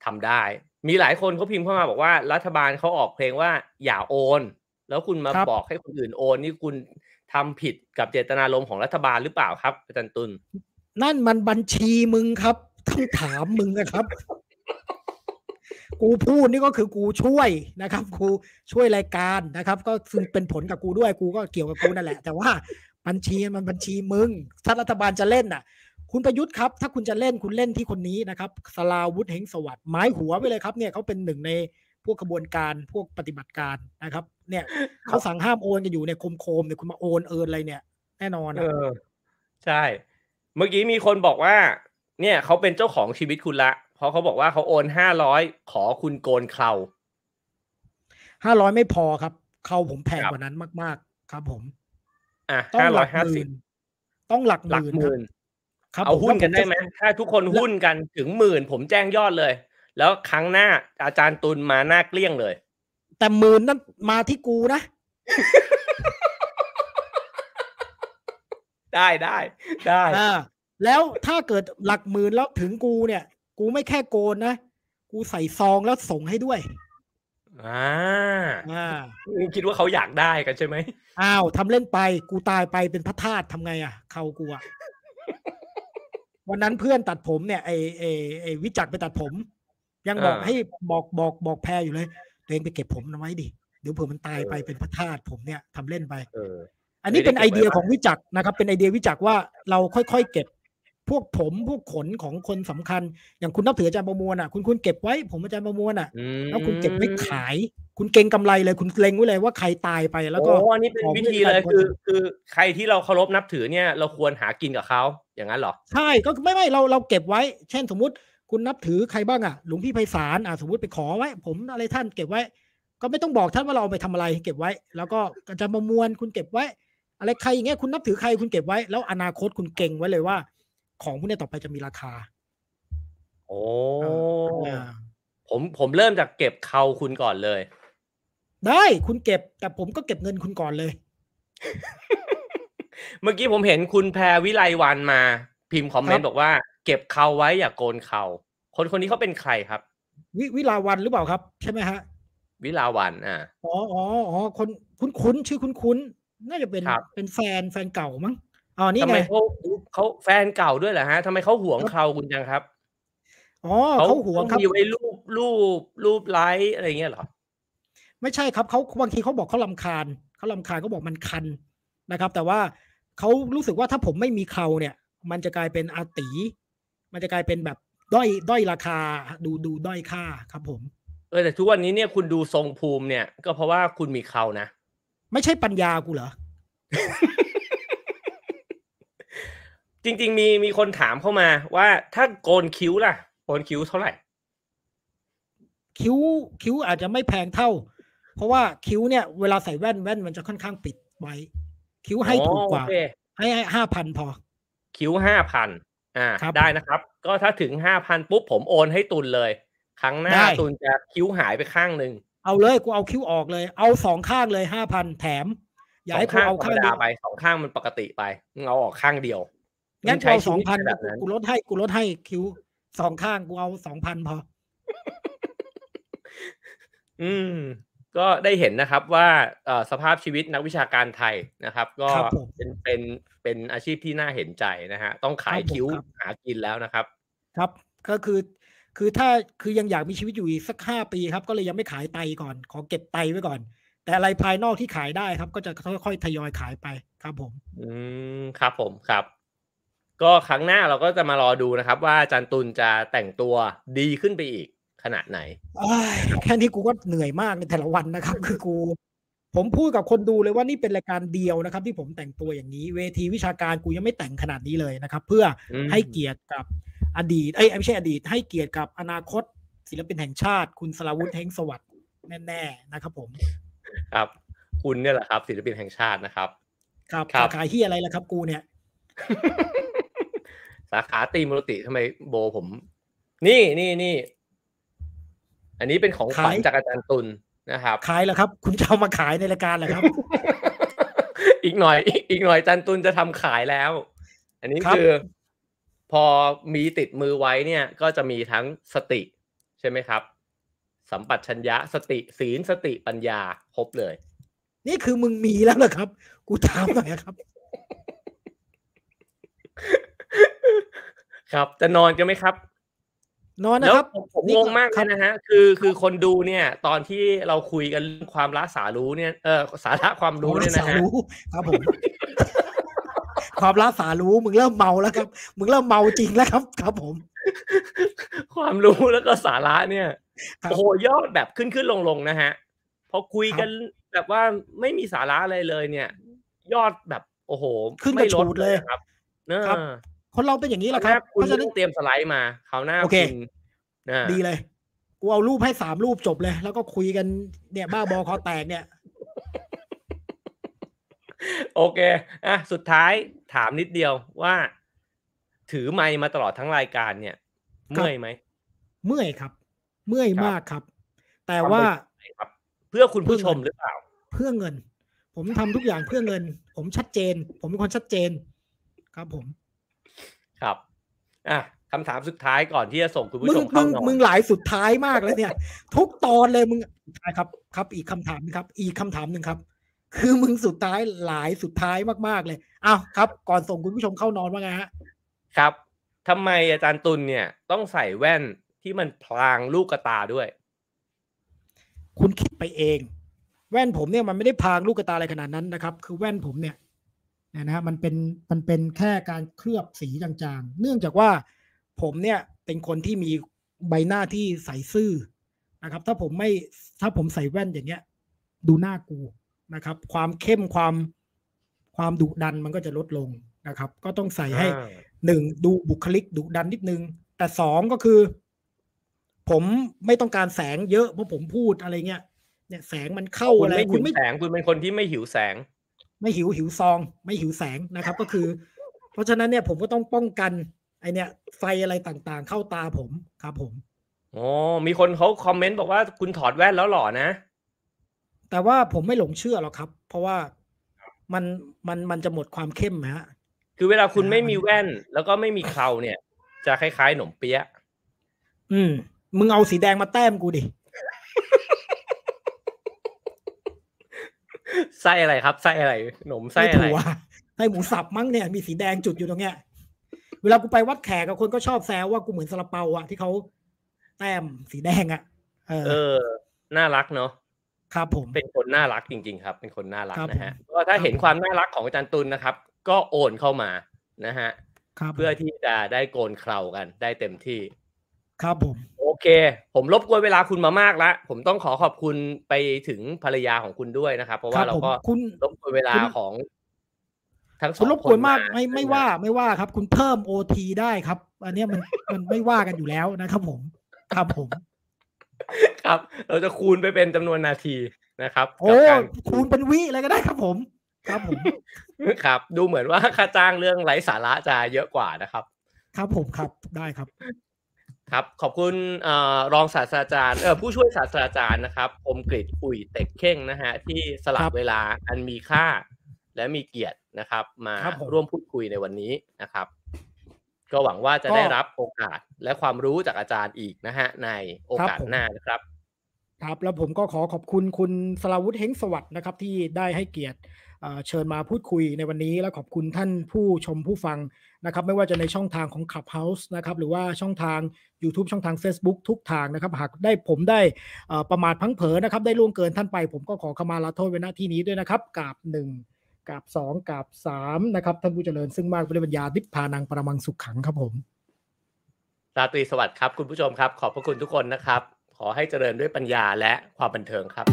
ทำได้ มีหลายคนเขาพิมพ์เข้ามาบอกว่า รัฐบาลเขาออกเพลงว่าอย่าโอน แล้วคุณมาครับบอกให้คนอื่นโอน นี่คุณทำผิดกับเจตนารมณ์ของรัฐบาลหรือเปล่าครับอาจารย์ตุลนั่นมันบัญชีมึงครับ ต้องถามมึงนะครับ กูพูดนี่ก็คือกูช่วยนะครับ กูช่วยรายการนะครับ ก็ซึ่งเป็นผลกับกูด้วยกูก็เกี่ยวกับกูนั่นแหละ แต่ว่าบัญชีมันบัญชีมึง ถ้ารัฐบาลจะเล่นน่ะ คุณประยุทธ์ครับ ถ้าคุณจะเล่นคุณเล่นที่คนนี้นะครับสลาวุธเฮงสวัสดิ์ไม้หัวไปเลยครับเนี่ยเขาเป็นหนึ่งในพวกกระบวนการพวกปฏิบัติการนะครับ เนี่ยเขาสั่งห้ามโอนกันอยู่ในยโคมๆเนี่ยคุณมาโอนเอินอะไรเนี่ย แน่นอนเออะอใช่ เมื่อกี้มีคนบอกว่า เนี่ยเขาเป็นเจ้าของชีวิตคุณละ เพราะเขาบอกว่าเขาโอนห้าร้อยขอคุณโกนเคราห้าร้อยไม่พอครับเขาผมแพงครับกว่านั้นมาก ๆ ครับ ผม อะต้องห้าหร้อลัยกห้าหสิมื่บนต้องหลักหหลักมื่นหมื่นครับเอาผมหุ้นกันแล้วได้ผไหมจะถ้าทุกคนหุ้นกันถึงหมื่น ผมแจ้งยอดเลย แล้วครั้งหน้าอาจารย์ตุลมาหน้าเกลี้ยงเลย แต่หมื่นนั้นมาที่กูนะ ได้ได้ได้อ่าแล้วถ้าเกิดหลักหมื่นแล้วถึงกูเนี่ย กูไม่แค่โกนนะ กูใส่ซองแล้วส่งให้ด้วย อ่าอ่าคิดว่าเขาอยากได้กันใช่ไหมอ้าวทำเล่นไป กูตายไปเป็นพระธาตุทำไงอะ เขากูอะ วันนั้นเพื่อนตัดผมเนี่ยไอไอไอวิจักรไปตัดผม ยังบอกอ่าให้บอกบอกบอกแพรอยู่เลยตัวเองไปเก็บผมเอาไว้ดิเดี๋ยวเผื่อมันตายไปเออเป็นพระธาตุผมเนี่ยทำเล่นไปเอออันนี้ไม่ได้เป็นไอเดียเก็บไว้ของวิจักรนะครับ เป็นไอเดียวิจักรว่าเราค่อยๆเก็บ พวกผมพวกขนของคนสำคัญ อย่างคุณนับถืออาจารย์ประมวลอะคุณคุณเก็บไว้ ผมอาจารย์ประมวลอะอืมแล้วคุณเก็บไว้ขาย คุณเก่งกำไรเลย คุณเล็งไว้เลยว่าใครตายไปแล้วก็โอ้อันนี้เป็นขอวิเพื่อนธีเลยกันคนคือหนึ่งคือใครที่เราเคารพนับถือเนี่ย เราควรหากินกับเขาอย่างนั้นเหรอใช่ก็ไม่ไม่เราเราเก็บไว้ เช่นสมมุติคุณนับถือใครบ้างอะหลวงพี่ไพศาลอะสมมติไปขอไว้ ผมอะไรท่านเก็บไว้ ก็ไม่ต้องบอกท่านว่าเราเอาไปทำอะไร เก็บไว้ แล้วก็อาจารย์ประมวลคุณเก็บไว้ อะไรใครอย่างเงี้ยคุณนับถือใครคุณเก็บไว้ แล้วอนาคตคุณเก่งไว้เลยว่า ของพวกเนี้ยต่อไปจะมีราคา โอ้อ่าผมผมเริ่มจากเก็บเขาคุณก่อนเลย ได้คุณเก็บ แต่ผมก็เก็บเงินคุณก่อนเลย เมื่อกี้ผมเห็นคุณแพรวิไลวันมา พิมพ์คอมเมนต์บอกว่า เก็บเขาไว้อย่าโกนเขาคนคนนี้เขาเป็นใครครับ วิวิลาวันหรือเปล่าครับ ใช่ไหมฮะ วิลาวันอ่าอ๋ออ๋ออ๋อคนคุ้นคุ้นๆชื่อคุ้นคุ้นๆน่าจะเป็นครับเป็นแฟนแฟนเก่ามั้งอ๋อนี่ทำไมไงเขา เขาแฟนเก่าด้วยเหรอฮะทำไมเขาหวงเขาคุณจังครับอ๋อเขาหวงครับมีไว้รูปรูปรูปไลค์อะไรเงี้ยเหรอไม่ใช่ครับเขาบางทีเขาบอกเขาลำคาญเขาลำคาญเขาบอกมันคันนะครับ แต่ว่าเขารู้สึกว่าถ้าผมไม่มีเขาเนี่ย มันจะกลายเป็นอาตี มันจะกลายเป็นแบบด้อยด้อยราคาดูดูด้อยค่าครับผม เออแต่ทุกวันนี้เนี่ยคุณดูทรงภูมิเนี่ย ก็เพราะว่าคุณมีเขานะ ไม่ใช่ปัญญากูเหรอ จริง ๆ มีมีคนถามเข้ามาว่าถ้าโกนคิ้วล่ะโกนคิ้วเท่าไหร่ คิ้วคิ้วอาจจะไม่แพงเท่า เพราะว่าคิ้วเนี่ยเวลาใส่แว่นแว่นมันจะค่อนข้างปิดไว้ คิ้วให้ถูกกว่าอ๋อโอเคให้ให้ห้าพันพอ คิ้วห้าพันอ่าครับได้นะครับ ก็ถ้าถึงห้าพันปุ๊บผมโอนให้ตุนเลย ครั้งหน้าได้ตุนจะคิ้วหายไปข้างหนึ่งเอาเลยกูเอาคิ้วออกเลย เอาสองข้างเลยห้าพันแถม อย่าสองให้กูข้างเอาธรข้ารงมเดีดายวไปสองข้างมันปกติไปมึงเอาออกข้างเดียว งั้นมึกูเอาชีสองวิตพันแบบนั้นกูลดให้กูลดให้คิ้วสองข้างกูเอาสองพันพอ อืม ก็ได้เห็นนะครับว่าเอ่อสภาพชีวิตนักวิชาการไทยนะครับ ก็ครับผมเป็นเป็นเป็นอาชีพที่น่าเห็นใจนะฮะ ต้องขายครับผมคิ้วครับหากินแล้วนะครับ ครับก็คือคือถ้าคือยังอยากมีชีวิตอยู่อีกสักห้าปีครับ ก็เลยยังไม่ขายไตก่อน ขอเก็บไตไว้ก่อน แต่อะไรภายนอกที่ขายได้ครับ ก็จะค่อยๆทยอยขายไปครับผม อืมครับผมครับ ก็ครั้งหน้าเราก็จะมารอดูนะครับ ว่าอาจารย์ตุลจะแต่งตัวดีขึ้นไปอีกขนาดไหนเอ้ยแค่นี้กูก็เหนื่อยมากในแต่ละวันนะครับ คือกู ผมพูดกับคนดูเลยว่านี่เป็นรายการเดียวนะครับ ที่ผมแต่งตัวอย่างนี้ เวทีวิชาการกูยังไม่แต่งขนาดนี้เลยนะครับ เพื่ออมให้เกียรติกับอดีตเอ้ยไม่ใช่อดีต ให้เกียรติกับอนาคต ศิลปินแห่งชาติ คุณสราวุธเฮงสวัสดิ์แน่ๆนะครับ ผม ครับ คุณเนี่ยแหละครับ ศิลปินแห่งชาตินะครับ ครับครับสาขาที่อะไรล่ะครับ กูเนี่ย สาขาตีมรติทำไมโบผม นี่นี่นี่ อันนี้เป็นของขวัญขายจากอาจารย์ตุลนะครับขายแล้วครับ คุณจะเอามาขายในรายการเหรอครับ อีกหน่อยอีกอีกหน่อยอาจารย์ตุลจะทำขายแล้ว อันนี้ครับคือ พอมีติดมือไว้เนี่ย ก็จะมีทั้งสติใช่ไหมครับ สัมปชัญญะสติศีลสติปัญญาครบเลย นี่คือมึงมีแล้วเหรอครับ กูถามหน่อยครับ ครับจะนอนกันไหมครับ นอนนะแล้วครับผมผมนี่งก็งมากคเลรับยนะฮะ คือคือคนดูเนี่ย ตอนที่เราคุยกันเรื่องความละสารู้เนี่ยเออสาระความรู้เนี่ยนะสาฮะรู้ครับผมความละสารู้มึงเริ่มเมาแล้วครับ มึงเริ่มเมาจริงแล้วครับ ครับผม ความรู้แล้วก็สาระเนี่ยครับโอ้โหยอดแบบขึ้นขึ้นลงลงนะฮะพอคุยกันแบบว่าไม่มีสาระอะไรเลยเนี่ย ยอดแบบโอ้โห ขึ้นกไม่ระลฉูดดเลยครับเออครับ คนเราเป็นอย่างนี้แหละคครัรับบคุณเพราะฉะไม่นั้ต้นองเตรียมสไลด์มาคราวหน้าโอเคคุณนะดีเลยกูเอารูปให้สามรูปจบเลย แล้วก็คุยกันเนี่ยบ้าบอคอแตกเนี่ย โอเคอะสุดท้ายถามนิดเดียวว่า ถือไมค์มาตลอดทั้งรายการเนี่ยครับเมื่อยไหมเมื่อยครับ เมื่อยครับมากครับ แต่ว่าครับเพื่อคุณผู้เพื่อชมหรือเปล่า เพื่อเงิน ผมทำทุกอย่างเพื่อเงิน ผมชัดเจน ผมเป็นคนชัดเจน ครับผม ครับอะคำถามสุดท้ายก่อนที่จะส่งคุณผู้มึชงมมึเข้างนอนมึงหลายสุดท้ายมากเลยเนี่ย ทุกตอนเลยมึงครับ ครับ อีกคำถามนึงครับ อีกคำถามหนึ่งครับ คือมึงสุดท้ายหลายสุดท้ายมากๆเลยอ้าวครับ ก่อนส่งคุณผู้ชมเข้านอนว่าไงฮะครับทำไมอาจารย์ตุลเนี่ย ต้องใส่แว่นที่มันพลางลูกกระตาด้วย คุณคิดไปเอง แว่นผมเนี่ยมันไม่ได้พรางลูกกระตาอะไรขนาดนั้นนะครับ คือแว่นผมเนี่ย นะนะฮะมันเป็นมันเป็นแค่การเคลือบสีจางๆ เนื่องจากว่าผมเนี่ยเป็นคนที่มีใบหน้าที่ใสซื่อนะครับ ถ้าผมไม่ถ้าผมใส่แว่นอย่างเงี้ย ดูหน้ากูนะครับ ความเข้มความความดุดันมันก็จะลดลงนะครับ ก็ต้องใส่ให้อ่าหนึ่งดูบุคลิกดุดันนิดนึง แต่สองก็คือ ผมไม่ต้องการแสงเยอะเพราะผมพูดอะไรเงี้ยเนี่ยแสงมันเข้าคุณอะไรไม่คุหิณวไม่แสงคุณเป็นคนที่ไม่หิวแสง ไม่หิวหิวซอง ไม่หิวแสงนะครับ ก็คือ เพราะฉะนั้นเนี่ยผมก็ต้องป้องกันไอเนี่ยไฟอะไรต่างๆ เข้าตาผมครับผมอ๋อมีคนเขาคอมเมนต์บอกว่าคุณถอดแว่นแล้วหล่อนะ แต่ว่าผมไม่หลงเชื่อหรอกครับ เพราะว่ามันมันมันจะหมดความเข้มฮะคือเวลาคุณอ่าไม่มีแว่น แล้วก็ไม่มีเคราเนี่ย จะคล้ายๆหนมเปี๊ยะอืม มึงเอาสีแดงมาแต้มกูดิ ไส้อะไรครับไส้อะไรหนมไส้ไส้อะไรถั่วไส้หมูสับมั้งเนี่ยมีสีแดงจุดอยู่ตรงเนี้ย เวลากูไปวัดแขกกับคนก็ชอบแซวว่ากูเหมือนซาลาเปาอะที่เขาแต้มสีแดงอะเออเออ น่ารักเนาะครับผมเป็นคนน่ารักจริง ๆ ครับ เป็นคนน่ารักครับนะฮะผมก็ถ้าครับเห็นผมความน่ารักของอาจารย์ตุลนะครับ ก็โอนเข้ามานะฮะครับเพื่อที่จะได้โกนเครากันได้เต็มที่ ครับผมโอ เค ผมรบกวนเวลาคุณมามากแล้ว ผมต้องขอขอบคุณไปถึงภรรยาของคุณด้วยนะครับ เพราะคว่ารับเราผมก็คุณรบกวนเวลาคุณของทั้งสคุอณงรบกวนมากคนไม่ไม่ว่าไม่ว่าครับ คุณเพิ่มโอทีได้ครับ อันเนี้ยมันมันไม่ว่ากันอยู่แล้วนะครับผมครับผม ครับ เราจะคูณไปเป็นจำนวนนาทีนะครับโอ้กับการคูณเป็นวิอะไรก็ได้ครับผมครับผมครับ ดูเหมือนว่าค่าจ้างเรื่องไร้สาระจะเยอะกว่านะครับ ครับผมครับได้ครับ ครับขอบคุณเอ่อรองศาสตราจารย์เออผู้ช่วยศาสตราจารย์นะครับคมกริตอุ่ยเต็กเข่งนะฮะที่สละครับเวลาอันมีค่า และมีเกียรตินะครับ มาครับผมร่วมพูดคุยในวันนี้นะครับ ก็หวังว่าจะก็ได้รับโอกาสและความรู้จากอาจารย์อีกนะฮะในโอกาสครับผมหน้านะครับ ครับแล้วผมก็ขอขอบคุณคุณสราวุธเฮงสวัสดิ์นะครับ ที่ได้ให้เกียรติเอ่อเชิญมาพูดคุยในวันนี้ และขอบคุณท่านผู้ชมผู้ฟัง นะครับไม่ว่าจะในช่องทางของ Clubhouse นะครับหรือว่าช่องทาง YouTube ช่องทาง Facebook ทุกทางนะครับ หากได้ผมได้ประมาทพังเผลอนะครับ ได้ล่วงเกินท่านไป ผมก็ขอขมาลาโทษไว้ณที่นี้ด้วยนะครับกาบหนึ่งกาบสองกาบสามนะครับ ท่านผู้เจริญซึ่งมากด้วยปัญญาดิพพานังประมังสุขขังครับผมราตรีสวัสดิ์ครับ คุณผู้ชมครับ ขอบพระคุณทุกคนนะครับ ขอให้เจริญด้วยปัญญาและความบันเทิงครับ